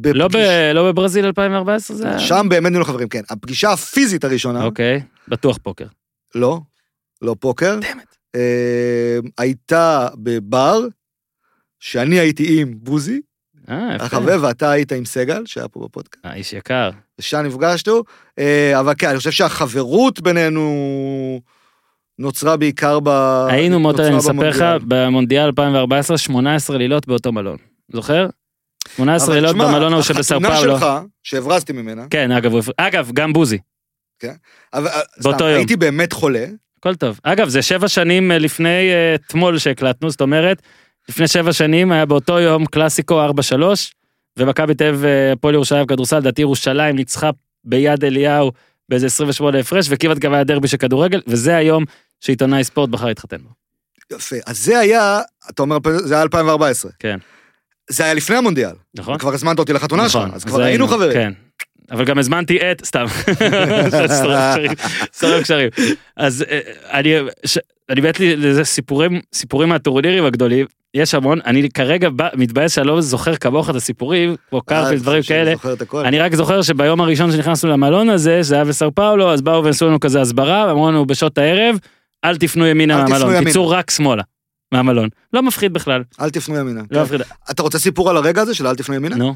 לא בפגיש- ב- לא בברזיל 2014 זה? שם באמת נהיינו חברים, כן. הפגישה הפיזית הראשונה, אוקיי, בטוח פוקר. לא, לא פוקר, אה, הייתה בבר, שאני הייתי עם בוזי, אה, יפה. החבר, ואתה היית עם סגל, שהיה פה בפודקאסט. אה, איש יקר. ושם נפגשנו, אה, אבל כן, אני חושב שהחברות בינינו נוצרה בעיקר ב... היינו, נוצרה אני אספר לך, במונדיאל. במונדיאל 2014, 18 לילות באותו מלון. זוכר? 18 אבל לילות במלון ההוא שבסאו החתונה פאולו. שלך, שהברזתי ממנה, כן, אגב, אגב, גם בוזי. אבל, אה, באותו סתם, יום. הייתי באמת חולה, הכל טוב. אגב, זה שבע שנים אה, לפני אה, אתמול שהקלטנו, זאת אומרת, לפני שבע שנים היה באותו יום קלאסיקו 4-3, ומכבי תל אביב, אה, הפועל ירושלים כדורסל, לדעתי ירושלים ניצחה ביד אליהו באיזה 28 הפרש, וכמעט גם היה דרבי של כדורגל, וזה היום שעיתונאי ספורט בחר להתחתן בו. יפה. אז זה היה, אתה אומר, זה היה 2014. כן. זה היה לפני המונדיאל. נכון? כבר הזמנת אותי לחתונה שלך, נכון, אז זה כבר היינו חברים. כן. אבל גם הזמנתי את, סתם, שורף קשרים. אז אה, אני, אני באמת לי לזה סיפורים, סיפורים מהטורנירים הגדולים, יש המון, אני כרגע בא- מתבאס שאני לא זוכר כמוך את הסיפורים, כמו אה, קרפל, דברים כאלה. אני רק זוכר שביום הראשון שנכנסנו למלון הזה, שזה היה בסאו פאולו, אז באו ועשו לנו כזה הסברה, ואמרו לנו בשעות הערב, אל תפנו ימינה מהמלון. תצאו רק שמאלה מהמלון. לא מפחיד בכלל, אל תפנו ימינה. לא כן. מפחיד. אתה רוצה סיפור על הרגע הזה של אל תפנו ימינה? נו,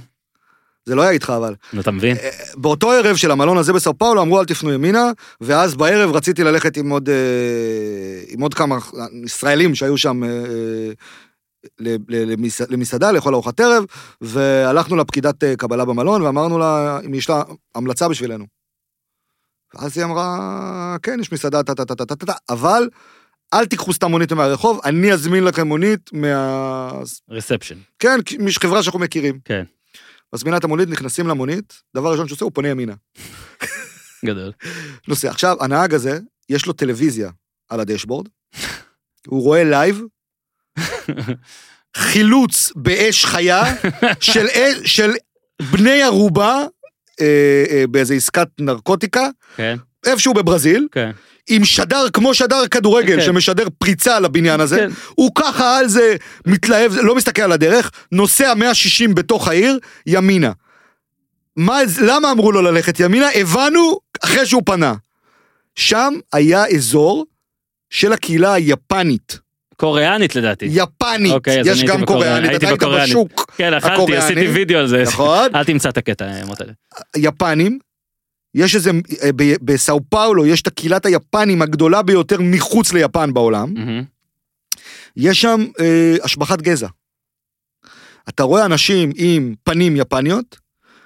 זה לא היה איתך אבל. נו, אתה מבין? אה, באותו ערב של המלון הזה בסאו פאולו אמרו אל תפנו ימינה, ואז בערב רציתי ללכת עם עוד, אה, עם עוד כמה ישראלים שהיו שם אה, למסעדה, לאכול ארוחת ערב, והלכנו לפקידת קבלה במלון ואמרנו לה אם יש לה המלצה בשבילנו. ואז היא אמרה, כן, יש מסעדה, טה טה טה טה טה טה, אבל אל תיקחו סתם מונית מהרחוב, אני אזמין לכם מונית מה... reception. כן, מחברה שאנחנו מכירים. כן. מזמינה את המונית, נכנסים למונית, דבר ראשון שהוא עושה, הוא פונה ימינה. גדול. נוסע. עכשיו, הנהג הזה, יש לו טלוויזיה על הדשבורד, הוא רואה לייב, חילוץ באש חיה של, של בני ערובה אה, אה, באיזה עסקת נרקוטיקה, כן, איפשהו בברזיל, כן. עם שדר כמו שדר כדורגל כן. שמשדר פריצה לבניין הזה, כן. הוא ככה על זה מתלהב, לא מסתכל על הדרך, נוסע 160 בתוך העיר, ימינה. מה, למה אמרו לו ללכת ימינה? הבנו אחרי שהוא פנה. שם היה אזור של הקהילה היפנית. קוריאנית לדעתי. יפנית, אוקיי, יש גם. קוריאנית, אתה היית. בשוק, כן, אכלתי, הקוריאני. עשיתי וידאו על זה. נכון? אל תמצא את הקטע, מוטלה. יפנים, יש איזה, אה, בסאו פאולו יש את הקהילת היפנים הגדולה ביותר מחוץ ליפן בעולם. מהמם. יש שם אה, השבחת גזע. אתה רואה אנשים עם פנים יפניות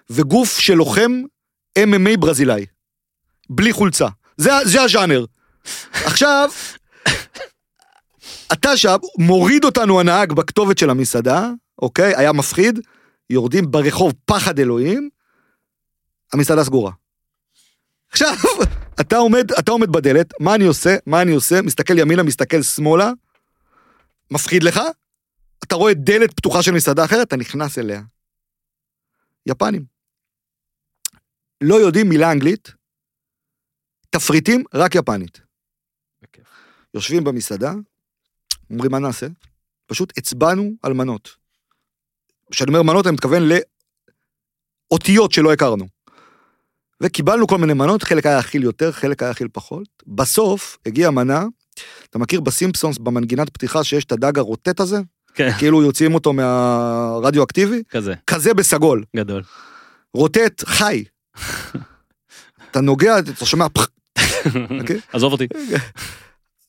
וגוף של לוחם MMA ברזילאי. בלי חולצה. זה, זה הז'אנר. עכשיו, אתה שם, מוריד אותנו הנהג בכתובת של המסעדה, אוקיי? היה מפחיד, יורדים ברחוב פחד אלוהים, המסעדה סגורה. עכשיו, אתה עומד, אתה עומד בדלת, מה אני עושה? מה אני עושה? מסתכל ימינה, מסתכל שמאלה, מפחיד לך, אתה רואה דלת פתוחה של מסעדה אחרת, אתה נכנס אליה. יפנים. לא יודעים מילה אנגלית, תפריטים רק יפנית. בכיף. יושבים במסעדה, אומרים מה נעשה? פשוט הצבענו על מנות. כשאני אומר מנות אני מתכוון לאותיות שלא הכרנו. וקיבלנו כל מיני מנות, חלק היה אכיל יותר, חלק היה אכיל פחות. בסוף הגיעה מנה, אתה מכיר בסימפסונס, במנגינת פתיחה שיש את הדג הרוטט הזה? כן, כאילו יוצאים אותו מהרדיואקטיבי? כזה, כזה בסגול. גדול. רוטט חי. אתה נוגע, אתה שומע פח. אוקיי? עזוב אותי.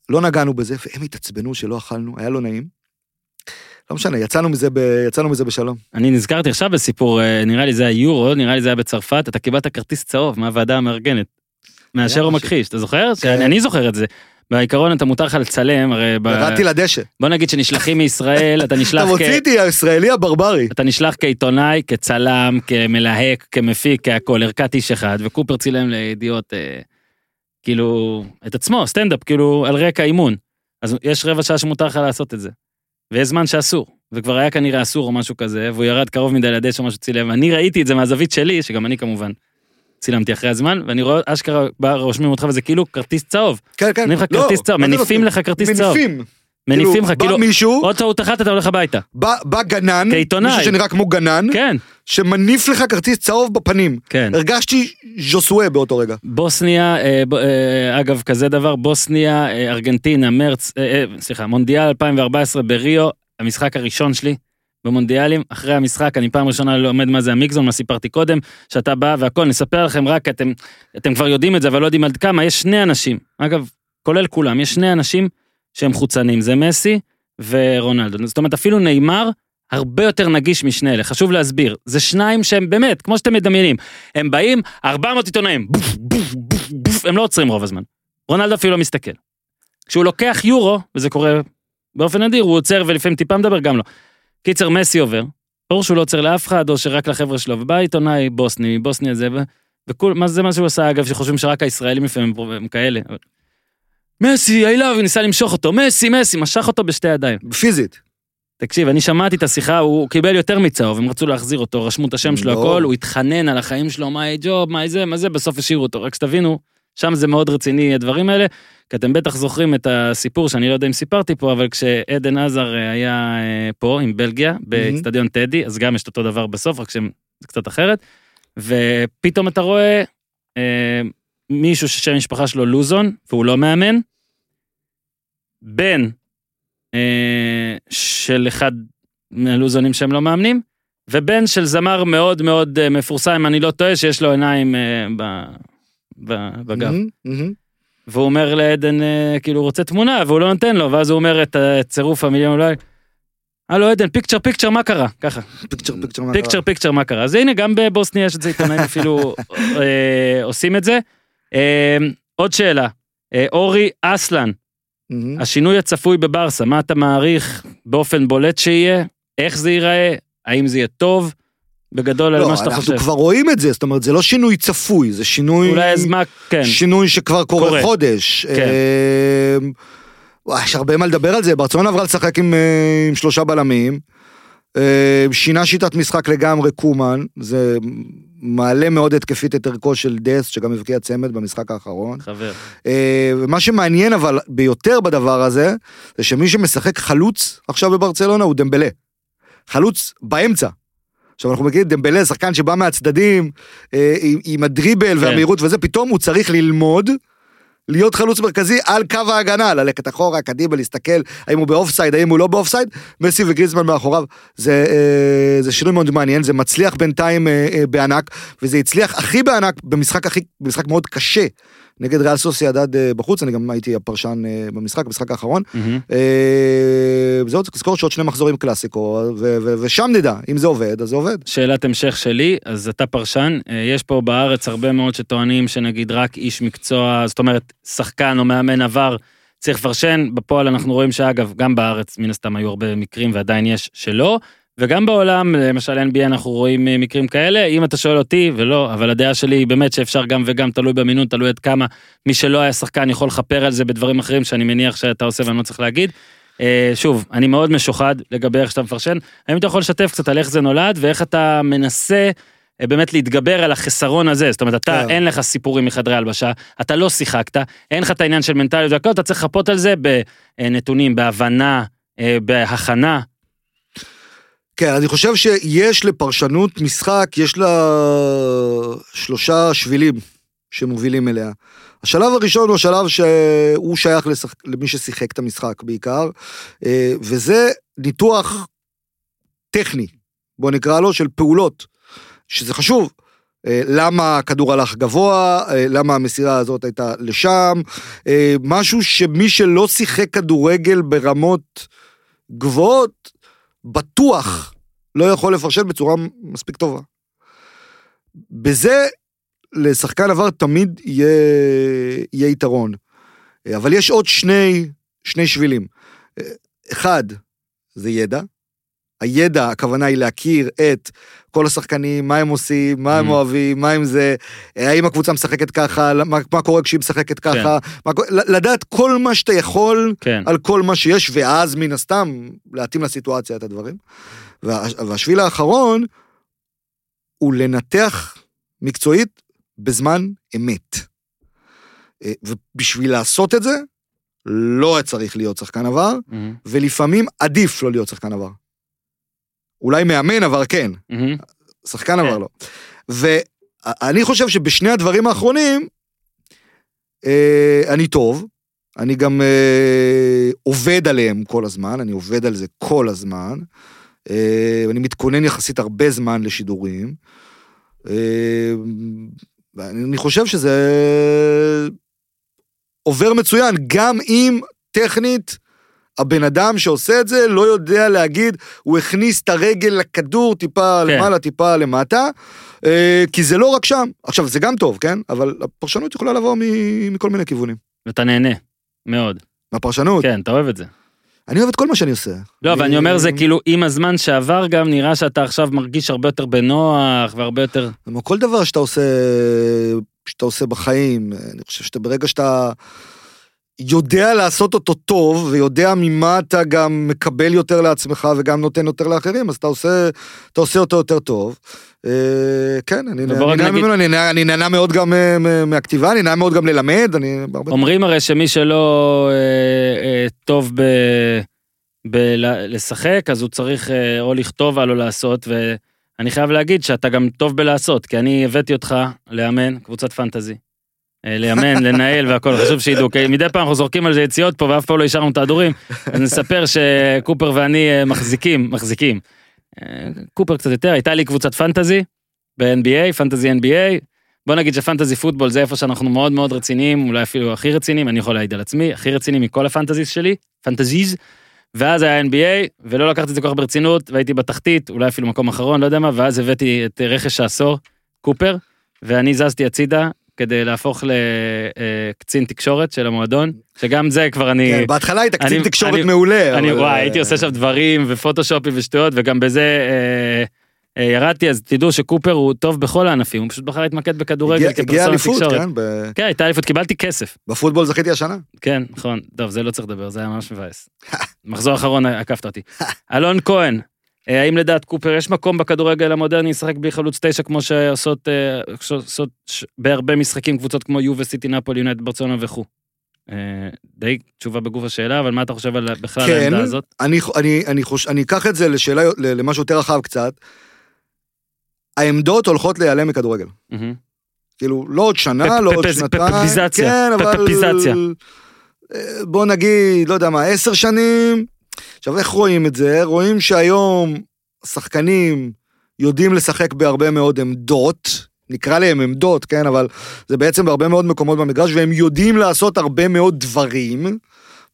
לא נגענו בזה, והם התעצבנו שלא אכלנו, היה לא נעים. לא משנה, יצאנו מזה, ב... יצאנו מזה בשלום. אני נזכרתי עכשיו בסיפור, אה, נראה לי זה היורו, נראה לי זה היה בצרפת, אתה קיבלת כרטיס צהוב מהוועדה המארגנת. מאשר או. מכחיש, אתה זוכר? כן. אני זוכר את זה. בעיקרון אתה מותר לך לצלם, הרי... ב- ירדתי לדשא. בוא נגיד שנשלחים מישראל, אתה נשלח אתה כ... מוציא אותי הישראלי הברברי. אתה נשלח כעיתונאי, כצלם, כמלהק, כמפיק, כהכל, ערכת איש אחד, וקופר צילם לידיעות, אה, כאילו, את עצמו, סטנדאפ, כאילו, על רקע אימון. אז יש רבע שעה שמותר לך לעשות את זה. ויש זמן שאסור, וכבר היה כנראה אסור או משהו כזה, והוא ירד קרוב מדי לדשא או משהו צילם, אני ראיתי את זה מהזווית שלי, שגם אני כמובן צילמתי אחרי הזמן, ואני רואה, אשכרה, בא, רושמים אותך וזה כאילו כרטיס צהוב. כן, כן. נותנים לך לא, כרטיס צהוב, מניפים? לך כרטיס צהוב. מניפים. מניפים לך, כאילו, בא מישהו, עוד טעות אחת אתה הולך הביתה. בא בא גנן, כעיתונאי. מישהו שנראה כמו גנן, כן, שמניף לך כרטיס צהוב בפנים. כן. הרגשתי ז'וסואה באותו רגע. בוסניה, אה, ב- אה, אגב, כזה דבר, בוסניה, אה, ארגנטינה, מרץ, סליחה, מונדיאל 2014 בריו, המשחק הראשון שלי במונדיאלים, אחרי המשחק, אני פעם ראשונה לומד מה זה המיקזון, מה סיפרתי קודם, שאתה בא והכל, נספר לכם רק, אתם, אתם כבר יודעים את זה, אבל לא יודעים עד כמה, יש שני אנשים, אגב, כולל כולם, יש שני אנשים שהם חוצנים, זה מסי ורונלדו. זאת אומרת, אפילו נאמר, הרבה יותר נגיש משני אלה, חשוב להסביר, זה שניים שהם באמת, כמו שאתם מדמיינים, הם באים, 400 עיתונאים, בוף, בוף, בוף, בוף, הם לא עוצרים רוב הזמן. רונלדו אפילו לא מסתכל. כשהוא לוקח יורו, וזה קורה באופן נדיר, הוא עוצר ולפעמים טיפה מדבר, גם לא. קיצר, מסי עובר, ברור שהוא לא עוצר לאף אחד, או שרק לחבר'ה שלו, ובא עיתונאי בוסני, בוסניה זה, ו- וכול, מה זה מה שהוא עשה, אגב, שחושבים שרק הישראלים לפעמים הם- כאלה. מסי, I love, ניסה למשוך אותו, מסי, מסי, משך אותו בשתי ידיים. פיזית. תקשיב, אני שמעתי את השיחה, הוא קיבל יותר מצהוב, הם רצו להחזיר אותו, רשמו את השם שלו, לא. הכל, הוא התחנן על החיים שלו, מה ג'וב, מה זה, מה זה, בסוף השאירו אותו, רק שתבינו, שם זה מאוד רציני, הדברים האלה, כי אתם בטח זוכרים את הסיפור שאני לא יודע אם סיפרתי פה, אבל כשעדן עזר אה, היה אה, פה עם בלגיה, באצטדיון טדי, אז גם יש את אותו דבר בסוף, רק שזה קצת אחרת, ופתאום אתה רואה אה, מישהו ששם המשפחה שלו לוזון, והוא לא מאמן, בן אה, של אחד מהלוזונים שהם לא מאמנים, ובן של זמר מאוד מאוד אה, מפורסם, אני לא טועה, שיש לו עיניים אה, ב- ב- בגב. מהמם, מהמם. והוא אומר לעדן, אה, כאילו, הוא רוצה תמונה, והוא לא נותן לו, ואז הוא אומר את הצירוף המילים אולי, הלו עדן, פיקצ'ר פיקצ'ר, מה קרה? ככה, פיקצ'ר פיקצ'ר. מה פיקצ'ר קרה? פיקצ'ר, מה קרה? אז הנה, גם בבוסניה יש את זה עיתונאים אפילו אה, עושים את זה. אה, עוד שאלה, אה, אורי אסלן. השינוי הצפוי בברסה, מה אתה מעריך באופן בולט שיהיה? איך זה ייראה? האם זה יהיה טוב? בגדול על לא, מה שאתה אנחנו חושב. כבר רואים את זה, זאת אומרת, זה לא שינוי צפוי, זה שינוי... אולי אז מה, כן. שינוי שכבר קורה, קורה. חודש. כן. אה, וואי, יש הרבה מה לדבר על זה, ברצלונה עברה לשחק עם, אה, עם שלושה בלמים. אה, שינה שיטת משחק לגמרי קומן, זה מעלה מאוד התקפית את ערכו של דסט, שגם הבקיע צמד במשחק האחרון. חבר. אה, ומה שמעניין אבל ביותר בדבר הזה, זה שמי שמשחק חלוץ עכשיו בברצלונה הוא דמבלה. חלוץ באמצע. עכשיו אנחנו מכירים דמבלה, שחקן שבא מהצדדים, אה, עם, הדריבל והמהירות וזה, פתאום הוא צריך ללמוד להיות חלוץ מרכזי על קו ההגנה, ללכת אחורה, קדימה, להסתכל, האם הוא באופסייד, האם הוא לא באופסייד, מסי וגריזמן מאחוריו. זה, אה, זה שינוי מאוד מעניין, זה מצליח בינתיים אה, אה, בענק, וזה הצליח הכי בענק במשחק הכי, במשחק מאוד קשה. נגד ריאל סוסיידד אה, בחוץ, אני גם הייתי הפרשן אה, במשחק, במשחק האחרון. אה, וזהו, צריך לזכור שעוד שני מחזורים קלאסיקו, ושם נדע, אם זה עובד, אז זה עובד. שאלת המשך שלי, אז אתה פרשן, יש פה בארץ הרבה מאוד שטוענים שנגיד רק איש מקצוע, זאת אומרת, שחקן או מאמן עבר, צריך לפרשן, בפועל אנחנו רואים שאגב, גם בארץ מן הסתם היו הרבה מקרים ועדיין יש שלא, וגם בעולם, למשל NBA אנחנו רואים אה, מקרים כאלה, אם אתה שואל אותי, ולא, אבל הדעה שלי היא באמת שאפשר גם וגם, תלוי במינון, תלוי עד כמה מי שלא היה שחקן יכול לכפר על זה בדברים אחרים שאני מניח שאתה עושה ואני לא צריך להגיד. אה, שוב, אני מאוד משוחד לגבי איך שאתה מפרשן, האם אתה יכול לשתף קצת על איך זה נולד ואיך אתה מנסה אה, באמת להתגבר על החסרון הזה, זאת אומרת, אתה, כן. אין לך סיפורים מחדרי הלבשה, אתה לא שיחקת, אין לך את העניין של מנטליות והכל, אתה צריך לחפות על זה בנתונים, בהבנה, בהכנה. כן, אני חושב שיש לפרשנות משחק, יש לה שלושה שבילים שמובילים אליה. השלב הראשון הוא השלב שהוא שייך לשח... למי ששיחק את המשחק בעיקר, אה, וזה ניתוח טכני, בוא נקרא לו, של פעולות, שזה חשוב. אה, למה הכדור הלך גבוה, אה, למה המסירה הזאת הייתה לשם, משהו שמי שלא שיחק כדורגל ברמות גבוהות, בטוח לא יכול לפרשן בצורה מספיק טובה. בזה לשחקן עבר תמיד יהיה, יהיה יתרון. אבל יש עוד שני, שני שבילים. אה, אחד, זה ידע. הידע, הכוונה היא להכיר את כל השחקנים, מה הם עושים, מה הם Mm. אוהבים, מה הם זה, האם הקבוצה משחקת ככה, מה, מה קורה כשהיא משחקת ככה, מה, לדעת כל מה שאתה יכול כן. על כל מה שיש, ואז מן הסתם להתאים לסיטואציה את הדברים. וה, והשביל האחרון הוא לנתח מקצועית בזמן אמת. אה, ובשביל לעשות את זה, לא צריך להיות שחקן עבר, מהמם, ולפעמים עדיף לא להיות שחקן עבר. אולי מאמן עבר כן. שחקן כן. עבר לא. ואני חושב שבשני הדברים האחרונים, אה, אני טוב, אני גם אה, עובד עליהם כל הזמן, אני עובד על זה כל הזמן. אה, אני מתכונן יחסית הרבה זמן לשידורים. אה, אני חושב שזה עובר מצוין, גם אם טכנית הבן אדם שעושה את זה לא יודע להגיד, הוא הכניס את הרגל לכדור טיפה כן. למעלה, טיפה למטה, אה, כי זה לא רק שם. עכשיו, זה גם טוב, כן? אבל הפרשנות יכולה לבוא מכל מיני כיוונים. ואתה נהנה, מאוד. מהפרשנות, כן, אתה אוהב את זה. אני אוהב את כל מה שאני עושה. לא, אבל אה, אני אומר זה כאילו, עם הזמן שעבר גם, נראה שאתה עכשיו מרגיש הרבה יותר בנוח, והרבה יותר... כמו כל דבר שאתה עושה, שאתה עושה בחיים, אני חושב שאתה ברגע שאתה יודע לעשות אותו טוב, ויודע ממה אתה גם מקבל יותר לעצמך וגם נותן יותר לאחרים, אז אתה עושה, אתה עושה אותו יותר טוב. אה, כן, אני, נהנה ממנו, אני, נהנה- מאוד גם אה, מהכתיבה, אני נהנה מאוד גם ללמד, אני... אומרים הרי שמי שלא אה, טוב ב... ב- לשחק, אז הוא צריך או לכתוב על או לעשות, ואני חייב להגיד שאתה גם טוב בלעשות, כי אני הבאתי אותך לאמן קבוצת פנטזי. אה, לאמן, לנהל והכל, חשוב שידעו, כי מדי פעם אנחנו זורקים על זה יציאות פה ואף פעם לא השארנו את ההדורים, אז נספר שקופר ואני אה, מחזיקים, מחזיקים. אה, קופר קצת יותר, הייתה לי קבוצת פנטזי ב-NBA, פנטזי NBA, בוא נגיד שפנטזי פוטבול זה איפה שאנחנו מאוד מאוד רציניים, אולי אפילו הכי רציניים, אני יכול להעיד על עצמי, הכי רציני מכל הפנטזיז שלי, פנטזיז, ואז היה NBA, ולא לקחתי את זה כל כך ברצינות, והייתי בתחתית, אולי אפילו מקום אחרון, לא יודע מה, ואז הבאתי את רכש העשור, קופר, ואני זזתי הצידה כדי להפוך לקצין תקשורת של המועדון, שגם זה כבר אני... כן, בהתחלה היית קצין אני- תקשורת אני- מעולה. אני אבל, וואי, אה, הייתי עושה שם דברים ופוטושופים ושטויות, וגם בזה אה, אה, ירדתי, אז תדעו שקופר הוא טוב בכל הענפים, הוא פשוט בחר להתמקד בכדורגל הגיע- הגיע כפרסונה אליפות, תקשורת. כן? ב- כן, הייתה אליפות, קיבלתי כסף. בפוטבול זכיתי השנה. כן, נכון. טוב, זה לא צריך לדבר, זה היה ממש מבאס. מחזור אחרון עקפת אותי. אלון כהן, אה, האם לדעת קופר יש מקום בכדורגל המודרני לשחק בלי חלוץ תשע כמו שעושות אה, שעושות בהרבה משחקים קבוצות כמו יו וסיטי נפולי יונייטד ברצלונה וכו'. אה, די תשובה בגוף השאלה, אבל מה אתה חושב על בכלל כן. העמדה הזאת? אני, אני, אני, חוש, אני אקח את זה לשאלה, למשהו יותר רחב קצת. העמדות הולכות להיעלם מכדורגל. כאילו, לא עוד שנה, לא עוד שנתיים. פפפיזציה, כן, אבל... אה, בוא נגיד, לא יודע מה, עשר שנים. עכשיו, איך רואים את זה? רואים שהיום שחקנים יודעים לשחק בהרבה מאוד עמדות. נקרא להם עמדות, כן, אבל זה בעצם בהרבה מאוד מקומות במגרש, והם יודעים לעשות הרבה מאוד דברים,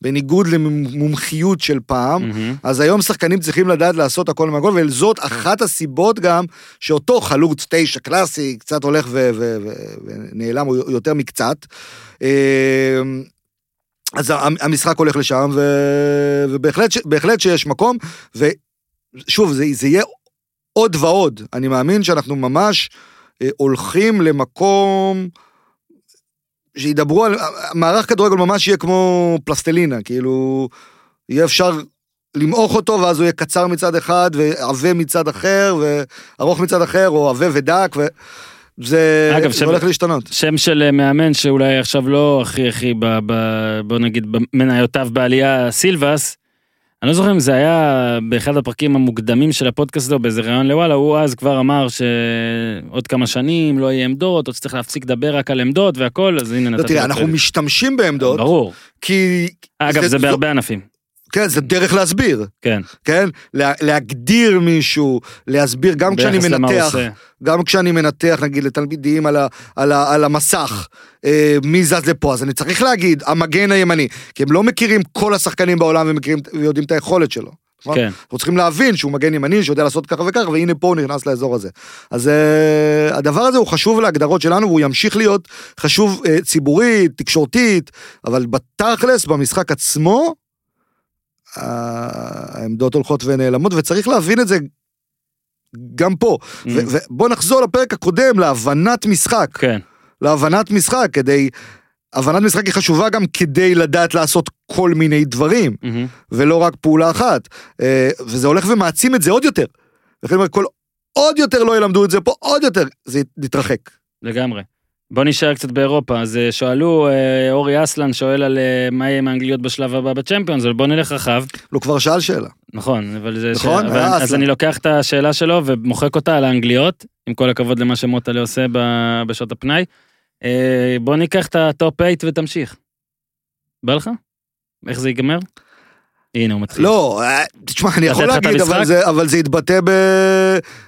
בניגוד למומחיות של פעם. מהמם. אז היום שחקנים צריכים לדעת לעשות הכל מהכל, וזאת אחת הסיבות גם שאותו חלוץ תשע קלאסי קצת הולך ו- ו- ו- ונעלם הוא יותר מקצת. אה, אז המשחק הולך לשם, ו- ובהחלט ש- בהחלט שיש מקום, ושוב, זה, זה יהיה עוד ועוד. אני מאמין שאנחנו ממש אה, הולכים למקום שידברו על... מערך כדורגל ממש יהיה כמו פלסטלינה, כאילו, יהיה אפשר למעוך אותו, ואז הוא יהיה קצר מצד אחד, ועבה מצד אחר, וארוך מצד אחר, או עבה ודק, וזה אגב, זה שב- הולך להשתנות. שם של אה, מאמן שאולי עכשיו לא הכי הכי, ב, ב, בוא נגיד, במניותיו בעלייה, סילבס. אני לא זוכר אם זה היה באחד הפרקים המוקדמים של הפודקאסט שלו באיזה ראיון לוואלה, הוא אז כבר אמר שעוד כמה שנים לא יהיה עמדות, או שצריך להפסיק לדבר רק על עמדות והכל, אז הנה לא, נתתי תראה, לו אנחנו. משתמשים בעמדות, ברור. כי... אגב, זה- זה זו- בהרבה ענפים. כן, זה דרך להסביר, כן. כן? לה, להגדיר מישהו, להסביר, גם כשאני מנתח. גם כשאני מנתח, נגיד, לתלמידים על, ה, על, ה, על המסך, אה, מי זז לפה, אז אני צריך להגיד, המגן הימני, כי הם לא מכירים כל השחקנים בעולם ומכירים, ויודעים את היכולת שלו. נכון? כן. אנחנו צריכים להבין שהוא מגן ימני, שיודע לעשות ככה וככה, והנה פה הוא נכנס לאזור הזה. אז uh, הדבר הזה הוא חשוב להגדרות שלנו, והוא ימשיך להיות חשוב uh, ציבורית, תקשורתית, אבל בתכלס, במשחק עצמו, העמדות הולכות ונעלמות, וצריך להבין את זה גם פה. Mm. ו- ובוא נחזור לפרק הקודם, להבנת משחק. כן. להבנת משחק, כדי... הבנת משחק היא חשובה גם כדי לדעת לעשות כל מיני דברים. מהמם. ולא רק פעולה אחת. אה, וזה הולך ומעצים את זה עוד יותר. לכן אני אומר, כל עוד יותר לא ילמדו את זה פה, עוד יותר זה יתרחק. לגמרי. בוא נשאר קצת באירופה, אז אה, שאלו, אה, אורי אסלן שואל על אה, מה יהיה עם האנגליות בשלב הבא בצ'מפיונס, אבל בוא נלך רחב. הוא כבר שאל שאלה. נכון, אבל זה... נכון, ש... אבל... אז. אני לוקח את השאלה שלו ומוחק אותה על האנגליות, עם כל הכבוד למה שמוטלה עושה ב... בשעות הפנאי. בוא ניקח את הטופ 8 ותמשיך. בא לך? איך זה ייגמר? הנה הוא מתחיל. לא, אה, תשמע, אני יכול להגיד, אבל? זה- אבל זה יתבטא ב...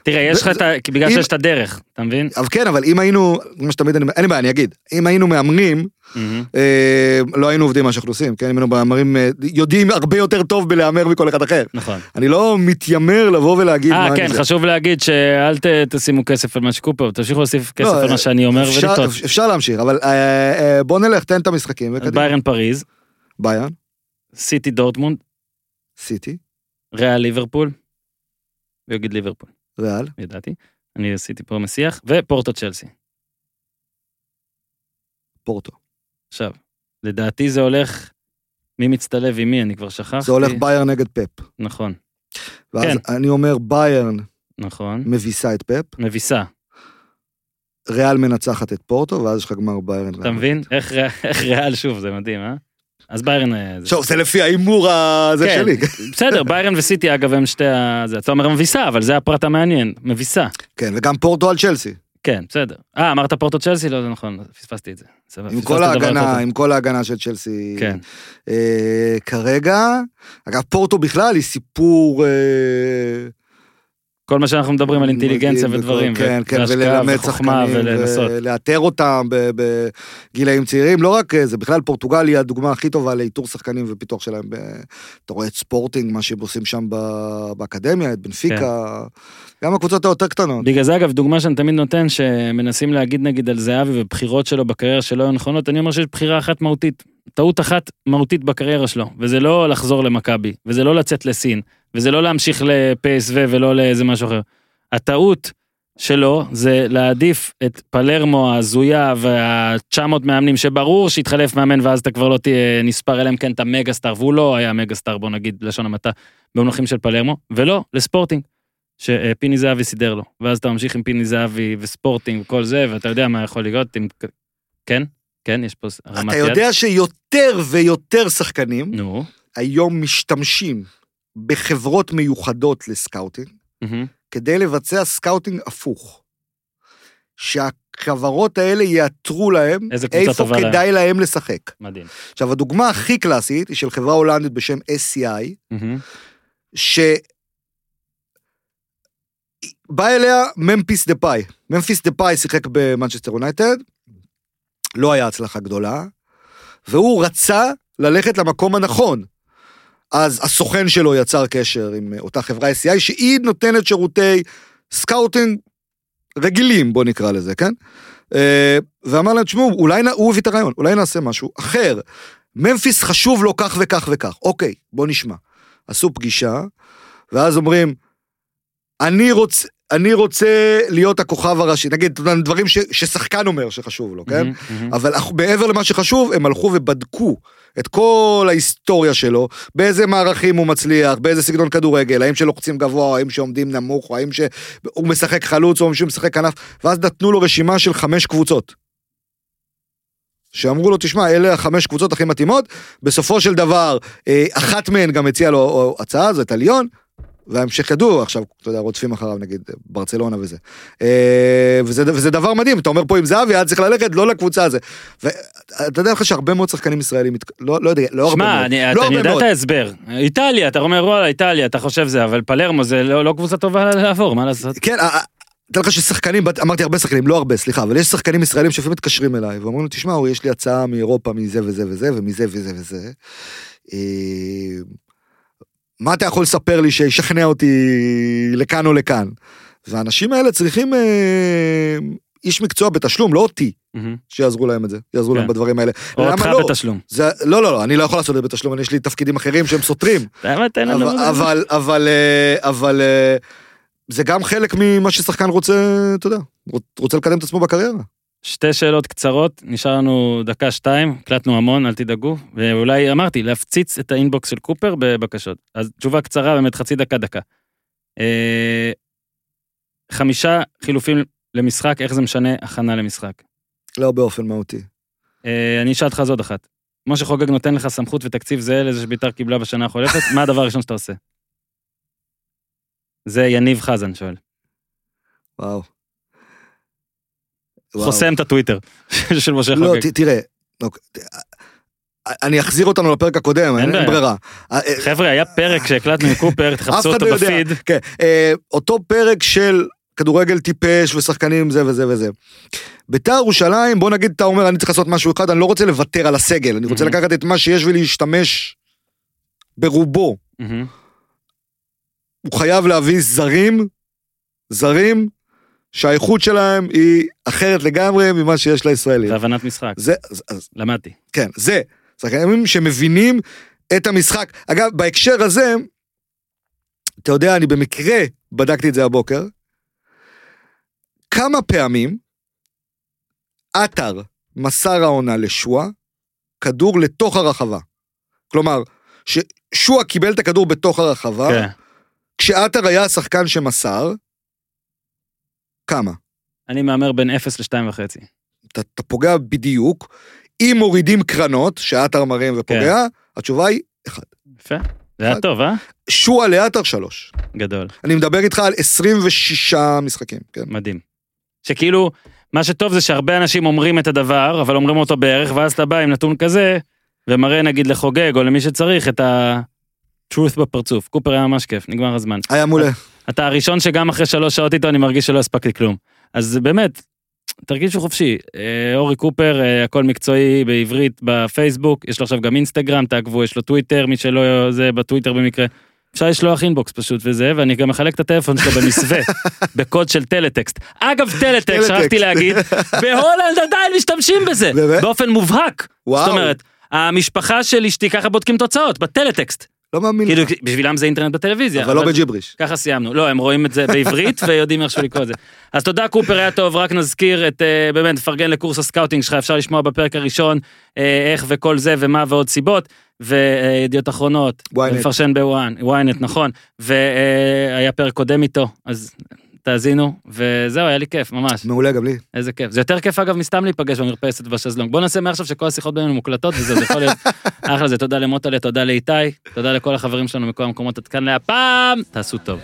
תראה, יש לך את ה... בגלל אם- שיש את הדרך, אתה מבין? אבל כן, אבל אם היינו, כמו שתמיד אני, אין לי בעיה, אני אגיד, אם היינו מהמרים, מהמם. אה, לא היינו עובדים מה שאנחנו עושים, כן, אם היינו מהמרים, אה, יודעים הרבה יותר טוב בלהמר מכל אחד אחר. נכון. אני לא מתיימר לבוא ולהגיד אה, מה כן, אני זה. חשוב להגיד שאל ת- תשימו כסף על מה שקופר, תמשיכו להוסיף כסף לא, על מה שאני אומר אפשר- ולטעות. אפשר להמשיך, אבל אה, אה, בוא נלך, תן את המשחקים. ביירן פריז, ביירן, סיטי דורטמונד, סיטי, ריאל ליברפול, הוא יגיד ליברפול, ריאל, ידעתי, אני עשיתי פה מסיח, ופורטו צ'לסי. פורטו. עכשיו, לדעתי זה הולך, מי מצטלב עם מי, אני כבר שכחתי. זה הולך ביירן נגד פפ. נכון, ואז כן. אני אומר ביירן נכון, מביסה את פפ, מביסה, ריאל מנצחת את פורטו, ואז יש לך גמר ביירן. אתה מבין? איך איך ריאל שוב, זה מדהים, אה? אז ביירן... אה, זה- עכשיו, זה לפי ההימור הזה כן, שלי. בסדר, ביירן וסיטי אגב הם שתי ה... אתה אומר מביסה, אבל זה הפרט המעניין, מביסה. כן, וגם פורטו על צ'לסי. כן, בסדר. אה, אמרת פורטו צ'לסי? לא, זה נכון, פספסתי את זה. עם כל ההגנה, עם כל ההגנה של צ'לסי. כן. אה, כרגע, אגב, פורטו בכלל היא סיפור... אה, כל מה שאנחנו מדברים על אינטליגנציה ודברים, כן, כן, וללמד שחקנים, ולנסות. ולאתר אותם בגילאים צעירים, לא רק זה, בכלל פורטוגל היא הדוגמה הכי טובה לאיתור שחקנים ופיתוח שלהם. אתה רואה את ספורטינג, מה שהם עושים שם באקדמיה, את בנפיקה, גם הקבוצות היותר קטנות. בגלל זה אגב, דוגמה שאני תמיד נותן, שמנסים להגיד נגיד על זהבי ובחירות שלו בקריירה שלא היו נכונות, אני אומר שיש בחירה אחת מהותית, טעות אחת מהותית בקריירה שלו, וזה לא לחזור למכבי, וזה לא לצאת לסין, וזה לא להמשיך לפסו ולא לאיזה משהו אחר. הטעות שלו זה להעדיף את פלרמו ההזויה וה-900 מאמנים שברור שהתחלף מאמן ואז אתה כבר לא תהיה נספר אלא אם כן אתה מגה סטאר והוא לא היה מגה סטאר בוא נגיד לשון המעטה במונחים של פלרמו ולא לספורטינג. שפיני זהבי סידר לו ואז אתה ממשיך עם פיני זהבי וספורטינג וכל זה ואתה יודע מה יכול להיות עם כן כן יש פה רמת אתה יד. יודע שיותר ויותר שחקנים נו. היום משתמשים בחברות מיוחדות לסקאוטינג, מהמם. כדי לבצע סקאוטינג הפוך. שהחברות האלה יאתרו להם איפה טובה להם. כדאי להם לשחק. מדהים. עכשיו, הדוגמה הכי קלאסית היא של חברה הולנדית בשם SCI, מהמם. שבא אליה ממפיס דה פאי. ממפיס דה פאי שיחק במנצ'סטר יונייטד, לא היה הצלחה גדולה, והוא רצה ללכת למקום הנכון. אז הסוכן שלו יצר קשר עם אותה חברה SCI, שהיא נותנת שירותי סקאוטינג רגילים, בוא נקרא לזה, כן? אה, ואמר להם, תשמעו, אולי, הוא הביא את הרעיון, אולי נעשה משהו אחר. ממפיס חשוב לו כך וכך וכך. אוקיי, בוא נשמע. עשו פגישה, ואז אומרים, אני רוצה, אני רוצה להיות הכוכב הראשי, נגיד דברים ש, ששחקן אומר שחשוב לו, כן? מהמם. אבל מעבר למה שחשוב, הם הלכו ובדקו את כל ההיסטוריה שלו, באיזה מערכים הוא מצליח, באיזה סגנון כדורגל, האם שלוחצים גבוה, או האם שעומדים נמוך, או האם שהוא משחק חלוץ, או שהוא משחק כנף, ואז נתנו לו רשימה של חמש קבוצות. שאמרו לו, תשמע, אלה החמש קבוצות הכי מתאימות, בסופו של דבר, אה, אחת מהן גם הציעה לו הצעה, זאת הליון, וההמשך ידוע, עכשיו, אתה יודע, רודפים אחריו, נגיד, ברצלונה וזה. אה, וזה, וזה דבר מדהים, אתה אומר פה עם זהבי, היה צריך ללכת לא לקבוצה הזו. ואתה יודע לך שהרבה מאוד שחקנים ישראלים, לא, לא יודע, לא הרבה שמע, מאוד, אני לא אתה- אני הרבה יודע את. ההסבר. איטליה, אתה אומר וואלה, איטליה, אתה חושב זה, אבל פלרמו זה לא לא קבוצה טובה לעבור, מה לעשות? כן, אה, אה, תדע לך ששחקנים, אמרתי הרבה שחקנים, לא הרבה, סליחה, אבל יש שחקנים ישראלים שלפעמים מתקשרים אליי, ואומרים לי, תשמעו, יש לי הצעה מאירופה מזה וזה וזה, ומזה וזה וזה. מה אתה יכול לספר לי שישכנע אותי לכאן או לכאן? והאנשים האלה צריכים אה, איש מקצוע בתשלום, לא אותי, מהמם. שיעזרו להם את זה, יעזרו כן. להם בדברים האלה. או אותך לא? בתשלום. זה, לא, לא, לא, אני לא יכול לעשות את זה בתשלום, אני יש לי תפקידים אחרים שהם סותרים. למה תן לנו... אבל, אבל, אבל, אה, אבל אה, זה גם חלק ממה ששחקן רוצה, אתה יודע, רוצה לקדם את עצמו בקריירה. שתי שאלות קצרות, נשאר לנו דקה-שתיים, הקלטנו המון, אל תדאגו, ואולי אמרתי, להפציץ את האינבוקס של קופר בבקשות. אז תשובה קצרה, באמת חצי דקה-דקה. אה, חמישה חילופים למשחק, איך זה משנה הכנה למשחק? לא באופן מהותי. אה, אני אשאל אותך עוד אחת. משה חוגג נותן לך סמכות ותקציב זהה לזה שביתר קיבלה בשנה החולפת, מה הדבר הראשון שאתה עושה? זה יניב חזן שואל. וואו. חוסם את הטוויטר של משה לא, חוגג. ת- תראה, אוקיי, אני אחזיר אותנו לפרק הקודם, אין ברירה. אה, אה, חבר'ה, היה פרק שהקלטנו עם קופר, תחפשו אותו לא. בפיד. כן, אה, אותו פרק של כדורגל טיפש ושחקנים זה וזה וזה. ביתר ירושלים, בוא נגיד, אתה אומר, אני צריך לעשות משהו אחד, אני לא רוצה לוותר על הסגל, אני רוצה. לקחת את מה שיש ולהשתמש ברובו. הוא חייב להביא זרים, זרים, שהאיכות שלהם היא אחרת לגמרי ממה שיש לישראלים. והבנת משחק, זה, אז, אז, למדתי. כן, זה, שחקנים שמבינים את המשחק. אגב, בהקשר הזה, אתה יודע, אני במקרה בדקתי את זה הבוקר, כמה פעמים עטר מסר העונה לשועה כדור לתוך הרחבה. כלומר, ששועה קיבל את הכדור בתוך הרחבה, כן. כשעטר היה השחקן שמסר, כמה? אני מהמר בין 0 ל-2.5. אתה, אתה פוגע בדיוק. אם מורידים קרנות, שעטר מרים ופוגע, כן. התשובה היא אחד. יפה. זה היה. טוב, אה? שועה לעטר שלוש. גדול, אני מדבר איתך על 26 משחקים, כן. מדהים. שכאילו, מה שטוב זה שהרבה אנשים אומרים את הדבר, אבל אומרים אותו בערך, ואז אתה בא עם נתון כזה, ומראה נגיד לחוגג או למי שצריך את ה-truth בפרצוף. קופר היה ממש כיף, נגמר הזמן. היה מעולה. אתה הראשון שגם אחרי שלוש שעות איתו אני מרגיש שלא הספקתי כלום. אז באמת, תרגישו חופשי. אה, אורי קופר, אה, הכל מקצועי בעברית בפייסבוק, יש לו עכשיו גם אינסטגרם, תעקבו, יש לו טוויטר, מי שלא זה בטוויטר במקרה. אפשר לשלוח אינבוקס פשוט וזה, ואני גם מחלק את הטלפון שלו במסווה, בקוד של טלטקסט. אגב, טלטקסט. שכחתי להגיד, בהולנד עדיין משתמשים בזה? באופן מובהק. זאת אומרת, המשפחה של אשתי ככה בודקים תוצאות, בטלטקסט. לא מאמין כאילו, לך. בשבילם זה אינטרנט בטלוויזיה. אבל לא בג'יבריש. ככה סיימנו. לא, הם רואים את זה בעברית ויודעים איכשהו לקרוא את זה. אז תודה קופר, היה טוב, רק נזכיר את, אה, באמת, נפרגן לקורס הסקאוטינג שלך, אפשר לשמוע בפרק הראשון אה, איך וכל זה ומה ועוד סיבות, וידיעות אחרונות, ynet. מפרשן ב ONE, ynet, נכון, והיה פרק קודם איתו, אז תאזינו, וזהו, היה לי כיף, ממש, מעולה גם לי. איזה כיף. זה יותר כיף אגב מסתם להיפגש במרפסת בשזלונג. בוא נעשה מעכשיו שכל השיחות בינינו מוקלטות וזהו, זה יכול להיות אחלה זה. תודה למוטלה, תודה לאיתי, תודה לכל החברים שלנו מכל המקומות עד כאן להפעם, תעשו טוב.